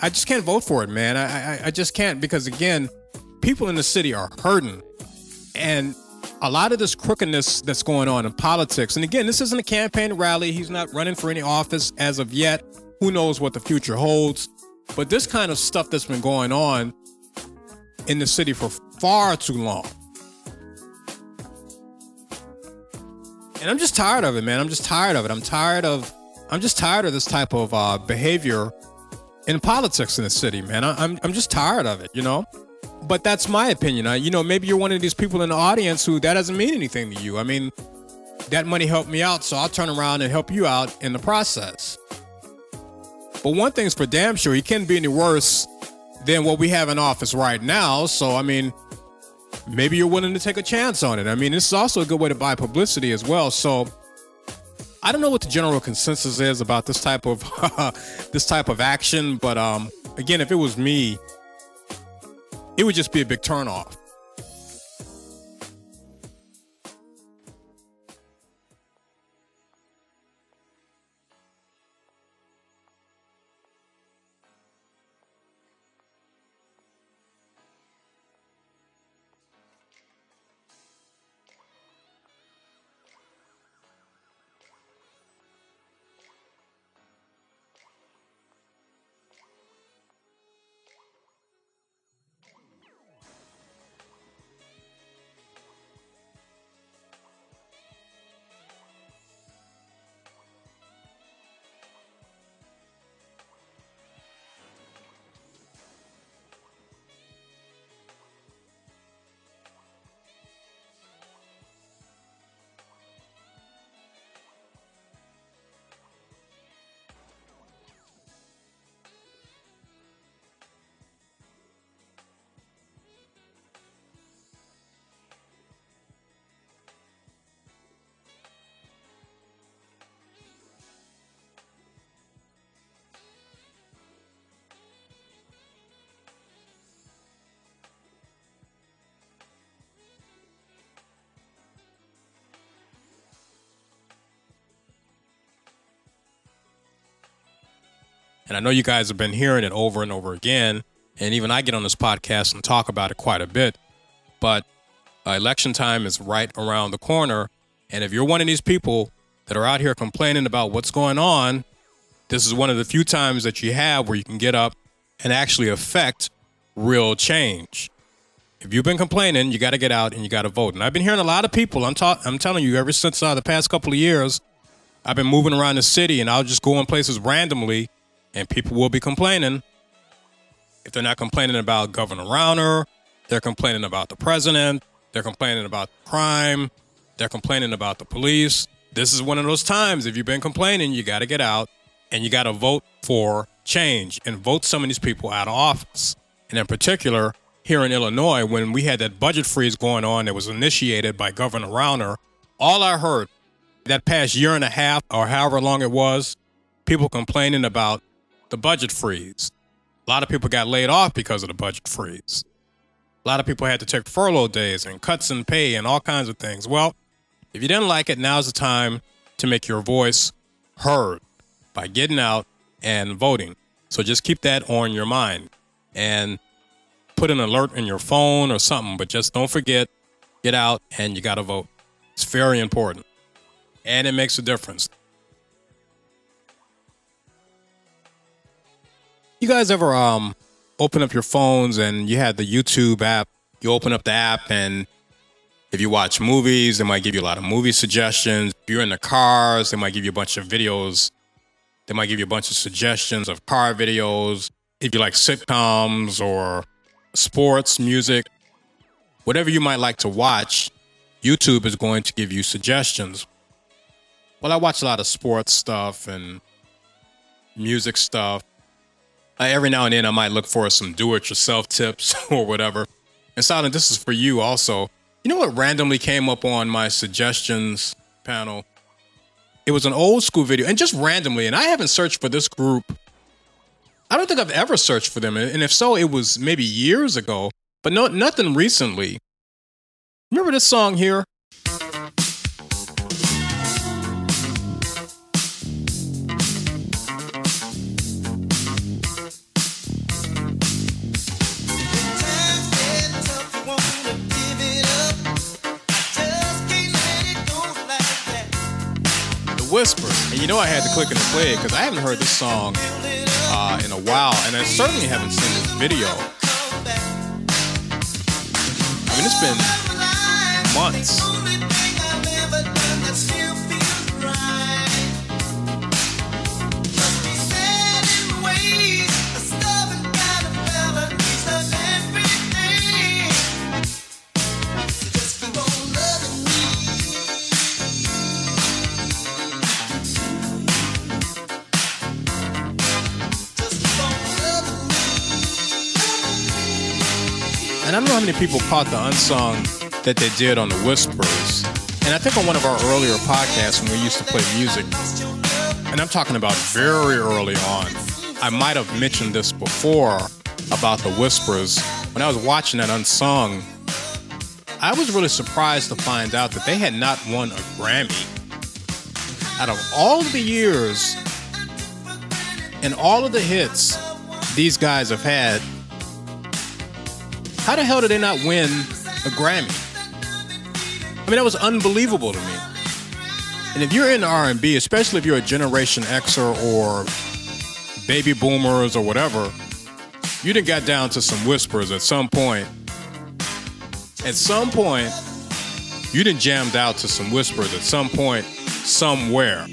I just can't vote for it, man. I I, I just can't because again, people in the city are hurting, and a lot of this crookedness that's going on in politics. And again, this isn't a campaign rally. He's not running for any office as of yet. Who knows what the future holds? But this kind of stuff that's been going on in the city for far too long. And I'm just tired of it, man. I'm just tired of it. I'm tired of I'm just tired of this type of uh, behavior in politics in the city, man. I, I'm I'm just tired of it, you know. But that's my opinion. I, you know, maybe you're one of these people in the audience who that doesn't mean anything to you. I mean, that money helped me out, so I'll turn around and help you out in the process. But one thing's for damn sure, he can't be any worse than what we have in office right now. So I mean, maybe you're willing to take a chance on it. I mean, this is also a good way to buy publicity as well. So I don't know what the general consensus is about this type of this type of action, but um, again, if it was me, it would just be a big turnoff. And I know you guys have been hearing it over and over again. And even I get on this podcast and talk about it quite a bit. But uh, election time is right around the corner. And if you're one of these people that are out here complaining about what's going on, this is one of the few times that you have where you can get up and actually affect real change. If you've been complaining, you got to get out and you got to vote. And I've been hearing a lot of people. I'm ta- I'm telling you, ever since uh, the past couple of years, I've been moving around the city, and I'll just go in places randomly, and people will be complaining. If they're not complaining about Governor Rauner, they're complaining about the president, they're complaining about crime, they're complaining about the police. This is one of those times. If you've been complaining, you got to get out and you got to vote for change and vote some of these people out of office. And in particular, here in Illinois, when we had that budget freeze going on that was initiated by Governor Rauner, all I heard that past year and a half or however long it was, people complaining about the budget freeze. A lot of people got laid off because of the budget freeze. A lot of people had to take furlough days and cuts in pay and all kinds of things. Well, if you didn't like it, now's the time to make your voice heard by getting out and voting. So just keep that on your mind and put an alert in your phone or something, but just don't forget, get out and you got to vote. It's very important and it makes a difference. You guys ever um open up your phones and you had the YouTube app? You open up the app and if you watch movies, they might give you a lot of movie suggestions. If you're in the cars, they might give you a bunch of videos. They might give you a bunch of suggestions of car videos. If you like sitcoms or sports, music, whatever you might like to watch, YouTube is going to give you suggestions. Well, I watch a lot of sports stuff and music stuff. Every now and then, I might look for some do it yourself tips or whatever. And Silent, this is for you also. You know what randomly came up on my suggestions panel? It was an old school video, and just randomly, and I haven't searched for this group. I don't think I've ever searched for them. And if so, it was maybe years ago. But no, nothing recently. Remember this song here? Whisper. And you know I had to click and play it because I haven't heard this song uh, in a while, and I certainly haven't seen this video. I mean, it's been months. I don't know how many people caught the unsung that they did on the Whispers. And I think on one of our earlier podcasts when we used to play music, and I'm talking about very early on, I might have mentioned this before about the Whispers. When I was watching that unsung, I was really surprised to find out that they had not won a Grammy. Out of all the years and all of the hits these guys have had, how the hell did they not win a Grammy? I mean, that was unbelievable to me. And if you're in R&B, especially if you're a Generation Xer or baby boomers or whatever, you didn't got down to some whispers at some point. At some point, you didn't jammed out to some whispers at some point, somewhere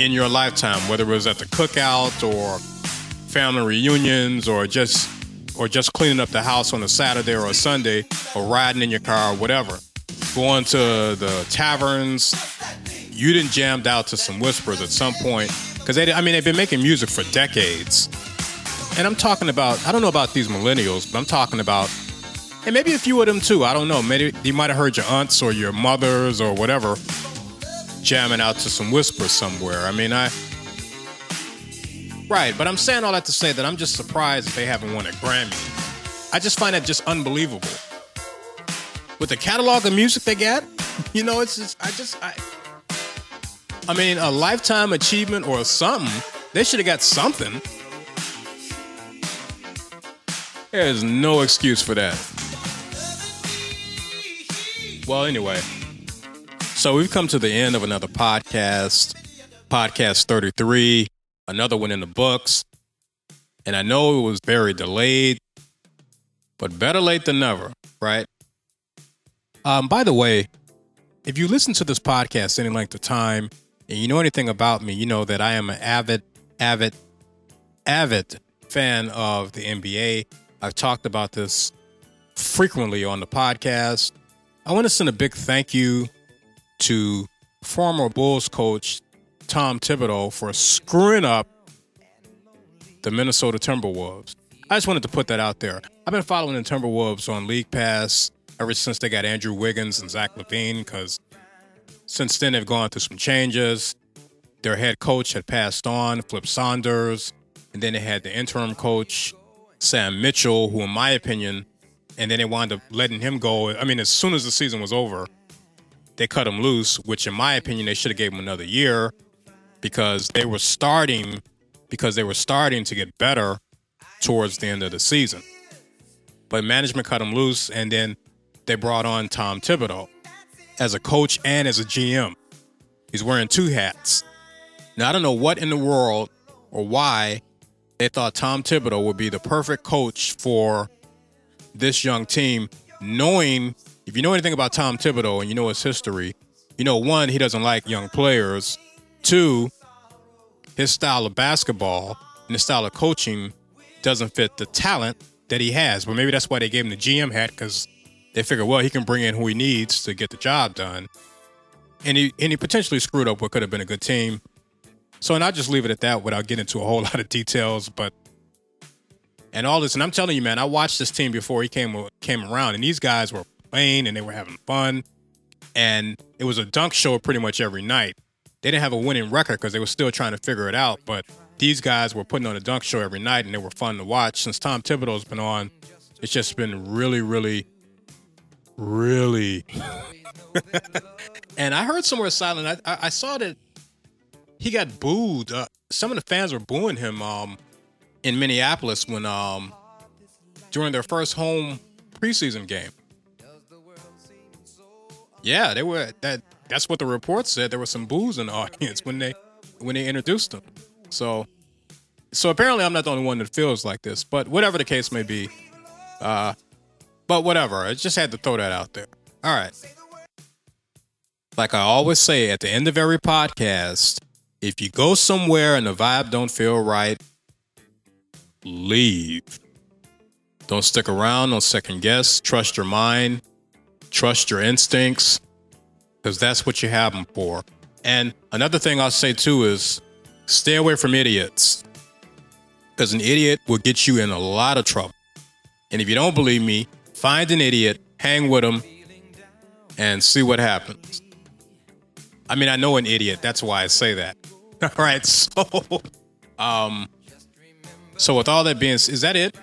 in your lifetime, whether it was at the cookout or family reunions or just or just cleaning up the house on a Saturday or a Sunday or riding in your car or whatever. Going to the taverns, you didn't jammed out to some whispers at some point because they I mean they've been making music for decades. And I'm talking about I don't know about these millennials, but I'm talking about and maybe a few of them too. I don't know. Maybe you might have heard your aunts or your mothers or whatever jamming out to some whispers somewhere. I mean, I Right, but I'm saying all that to say that I'm just surprised they haven't won a Grammy. I just find that just unbelievable. With the catalog of music they got, you know, it's just I just I I mean, a lifetime achievement or something. They should have got something. There's no excuse for that. Well, anyway, so we've come to the end of another podcast, podcast 33, another one in the books. And I know it was very delayed, but better late than never, right? Um, by the way, if you listen to this podcast any length of time and you know anything about me, you know that I am an avid, avid, avid fan of the NBA. I've talked about this frequently on the podcast. I want to send a big thank you to former Bulls coach Tom Thibodeau for screwing up the Minnesota Timberwolves. I just wanted to put that out there. I've been following the Timberwolves on League Pass ever since they got Andrew Wiggins and Zach LaVine because since then they've gone through some changes. Their head coach had passed on, Flip Saunders, and then they had the interim coach, Sam Mitchell, who, in my opinion, and then they wound up letting him go. I mean, as soon as the season was over, they cut him loose, which, in my opinion, they should have gave him another year because they were starting because they were starting to get better towards the end of the season. But management cut him loose, and then they brought on Tom Thibodeau as a coach and as a GM. He's wearing two hats. Now I don't know what in the world or why they thought Tom Thibodeau would be the perfect coach for this young team, knowing if you know anything about Tom Thibodeau and you know his history, you know one, he doesn't like young players. Two, his style of basketball and his style of coaching doesn't fit the talent that he has. But maybe that's why they gave him the GM hat because they figure, well, he can bring in who he needs to get the job done. And he and he potentially screwed up what could have been a good team. So, and I'll just leave it at that without getting into a whole lot of details. But and all this, and I'm telling you, man, I watched this team before he came came around, and these guys were playing and they were having fun, and it was a dunk show pretty much every night. They didn't have a winning record because they were still trying to figure it out, but these guys were putting on a dunk show every night, and they were fun to watch. Since Tom Thibodeau's been on, It's just been really, really, really. and I heard somewhere silent. I, I, I saw that he got booed. Uh, some of the fans were booing him um, in Minneapolis when um, during their first home preseason game. Yeah, they were that. That's what the report said. There was some boos in the audience when they when they introduced him. So, so apparently I'm not the only one that feels like this. But whatever the case may be, uh, but whatever. I just had to throw that out there. All right. Like I always say at the end of every podcast, if you go somewhere and the vibe don't feel right, leave. Don't stick around, don't second guess, trust your mind, trust your instincts, because that's what you have them for. And another thing I'll say too is stay away from idiots, because an idiot will get you in a lot of trouble. And if you don't believe me, find an idiot, hang with them, and see what happens. I mean, I know an idiot. That's why I say that. all right. So, um, so with all that being, is that it?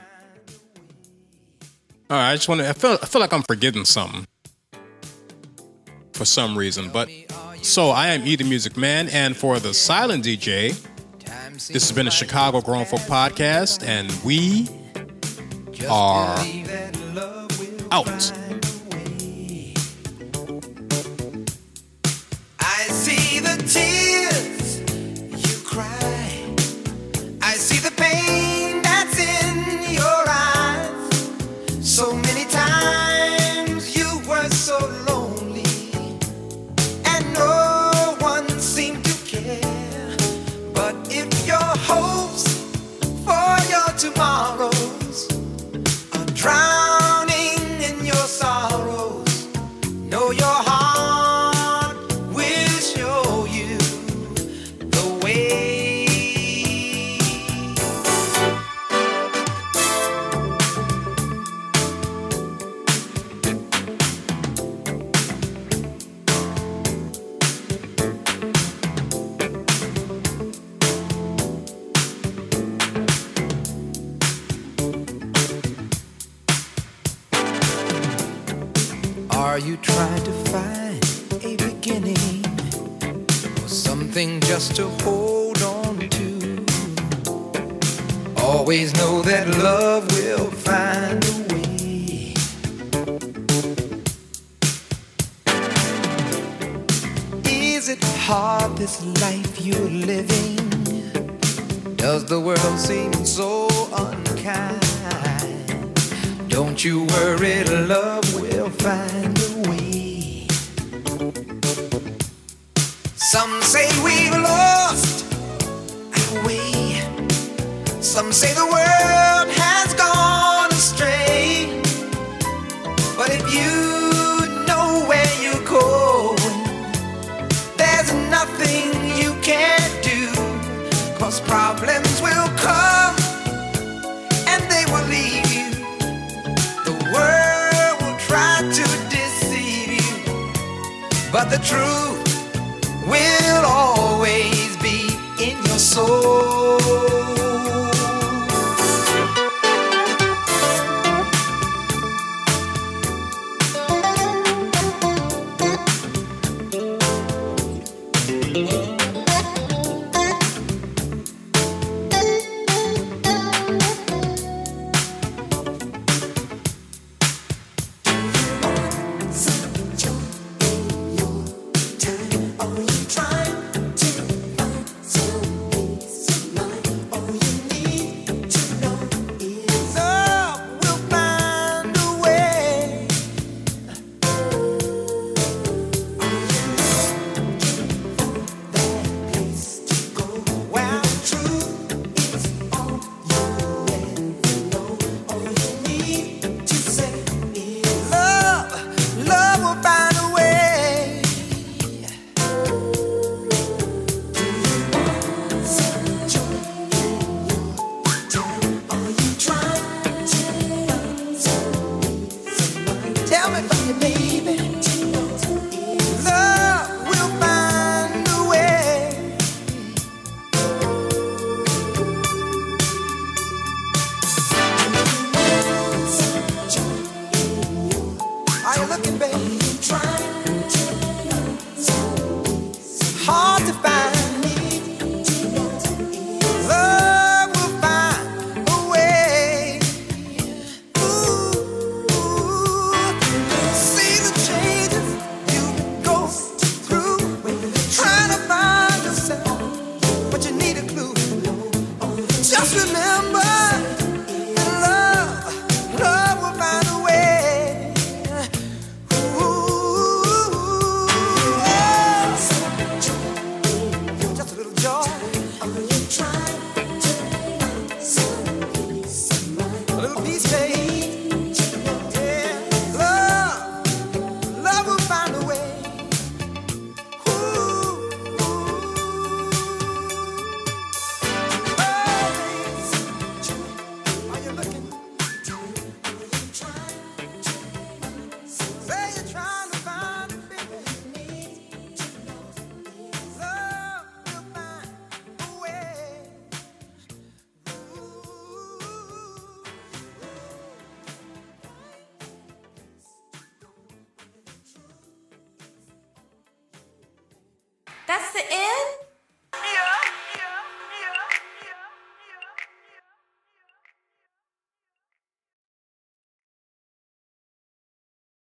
All right. I just want to. I feel. I feel like I'm forgetting something for some reason. But so I am E the Music Man, and for the Silent DJ, this has been a Chicago Grown Folk podcast, and we are out. Just to hold on to? Always know that love will find a way. Is it hard this life you're living? Does the world seem so unkind? Don't you worry, love will find a way. Some say Some say the world has gone astray. But if you know where you're going, there's nothing you can't do. Cause problems will come and they will leave you. The world will try to deceive you, but the truth will always be in your soul.